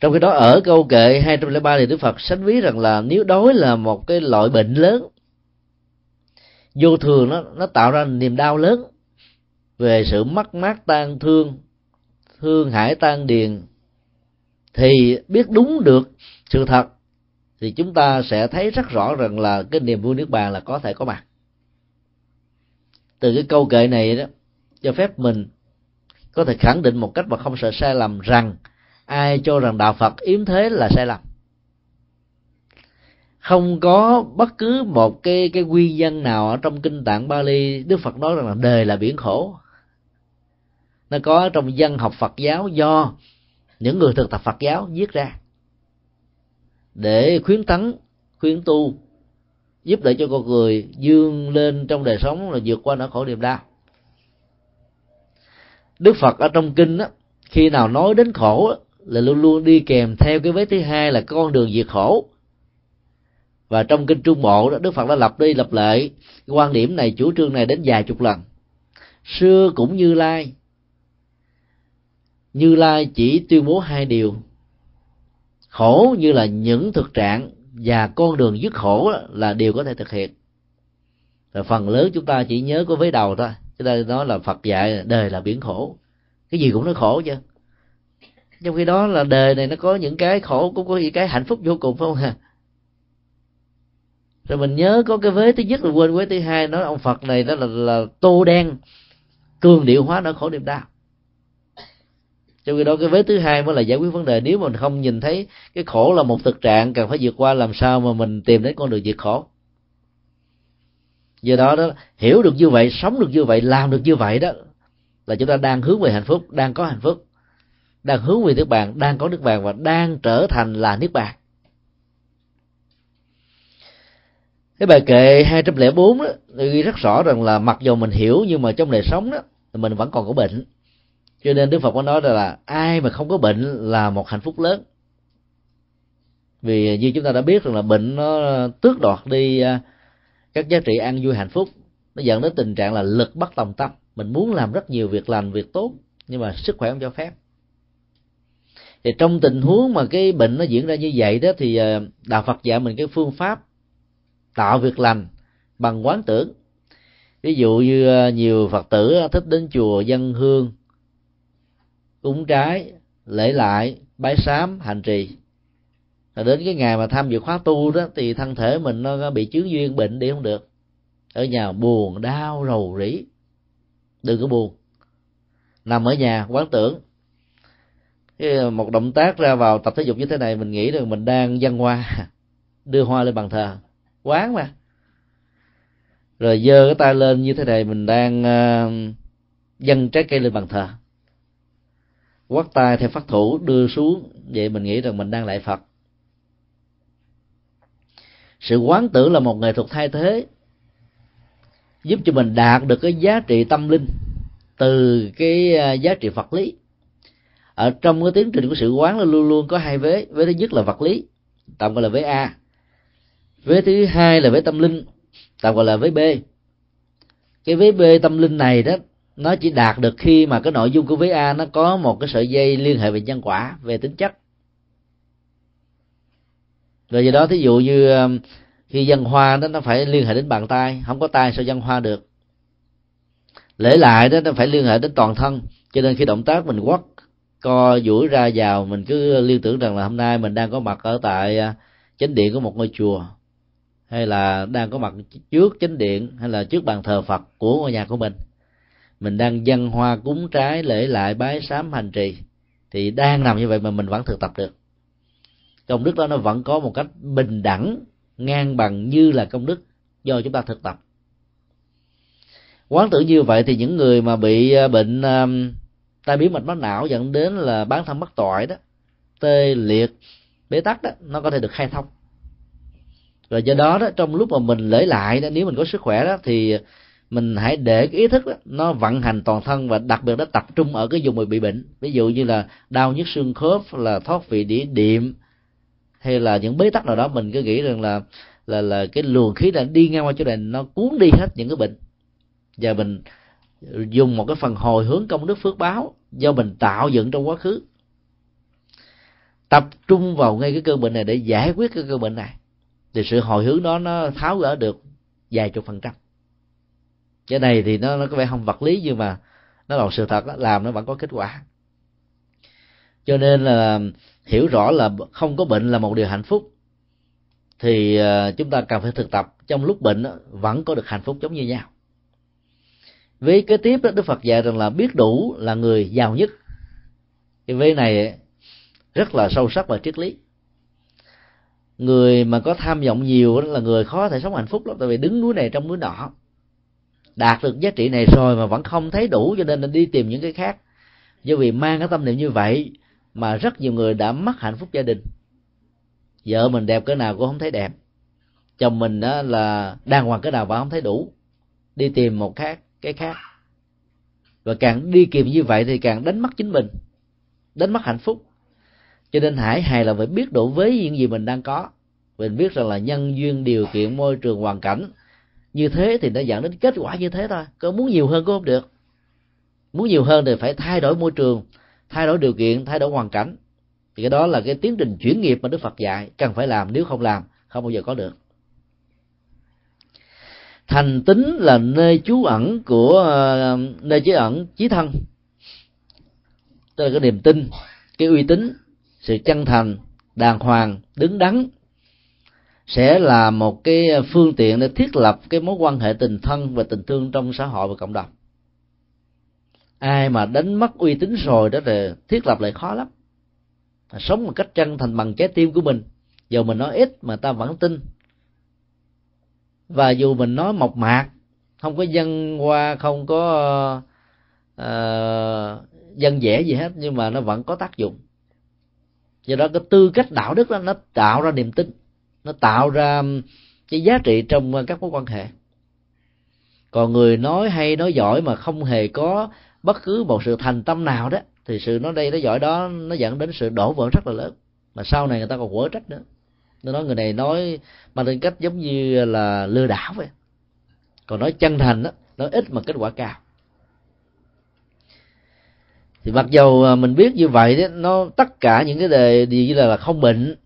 trong khi đó, ở câu kệ 203 thì Đức Phật sánh ví rằng là nếu đói là một cái loại bệnh lớn, vô thường nó nó tạo ra niềm đau lớn về sự mất mát tan thương thương hải tan điền, thì biết đúng được sự thật thì chúng ta sẽ thấy rất rõ rằng là cái niềm vui nước bàn là có thể có mặt. Từ cái câu kệ này đó, cho phép mình có thể khẳng định một cách mà không sợ sai lầm rằng ai cho rằng đạo phật yếm thế là sai lầm? Không có bất cứ một cái cái nguyên nhân nào ở trong kinh tạng Bali Đức Phật nói rằng là đời là biển khổ. Nó có trong dân học Phật giáo do những người thực tập Phật giáo viết ra để khuyến tấn khuyến tu giúp đỡ cho con người dương lên trong đời sống là vượt qua nỗi khổ niềm đau. Đức Phật ở trong kinh á khi nào nói đến khổ á, là luôn luôn đi kèm theo cái vế thứ hai là con đường diệt khổ. Và trong kinh trung bộ đó, đức phật đã lập đi lập lại quan điểm này, chủ trương này đến vài chục lần. Xưa cũng như lai. Như lai chỉ tuyên bố hai điều. Khổ như là những thực trạng và con đường dứt khổ là điều có thể thực hiện. Rồi phần lớn chúng ta chỉ nhớ có vế đầu thôi chúng ta nói là phật dạy đời là biển khổ. Cái gì cũng nói khổ chứ trong khi đó là đời này nó có những cái khổ cũng có những cái hạnh phúc vô cùng phải không hả rồi mình nhớ có cái vế thứ nhất là quên vế thứ hai nói ông phật này đó là, là tô đen cường điệu hóa nỗi khổ niềm đau. Trong khi đó cái vế thứ hai mới là giải quyết vấn đề. Nếu mình không nhìn thấy cái khổ là một thực trạng cần phải vượt qua làm sao mà mình tìm đến con đường diệt khổ? Do đó đó hiểu được như vậy sống được như vậy làm được như vậy đó là chúng ta đang hướng về hạnh phúc đang có hạnh phúc đang hướng về nước bàn đang có nước bàn và đang trở thành là nước bàn cái bài kệ 204 đó ghi rất rõ rằng là mặc dù mình hiểu nhưng mà trong đời sống đó, thì mình vẫn còn có bệnh. Cho nên đức phật có nói là ai mà không có bệnh là một hạnh phúc lớn. Vì như chúng ta đã biết rằng là bệnh nó tước đoạt đi à, các giá trị an vui hạnh phúc. Nó dẫn đến tình trạng là lực bất tòng tâm. Mình muốn làm rất nhiều việc lành, việc tốt, nhưng mà sức khỏe không cho phép thì trong tình huống mà cái bệnh nó diễn ra như vậy đó thì ờ, đạo phật dạy mình cái phương pháp tạo việc lành bằng quán tưởng. Ví dụ như ờ, nhiều phật tử ờ, thích đến chùa dân hương, cúng trái, lễ lại, bái sám, hành trì. Rồi đến cái ngày mà tham dự khóa tu đó thì thân thể mình nó bị chướng duyên bệnh đi không được. Ở nhà buồn, đau, rầu rĩ. Đừng có buồn. Nằm ở nhà quán tưởng cái ờ, một động tác ra vào tập thể dục như thế này mình nghĩ rằng mình đang dân hoa *laughs* đưa hoa lên bàn thờ. Quán mà. Rồi giơ cái tay lên như thế này mình đang ờ, uh, dâng trái cây lên bàn thờ. Quắt tay theo phát thủ đưa xuống. Vậy mình nghĩ rằng mình đang lại phật. Sự quán tưởng là một nghệ thuật thay thế giúp cho mình đạt được cái giá trị tâm linh từ cái ờ, giá trị vật lý ở trong cái tiến trình của sự quán là luôn luôn có hai vế. Vế thứ nhất là vật lý, tạm gọi là vế a. Vế thứ hai là vế tâm linh, tạm gọi là vế b. Cái vế b tâm linh này đó, nó chỉ đạt được khi mà cái nội dung của vế a nó có một cái sợi dây liên hệ về nhân quả, về tính chất. Rồi do đó, thí dụ như um, khi dân hoa đó, nó phải liên hệ đến bàn tay, không có tay sao dân hoa được. Lễ lại đó, nó phải liên hệ đến toàn thân, cho nên khi động tác mình quất co duỗi ra vào. Mình cứ liên tưởng rằng là hôm nay mình đang có mặt ở tại à, chánh điện của một ngôi chùa hay là đang có mặt trước chánh điện hay là trước bàn thờ phật của ngôi nhà của mình. Mình đang dân hoa cúng trái lễ lại bái sám hành trì. Thì đang làm như vậy mà mình vẫn thực tập được. Công đức đó nó vẫn có một cách bình đẳng ngang bằng như là công đức do chúng ta thực tập. Quán tưởng như vậy thì những người mà bị à, bệnh um, tai biến mạch máu não dẫn đến là bán thân bất tội đó. Tê liệt bế tắc đó nó có thể được khai thông. Rồi do đó đó trong lúc mà mình lễ lại đó nếu mình có sức khỏe đó thì mình hãy để cái ý thức đó, nó vận hành toàn thân và đặc biệt nó tập trung ở cái vùng mà bị bệnh. Ví dụ như là đau nhức xương khớp là thoát vị đĩa điểm hay là những bế tắc nào đó mình cứ nghĩ rằng là là là cái luồng khí đã đi ngang qua chỗ này nó cuốn đi hết những cái bệnh. Và mình dùng một cái phần hồi hướng công đức phước báo do mình tạo dựng trong quá khứ. Tập trung vào ngay cái cơn bệnh này để giải quyết cái cơn bệnh này. Thì sự hồi hướng đó nó tháo gỡ được vài chục phần trăm. Cái này thì nó nó có vẻ không vật lý nhưng mà nó là sự thật đó, làm nó vẫn có kết quả. Cho nên là hiểu rõ là không có bệnh là một điều hạnh phúc. Thì ờ, chúng ta cần phải thực tập trong lúc bệnh vẫn có được hạnh phúc giống như nhau với kế tiếp đó, đức phật dạy rằng là biết đủ là người giàu nhất. Cái vế này rất là sâu sắc và triết lý. Người mà có tham vọng nhiều đó là người khó thể sống hạnh phúc lắm tại vì đứng núi này trong núi nọ. Đạt được giá trị này rồi mà vẫn không thấy đủ cho nên là đi tìm những cái khác. Do vì mang cái tâm niệm như vậy mà rất nhiều người đã mất hạnh phúc gia đình. Vợ mình đẹp cái nào cũng không thấy đẹp. Chồng mình đó là đàng hoàng cái nào mà không thấy đủ. Đi tìm một khác cái khác. Và càng đi kìm như vậy thì càng đánh mất chính mình, đánh mất hạnh phúc. Cho nên hãy hài là phải biết độ với những gì mình đang có. Mình biết rằng là nhân duyên điều kiện môi trường hoàn cảnh như thế thì nó dẫn đến kết quả như thế thôi. Có muốn nhiều hơn cũng không được. Muốn nhiều hơn thì phải thay đổi môi trường, thay đổi điều kiện, thay đổi hoàn cảnh. Thì cái đó là cái tiến trình chuyển nghiệp mà đức phật dạy, cần phải làm, nếu không làm, không bao giờ có được thành tính là nơi trú ẩn của ờ, nơi trú ẩn chí thân. Tức là cái niềm tin, cái uy tín, sự chân thành, đàng hoàng, đứng đắn sẽ là một cái phương tiện để thiết lập cái mối quan hệ tình thân và tình thương trong xã hội và cộng đồng. Ai mà đánh mất uy tín rồi đó là thiết lập lại khó lắm. Sống một cách chân thành bằng trái tim của mình. Dù mình nói ít mà ta vẫn tin và dù mình nói mộc mạc không có dân qua không có uh, dân dẻ gì hết nhưng mà nó vẫn có tác dụng. Do đó cái tư cách đạo đức đó nó tạo ra niềm tin nó tạo ra cái giá trị trong các mối quan hệ. Còn người nói hay nói giỏi mà không hề có bất cứ một sự thành tâm nào đó thì sự nói đây nói giỏi đó nó dẫn đến sự đổ vỡ rất là lớn. Mà sau này người ta còn quở trách nữa nó nói người này nói bằng tính cách giống như là lừa đảo vậy. Còn nói chân thành đó nói ít mà kết quả cao. Thì mặc dầu mình biết như vậy đó, nó tất cả những cái đề gì như là, là không bệnh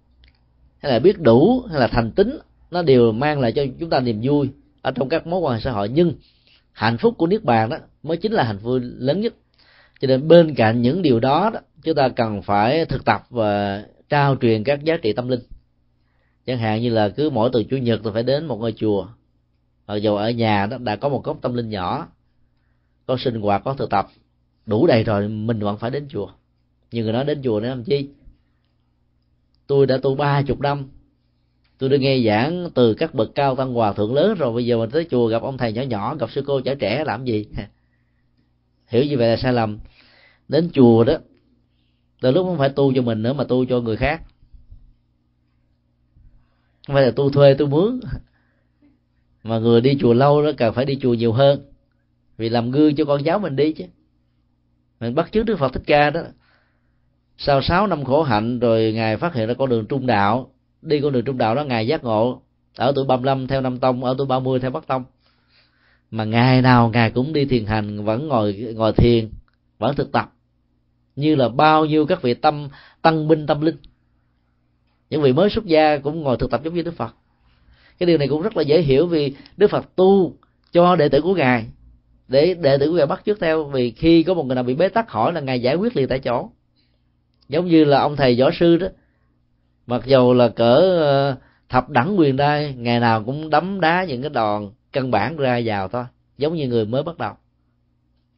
hay là biết đủ hay là thành tính nó đều mang lại cho chúng ta niềm vui ở trong các mối quan hệ xã hội. Nhưng hạnh phúc của niết bàn đó mới chính là hạnh phúc lớn nhất. Cho nên bên cạnh những điều đó, đó chúng ta cần phải thực tập và trao truyền các giá trị tâm linh chẳng hạn như là cứ mỗi từ chủ nhật tôi phải đến một ngôi chùa. Mặc dù ở nhà đó đã có một góc tâm linh nhỏ, có sinh hoạt, có thực tập, đủ đầy rồi, mình vẫn phải đến chùa. Nhiều người nói đến chùa để làm chi? Tôi đã tu ba chục năm, tôi đã nghe giảng từ các bậc cao tăng hòa thượng lớn rồi, bây giờ mình tới chùa gặp ông thầy nhỏ nhỏ, gặp sư cô trẻ trẻ, làm gì? *laughs* Hiểu như vậy là sai lầm. Đến chùa đó từ lúc không phải tu cho mình nữa mà tu cho người khác không phải là tôi thuê tôi mướn mà người đi chùa lâu đó cần phải đi chùa nhiều hơn. Vì làm gương cho con cháu mình đi chứ. Mình bắt chước đức phật thích ca đó. Sau sáu năm khổ hạnh rồi ngài phát hiện ra con đường trung đạo. Đi con đường trung đạo đó, ngài giác ngộ. Ở tuổi 35 theo năm tông, ở tuổi 30 theo bắc tông. Mà ngày nào ngài cũng đi thiền hành, vẫn ngồi ngồi thiền, vẫn thực tập. Như là bao nhiêu các vị tâm, tăng binh, tâm linh những vị mới xuất gia cũng ngồi thực tập giống như đức phật. Cái điều này cũng rất là dễ hiểu vì đức phật tu cho đệ tử của ngài để đệ tử của ngài bắt trước theo. Vì khi có một người nào bị bế tắc hỏi là ngài giải quyết liền tại chỗ. Giống như là ông thầy võ sư đó. Mặc dầu là cỡ ờ, thập đẳng quyền đai ngày nào cũng đấm đá những cái đòn căn bản ra vào thôi. Giống như người mới bắt đầu.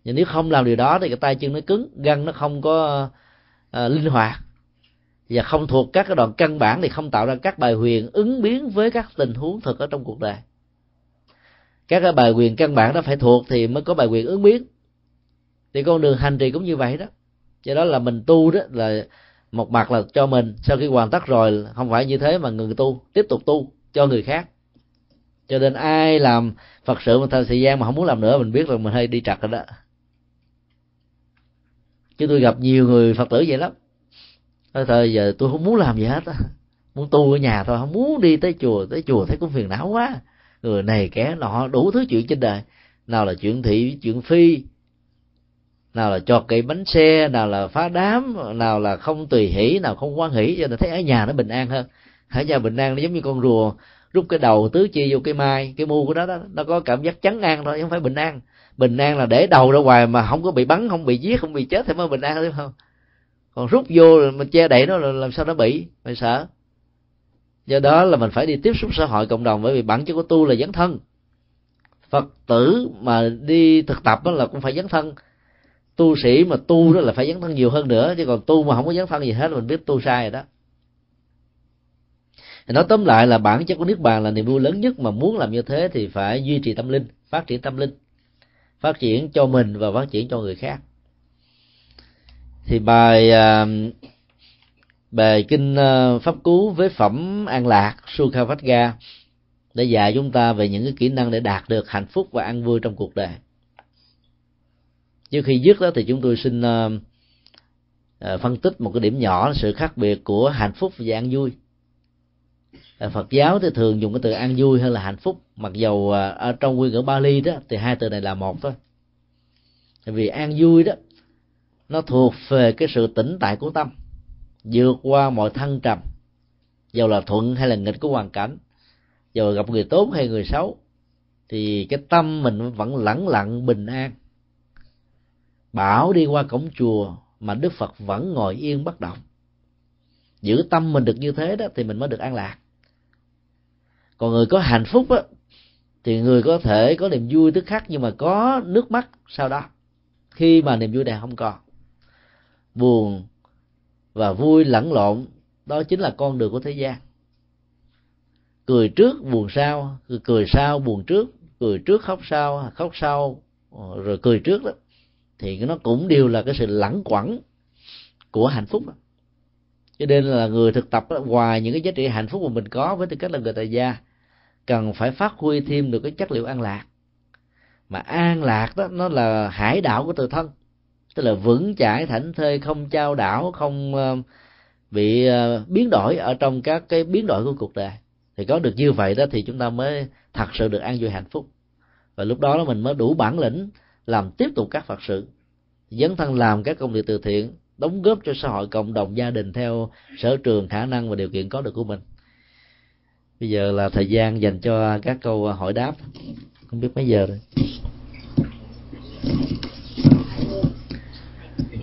Nhưng nếu không làm điều đó thì cái tay chân nó cứng gân nó không có uh, linh hoạt và không thuộc các cái đoạn căn bản thì không tạo ra các bài huyền ứng biến với các tình huống thực ở trong cuộc đời. Các cái bài quyền căn bản đó phải thuộc thì mới có bài quyền ứng biến. Thì con đường hành trì cũng như vậy đó. Cho đó là mình tu đó là một mặt là cho mình. Sau khi hoàn tất rồi, không phải như thế mà ngừng tu, tiếp tục tu cho người khác. Cho nên ai làm phật sự một thời gian mà không muốn làm nữa, mình biết là mình hơi đi trật rồi đó. Chứ tôi gặp nhiều người phật tử vậy lắm thôi, giờ tôi không muốn làm gì hết á. Muốn tu ở nhà thôi, không muốn đi tới chùa tới chùa thấy cũng phiền não quá. Người này kẻ nọ, đủ thứ chuyện trên đời. Nào là chuyện thị, chuyện phi, nào là chọt cây bánh xe, nào là phá đám, nào là không tùy hỷ, nào không quan hỷ, cho nên thấy ở nhà nó bình an hơn. Ở nhà bình an nó giống như con rùa, rút cái đầu tứ chi vô cái mai, cái mu của nó đó, nó có cảm giác chấn an thôi không phải bình an. Bình an là để đầu ra ngoài mà không có bị bắn, không bị giết, không bị chết thì mới bình an, đúng không? Còn rút vô mình che đậy nó là làm sao nó bị? Phải sợ? Do đó là mình phải đi tiếp xúc xã hội cộng đồng bởi vì bản chất của tu là dấn thân. Phật tử mà đi thực tập đó là cũng phải dấn thân. Tu sĩ mà tu đó là phải dấn thân nhiều hơn nữa, chứ còn tu mà không có dấn thân gì hết, mình biết tu sai rồi đó. Nói tóm lại là bản chất của niết bàn là niềm vui lớn nhất mà muốn làm như thế thì phải duy trì tâm linh, phát triển tâm linh, phát triển cho mình và phát triển cho người khác thì bài à, bài kinh à, pháp cú với phẩm an lạc sukhavajja để dạy chúng ta về những cái kỹ năng để đạt được hạnh phúc và an vui trong cuộc đời. Trước khi dứt đó thì chúng tôi xin à, phân tích một cái điểm nhỏ sự khác biệt của hạnh phúc và an vui. Phật giáo thì thường dùng cái từ an vui hơn là hạnh phúc, mặc dầu ở trong nguyên ngữ Bali đó thì hai từ này là một thôi. Vì an vui đó nó thuộc về cái sự tĩnh tại của tâm, vượt qua mọi thăng trầm. Dầu là thuận hay là nghịch của hoàn cảnh dầu gặp người tốt hay người xấu, thì cái tâm mình vẫn lẳng lặng, bình an. Bảo đi qua cổng chùa mà đức phật vẫn ngồi yên bất động. Giữ tâm mình được như thế đó thì mình mới được an lạc. Còn người có hạnh phúc á, thì người có thể có niềm vui tức khắc nhưng mà có nước mắt sau đó. Khi mà niềm vui này không còn buồn và vui lẫn lộn đó chính là con đường của thế gian. Cười trước buồn sau cười sau buồn trước cười trước khóc sau khóc sau ờ, rồi cười trước đó thì nó cũng đều là cái sự lẳng quẩn của hạnh phúc đó. cho nên là người thực tập đó, ngoài những cái giá trị hạnh phúc mà mình có với tư cách là người tại gia cần phải phát huy thêm được cái chất liệu an lạc. Mà an lạc đó nó là hải đảo của tự thân tức là vững chãi thảnh thơi, không trao đảo, không ờ, bị ờ, biến đổi ở trong các cái biến đổi của cuộc đời. Thì có được như vậy đó thì chúng ta mới thật sự được an vui hạnh phúc. Và lúc đó mình mới đủ bản lĩnh làm tiếp tục các phật sự. Dấn thân làm các công việc từ thiện, đóng góp cho xã hội cộng đồng, gia đình theo sở trường, khả năng và điều kiện có được của mình. Bây giờ là thời gian dành cho các câu hỏi đáp. Không biết mấy giờ rồi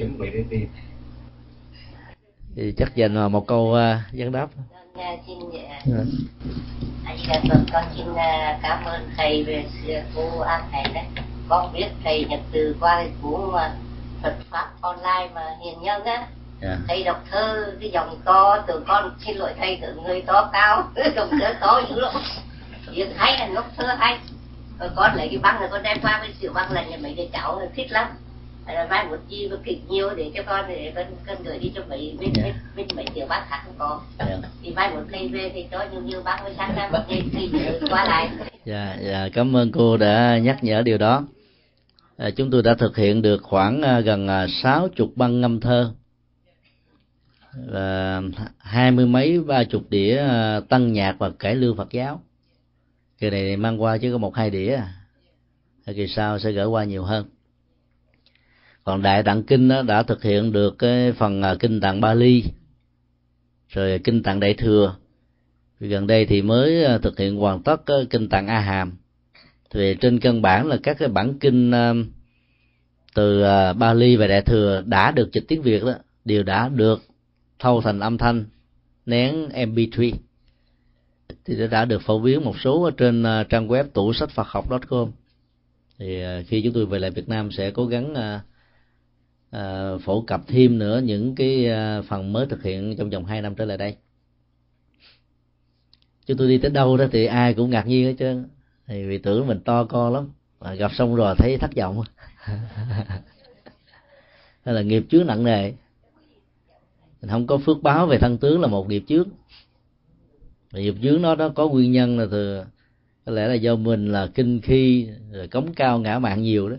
chuẩn bị để đi. Thì chắc dành một câu uh, vấn đáp. Xin dạ. anh con xin uh, cảm ơn thầy về cô an thầy đấy. Con biết thầy nhật từ qua cuốn mà Phật pháp online mà hiền nhân á. Yeah. Dạ. thầy đọc thơ cái dòng to từ con xin lỗi thầy từ người to cao *laughs* dòng thơ to dữ lắm. Việc hay là lúc thơ hay. Rồi con lấy cái băng rồi con đem qua với sự băng lần nhà mấy đứa cháu thích lắm là mai một chi có kịch nhiều để cho con để con con gửi đi cho mấy bên yeah. bên mấy tiểu bác khác không có. Yeah. thì mai một cây về thì cho nhiều nhiều bác mới sáng ra một cây thì qua lại. Dạ dạ cảm ơn cô đã nhắc nhở điều đó. À, chúng tôi đã thực hiện được khoảng à, gần à, sáu chục băng ngâm thơ và hai mươi mấy ba chục đĩa à, tăng nhạc và cải lương Phật giáo. Kỳ này mang qua chứ có một hai đĩa. À kỳ sau sẽ gửi qua nhiều hơn còn đại tạng kinh đó đã thực hiện được cái phần à, kinh tạng Bali, rồi kinh tạng đại thừa. Gần đây thì mới à, thực hiện hoàn tất kinh tạng a hàm thì trên căn bản là các cái bản kinh à, từ Bali và đại thừa đã được dịch tiếng Việt đó, đều đã được thâu thành âm thanh, nén mp3 thì đã được phổ biến một số ở trên trang web tủ sách phật học com. Thì khi chúng tôi về lại Việt Nam sẽ cố gắng uh, phổ cập thêm nữa những cái uh, phần mới thực hiện trong vòng 2 năm trở lại đây. Chúng tôi đi tới đâu đó thì ai cũng ngạc nhiên hết trơn. Thì vì tưởng mình to con lắm mà gặp xong rồi thấy thất vọng. *laughs* Hay là nghiệp trước nặng nề. Mình không có phước báo về thân tướng là một nghiệp chướng. Nghiệp trước nó nó có nguyên nhân là từ có lẽ là do mình là kinh khi rồi cống cao ngã mạng nhiều đó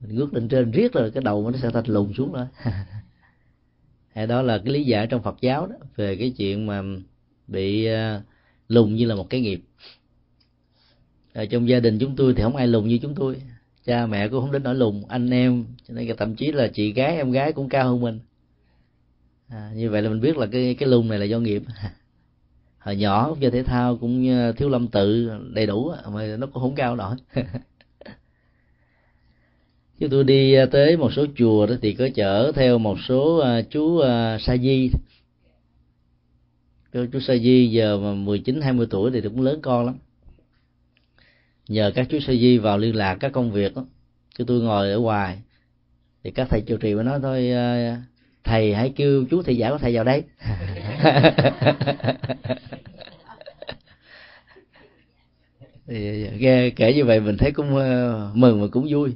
mình ngước lên trên riết rồi cái đầu nó sẽ thành lùn xuống đó *laughs* hay đó là cái lý giải trong Phật giáo đó về cái chuyện mà bị à, lùn như là một cái nghiệp. Ở trong gia đình chúng tôi thì không ai lùn như chúng tôi. Cha mẹ cũng không đến nỗi lùn anh em cho nên thậm chí là chị gái em gái cũng cao hơn mình. À, như vậy là mình biết là cái cái lùn này là do nghiệp. *laughs* Hồi nhỏ chơi thể thao cũng thiếu lâm tự đầy đủ mà nó cũng không cao nổi *laughs* chúng tôi đi à, tới một số chùa đó thì có chở theo một số à, chú à, sa di. Chú sa di giờ mà mười chín, hai mươi tuổi thì cũng lớn con lắm. Nhờ các chú sa di vào liên lạc các công việc đó, chứ tôi ngồi ở ngoài thì các thầy trụ trì mới nói thôi thầy hãy kêu chú thầy giả của thầy vào đây. *laughs* Thì nghe kể như vậy mình thấy cũng mừng và cũng vui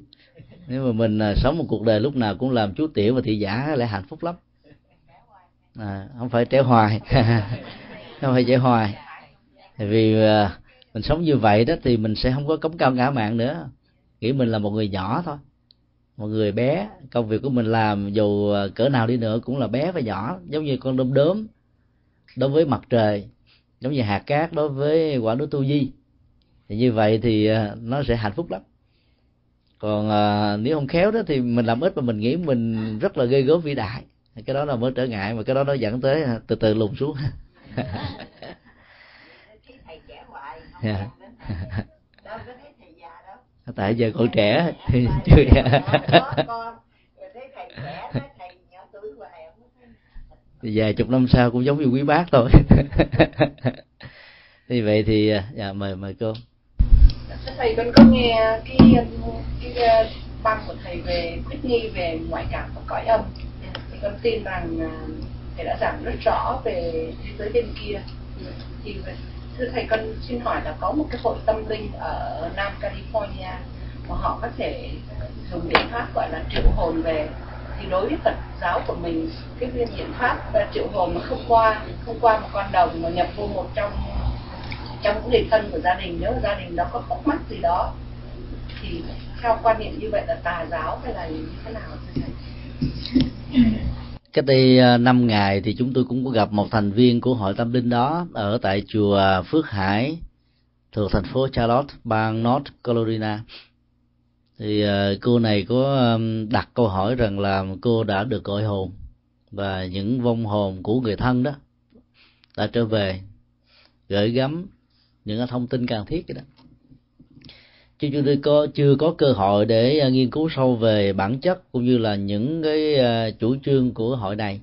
nếu mà mình à, sống một cuộc đời lúc nào cũng làm chú tiểu và thị giả lại hạnh phúc lắm. À, không phải trẻ hoài. *laughs* Không phải trẻ hoài. Tại vì à, mình sống như vậy đó thì mình sẽ không có cống cao ngã mạng nữa. Nghĩ mình là một người nhỏ thôi. Một người bé công việc của mình làm dù à, cỡ nào đi nữa cũng là bé và nhỏ giống như con đom đóm đối với mặt trời giống như hạt cát đối với quả núi tu di. Thì như vậy thì nó sẽ hạnh phúc lắm còn à, nếu không khéo đó thì mình làm ít mà mình nghĩ mình rất là ghê gớm vĩ đại. Cái đó là mới trở ngại mà cái đó nó dẫn tới à, từ từ lùn xuống. Yeah. *laughs* tại giờ còn trẻ thì chưa vài chục năm sau cũng giống như quý bác thôi. *laughs* Như vậy thì dạ mời mời cô thầy con có nghe cái cái ờ, băng của thầy về quyết nghi về ngoại cảm và cõi âm? Thì con tin rằng ờ, thầy đã giảng rất rõ về thế giới bên kia. Thì thưa thầy con xin hỏi là có một cái hội tâm linh ở Nam California mà họ có thể dùng biện pháp gọi là triệu hồn về? Thì đối với Phật giáo của mình cái biện pháp triệu hồn mà không qua không qua một con đồng mà nhập vô một trong trong những người thân của gia đình nếu gia đình đó có khúc mắc gì đó thì theo quan niệm như vậy là tà giáo hay là như thế nào thưa thầy? Cách đây à, năm ngày thì chúng tôi cũng có gặp một thành viên của hội tâm linh đó ở tại chùa Phước Hải thuộc thành phố Charlotte bang North Carolina. Thì à, cô này có đặt câu hỏi rằng là cô đã được gọi hồn và những vong hồn của người thân đó đã trở về gửi gắm những thông tin cần thiết vậy đó. Chứ chúng tôi có, chưa có cơ hội để à, nghiên cứu sâu về bản chất cũng như là những cái à, chủ trương của hội này.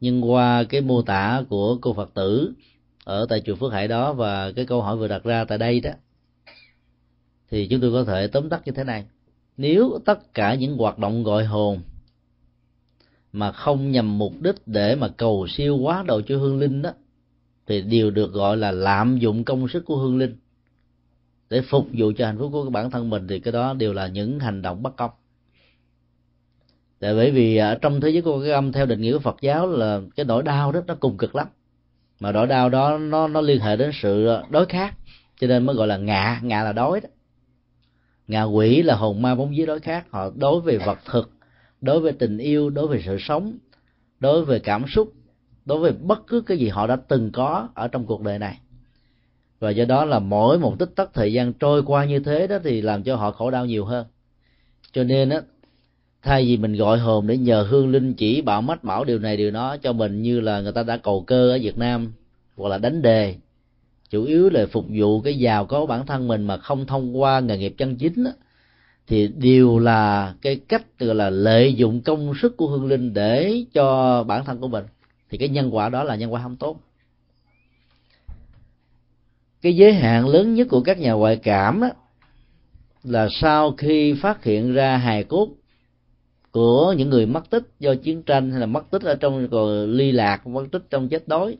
Nhưng qua cái mô tả của cô phật tử ở tại chùa phước hải đó và cái câu hỏi vừa đặt ra tại đây đó, thì chúng tôi có thể tóm tắt như thế này. Nếu tất cả những hoạt động gọi hồn mà không nhằm mục đích để mà cầu siêu quá độ cho hương linh đó thì đều được gọi là lạm dụng công sức của hương linh. Để phục vụ cho hạnh phúc của bản thân mình thì cái đó đều là những hành động bất công tại bởi vì ở trong thế giới của cái âm, theo định nghĩa của Phật giáo là cái nỗi đau đó, nó cùng cực lắm. Mà nỗi đau đó, nó nó liên hệ đến sự đối khác cho nên mới gọi là ngạ ngạ là đói đó. Ngạ quỷ là hồn ma bóng vía đối khác họ đối về vật thực, đối với tình yêu, đối với sự sống, đối với cảm xúc đối với bất cứ cái gì họ đã từng có ở trong cuộc đời này. Và do đó là mỗi một tích tắc thời gian trôi qua như thế đó thì làm cho họ khổ đau nhiều hơn. Cho nên á thay vì mình gọi hồn để nhờ hương linh chỉ bảo mách bảo điều này điều đó cho mình như là người ta đã cầu cơ ở việt nam hoặc là đánh đề chủ yếu là phục vụ cái giàu có bản thân mình mà không thông qua nghề nghiệp chân chính á, thì đều là cái cách gọi là lợi dụng công sức của hương linh để cho bản thân của mình thì cái nhân quả đó là nhân quả không tốt. Cái giới hạn lớn nhất của các nhà ngoại cảm đó, là sau khi phát hiện ra hài cốt của những người mất tích do chiến tranh hay là mất tích ở trong còn ly lạc mất tích trong chết đói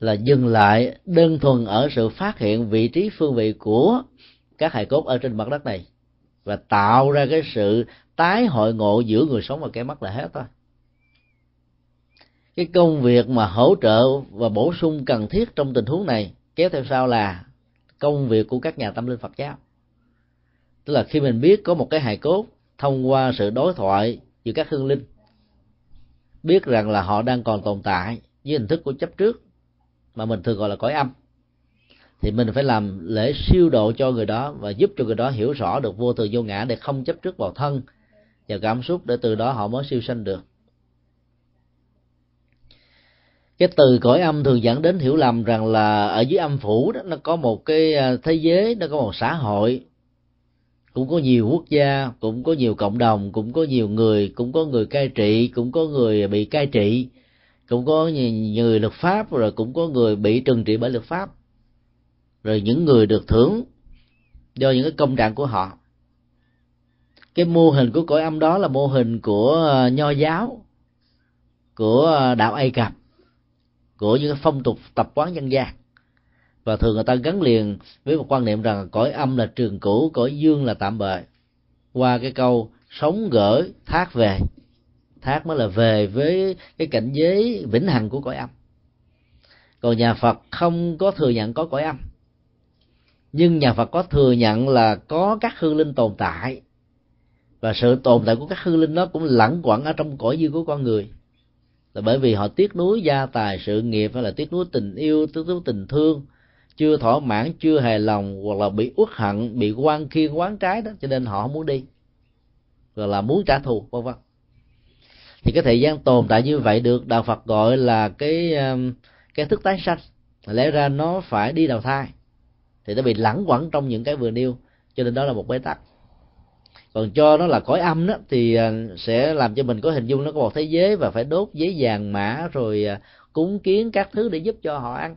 là dừng lại đơn thuần ở sự phát hiện vị trí phương vị của các hài cốt ở trên mặt đất này và tạo ra cái sự tái hội ngộ giữa người sống và kẻ mất là hết thôi cái công việc mà hỗ trợ và bổ sung cần thiết trong tình huống này kéo theo sau là công việc của các nhà tâm linh Phật giáo. Tức là khi mình biết có một cái hài cốt thông qua sự đối thoại giữa các hương linh, biết rằng là họ đang còn tồn tại với hình thức của chấp trước mà mình thường gọi là cõi âm, thì mình phải làm lễ siêu độ cho người đó và giúp cho người đó hiểu rõ được vô thường vô ngã để không chấp trước vào thân và cảm xúc để từ đó họ mới siêu sanh được cái từ cõi âm thường dẫn đến hiểu lầm rằng là ở dưới âm phủ đó, nó có một cái à, thế giới, nó có một xã hội. Cũng có nhiều quốc gia, cũng có nhiều cộng đồng, cũng có nhiều người, cũng có người cai trị, cũng có người bị cai trị. Cũng có người luật pháp, rồi cũng có người bị trừng trị bởi luật pháp. Rồi những người được thưởng do những cái công trạng của họ. Cái mô hình của cõi âm đó là mô hình của à, nho giáo, của à, đạo ai cập của những phong tục tập quán dân gian. Và thường người ta gắn liền với một quan niệm rằng cõi âm là trường cũ cõi dương là tạm bợ. Qua cái câu sống gỡ, thác về, thác mới là về với cái cảnh giới vĩnh hằng của cõi âm. Còn nhà phật không có thừa nhận có cõi âm. Nhưng nhà phật có thừa nhận là có các hương linh tồn tại. Và sự tồn tại của các hương linh đó cũng lẳng quẩn ở trong cõi dương của con người là bởi vì họ tiếc nuối gia tài sự nghiệp hay là tiếc nuối tình yêu, tiếc nuối tình thương, chưa thỏa mãn, chưa hài lòng hoặc là bị uất hận, bị quan khiên, quán trái đó, cho nên họ không muốn đi. Rồi là muốn trả thù, vân vân. Thì cái thời gian tồn tại như vậy được đạo Phật gọi là cái um, cái thức tái sanh. Lẽ ra nó phải đi đầu thai. Thì nó bị lẳng quẩn trong những cái vừa nêu, cho nên đó là một bế tắc còn cho nó là cõi âm đó, thì à, sẽ làm cho mình có hình dung nó có một thế giới và phải đốt giấy vàng mã rồi à, cúng kiến các thứ để giúp cho họ ăn.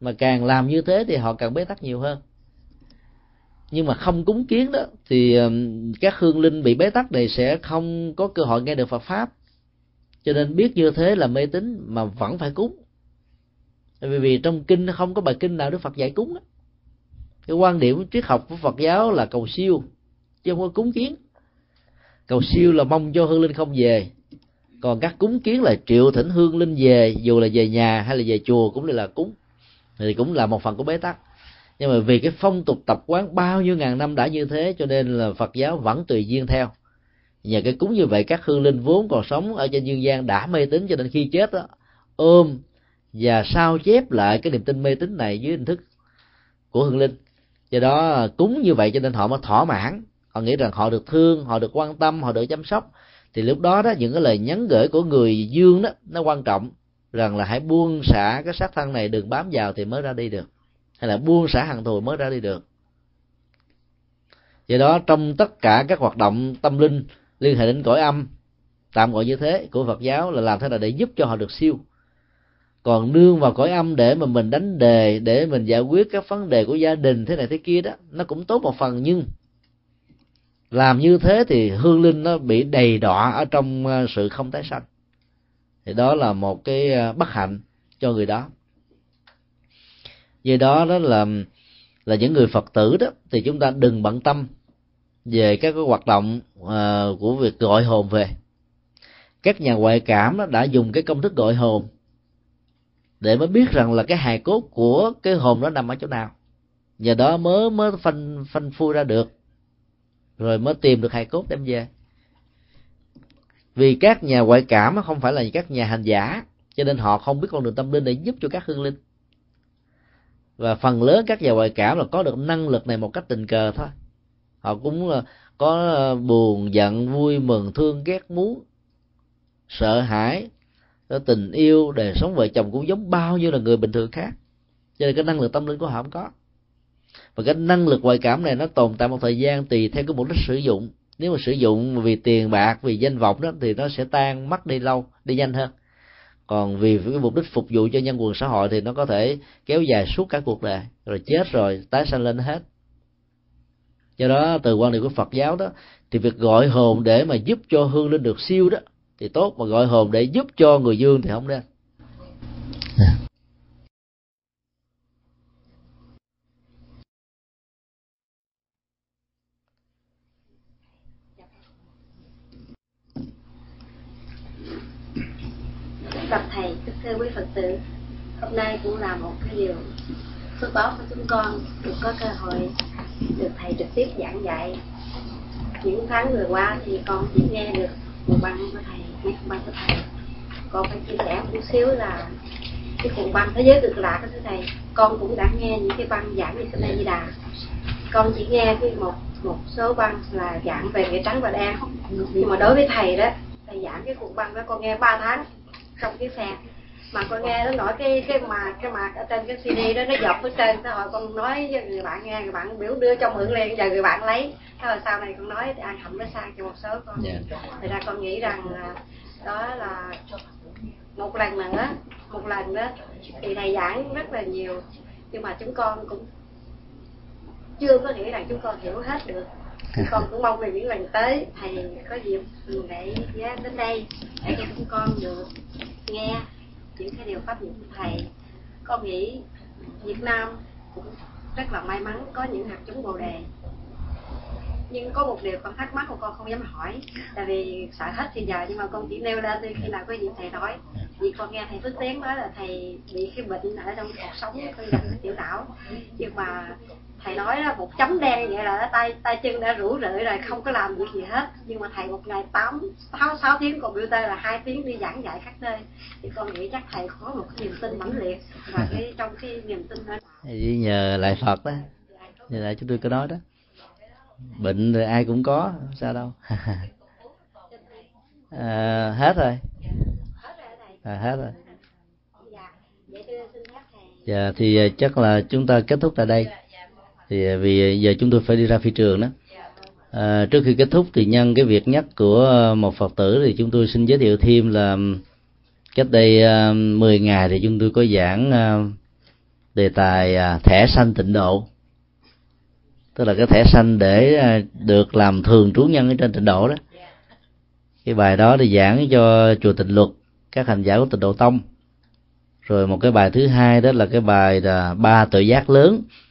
Mà càng làm như thế thì họ càng bế tắc nhiều hơn. Nhưng mà không cúng kiến đó, thì à, các hương linh bị bế tắc này sẽ không có cơ hội nghe được Phật pháp. Cho nên biết như thế là mê tín mà vẫn phải cúng. Bởi vì trong kinh không có bài kinh nào Đức Phật dạy cúng đó. cái quan điểm triết học của Phật giáo là cầu siêu chứ không có cúng kiến. Cầu siêu là mong cho hương linh không về. Còn các cúng kiến là triệu thỉnh hương linh về, dù là về nhà hay là về chùa cũng là cúng. Thì cũng là một phần của bế tắc. Nhưng mà vì cái phong tục tập quán bao nhiêu ngàn năm đã như thế, cho nên là phật giáo vẫn tùy duyên theo. Nhờ cái cúng như vậy, các hương linh vốn còn sống ở trên dương gian đã mê tín, cho nên khi chết đó ôm và sao chép lại cái niềm tin mê tín này dưới hình thức của hương linh. Do đó, cúng như vậy cho nên họ mới thỏa mãn họ nghĩ rằng họ được thương, họ được quan tâm, họ được chăm sóc. Thì lúc đó đó, những cái lời nhắn gửi của người dương đó, nó quan trọng rằng là hãy buông xả cái xác thân này, đừng bám vào thì mới ra đi được. Hay là buông xả hằng thù mới ra đi được. Do đó, trong tất cả các hoạt động tâm linh, liên hệ đến cõi âm, tạm gọi như thế của phật giáo là làm thế nào để giúp cho họ được siêu. Còn nương vào cõi âm để mà mình đánh đề, để mình giải quyết các vấn đề của gia đình thế này thế kia đó, nó cũng tốt một phần nhưng làm như thế thì hương linh nó bị đầy đọa ở trong ờ, sự không tái sanh. Thì đó là một cái ờ, bất hạnh cho người đó. Vì đó đó là là những người phật tử đó thì chúng ta đừng bận tâm về các cái hoạt động uh, của việc gọi hồn về. Các nhà ngoại cảm đó đã dùng cái công thức gọi hồn để mới biết rằng là cái hài cốt của cái hồn nó nằm ở chỗ nào. Nhờ đó mới mới phanh phanh phui ra được rồi mới tìm được hài cốt đem về. Vì các nhà ngoại cảm không phải là các nhà hành giả, cho nên họ không biết con đường tâm linh để giúp cho các hương linh. Và phần lớn các nhà ngoại cảm là có được năng lực này một cách tình cờ thôi. Họ cũng là có ờ, buồn, giận, vui, mừng, thương, ghét, muốn, sợ hãi ờ, tình yêu, đời sống vợ chồng cũng giống bao nhiêu là người bình thường khác. Cho nên cái năng lực tâm linh của họ không có và cái năng lực ngoại cảm này nó tồn tại một thời gian tùy theo cái mục đích sử dụng. Nếu mà sử dụng vì tiền bạc, vì danh vọng đó, thì nó sẽ tan mất đi lâu, đi nhanh hơn. Còn vì cái mục đích phục vụ cho nhân quần xã hội thì nó có thể kéo dài suốt cả cuộc đời. Rồi chết rồi, tái sanh lên hết. Do đó, từ quan điểm của phật giáo đó, thì việc gọi hồn để mà giúp cho hương linh được siêu đó, thì tốt. Mà gọi hồn để giúp cho người dương thì không nên. Gặp thầy kính thưa quý phật tử. Hôm nay cũng là một cái điều phước báo của chúng con. Được có cơ hội được thầy trực tiếp giảng dạy. Những tháng vừa qua thì con chỉ nghe được một băng của thầy mấy băng của thầy. Con phải chia sẻ một xíu là cái cuộn băng thế giới cực lạ của thưa thầy. Con cũng đã nghe những cái băng giảng về kinh di đà. Con chỉ nghe cái một một số băng là giảng về nghĩa trắng và đen. Nhưng mà đối với thầy đó, thầy giảng cái cuộn băng đó con nghe 3 tháng trong cái xe. Mà con nghe nó nói cái cái mà cái mà ở trên cái CD đó nó dọc ở trên thế hồi con nói với người bạn nghe người bạn biểu đưa cho mượn liền giờ người bạn lấy. Thế rồi sau này con nói ai hậm nó sang cho một số con. Yeah. thì ra con nghĩ rằng đó là một lần nữa một lần đó thì thầy giảng rất là nhiều nhưng mà chúng con cũng chưa có nghĩ rằng chúng con hiểu hết được. Con cũng mong về những lần tới thầy có dịp để đến đây để cho chúng con được nghe những cái điều pháp những của thầy. Con nghĩ Việt Nam cũng rất là may mắn có những hạt giống bồ đề. Nhưng có một điều con thắc mắc của con không dám hỏi, tại vì sợ hết thì giờ, nhưng mà con chỉ nêu lên khi nào có gì thầy nói. Vì con nghe thầy Phước Tiến nói là thầy bị cái bệnh ở trong cuộc sống tôi gặp tiểu não. Nhưng mà thầy nói là một chấm đen vậy là tay tay chân đã rũ rượi rồi không có làm việc gì hết. Nhưng mà thầy một ngày tám sáu sáu tiếng còn biểu tê là hai tiếng đi giảng dạy khắp nơi. Thì con nghĩ chắc thầy có một cái niềm tin mãnh liệt. Và *laughs* cái trong cái niềm tin đó vì nhờ lại phật đó. Nhờ lại chúng tôi có nói đó. Bệnh rồi ai cũng có sao đâu. *laughs* À, hết rồi. À, hết rồi. Dạ thì chắc là chúng ta kết thúc tại đây thì vì giờ chúng tôi phải đi ra phi trường đó. À, trước khi kết thúc thì nhân cái việc nhắc của một phật tử thì chúng tôi xin giới thiệu thêm là cách đây uh, 10 ngày thì chúng tôi có giảng uh, đề tài uh, thẻ xanh tịnh độ. Tức là cái thẻ xanh để được làm thường trú nhân ở trên tịnh độ đó. Cái bài đó thì giảng cho chùa tịnh luật các hành giả của tịnh độ tông. Rồi một cái bài thứ hai đó là cái bài là ba tự giác lớn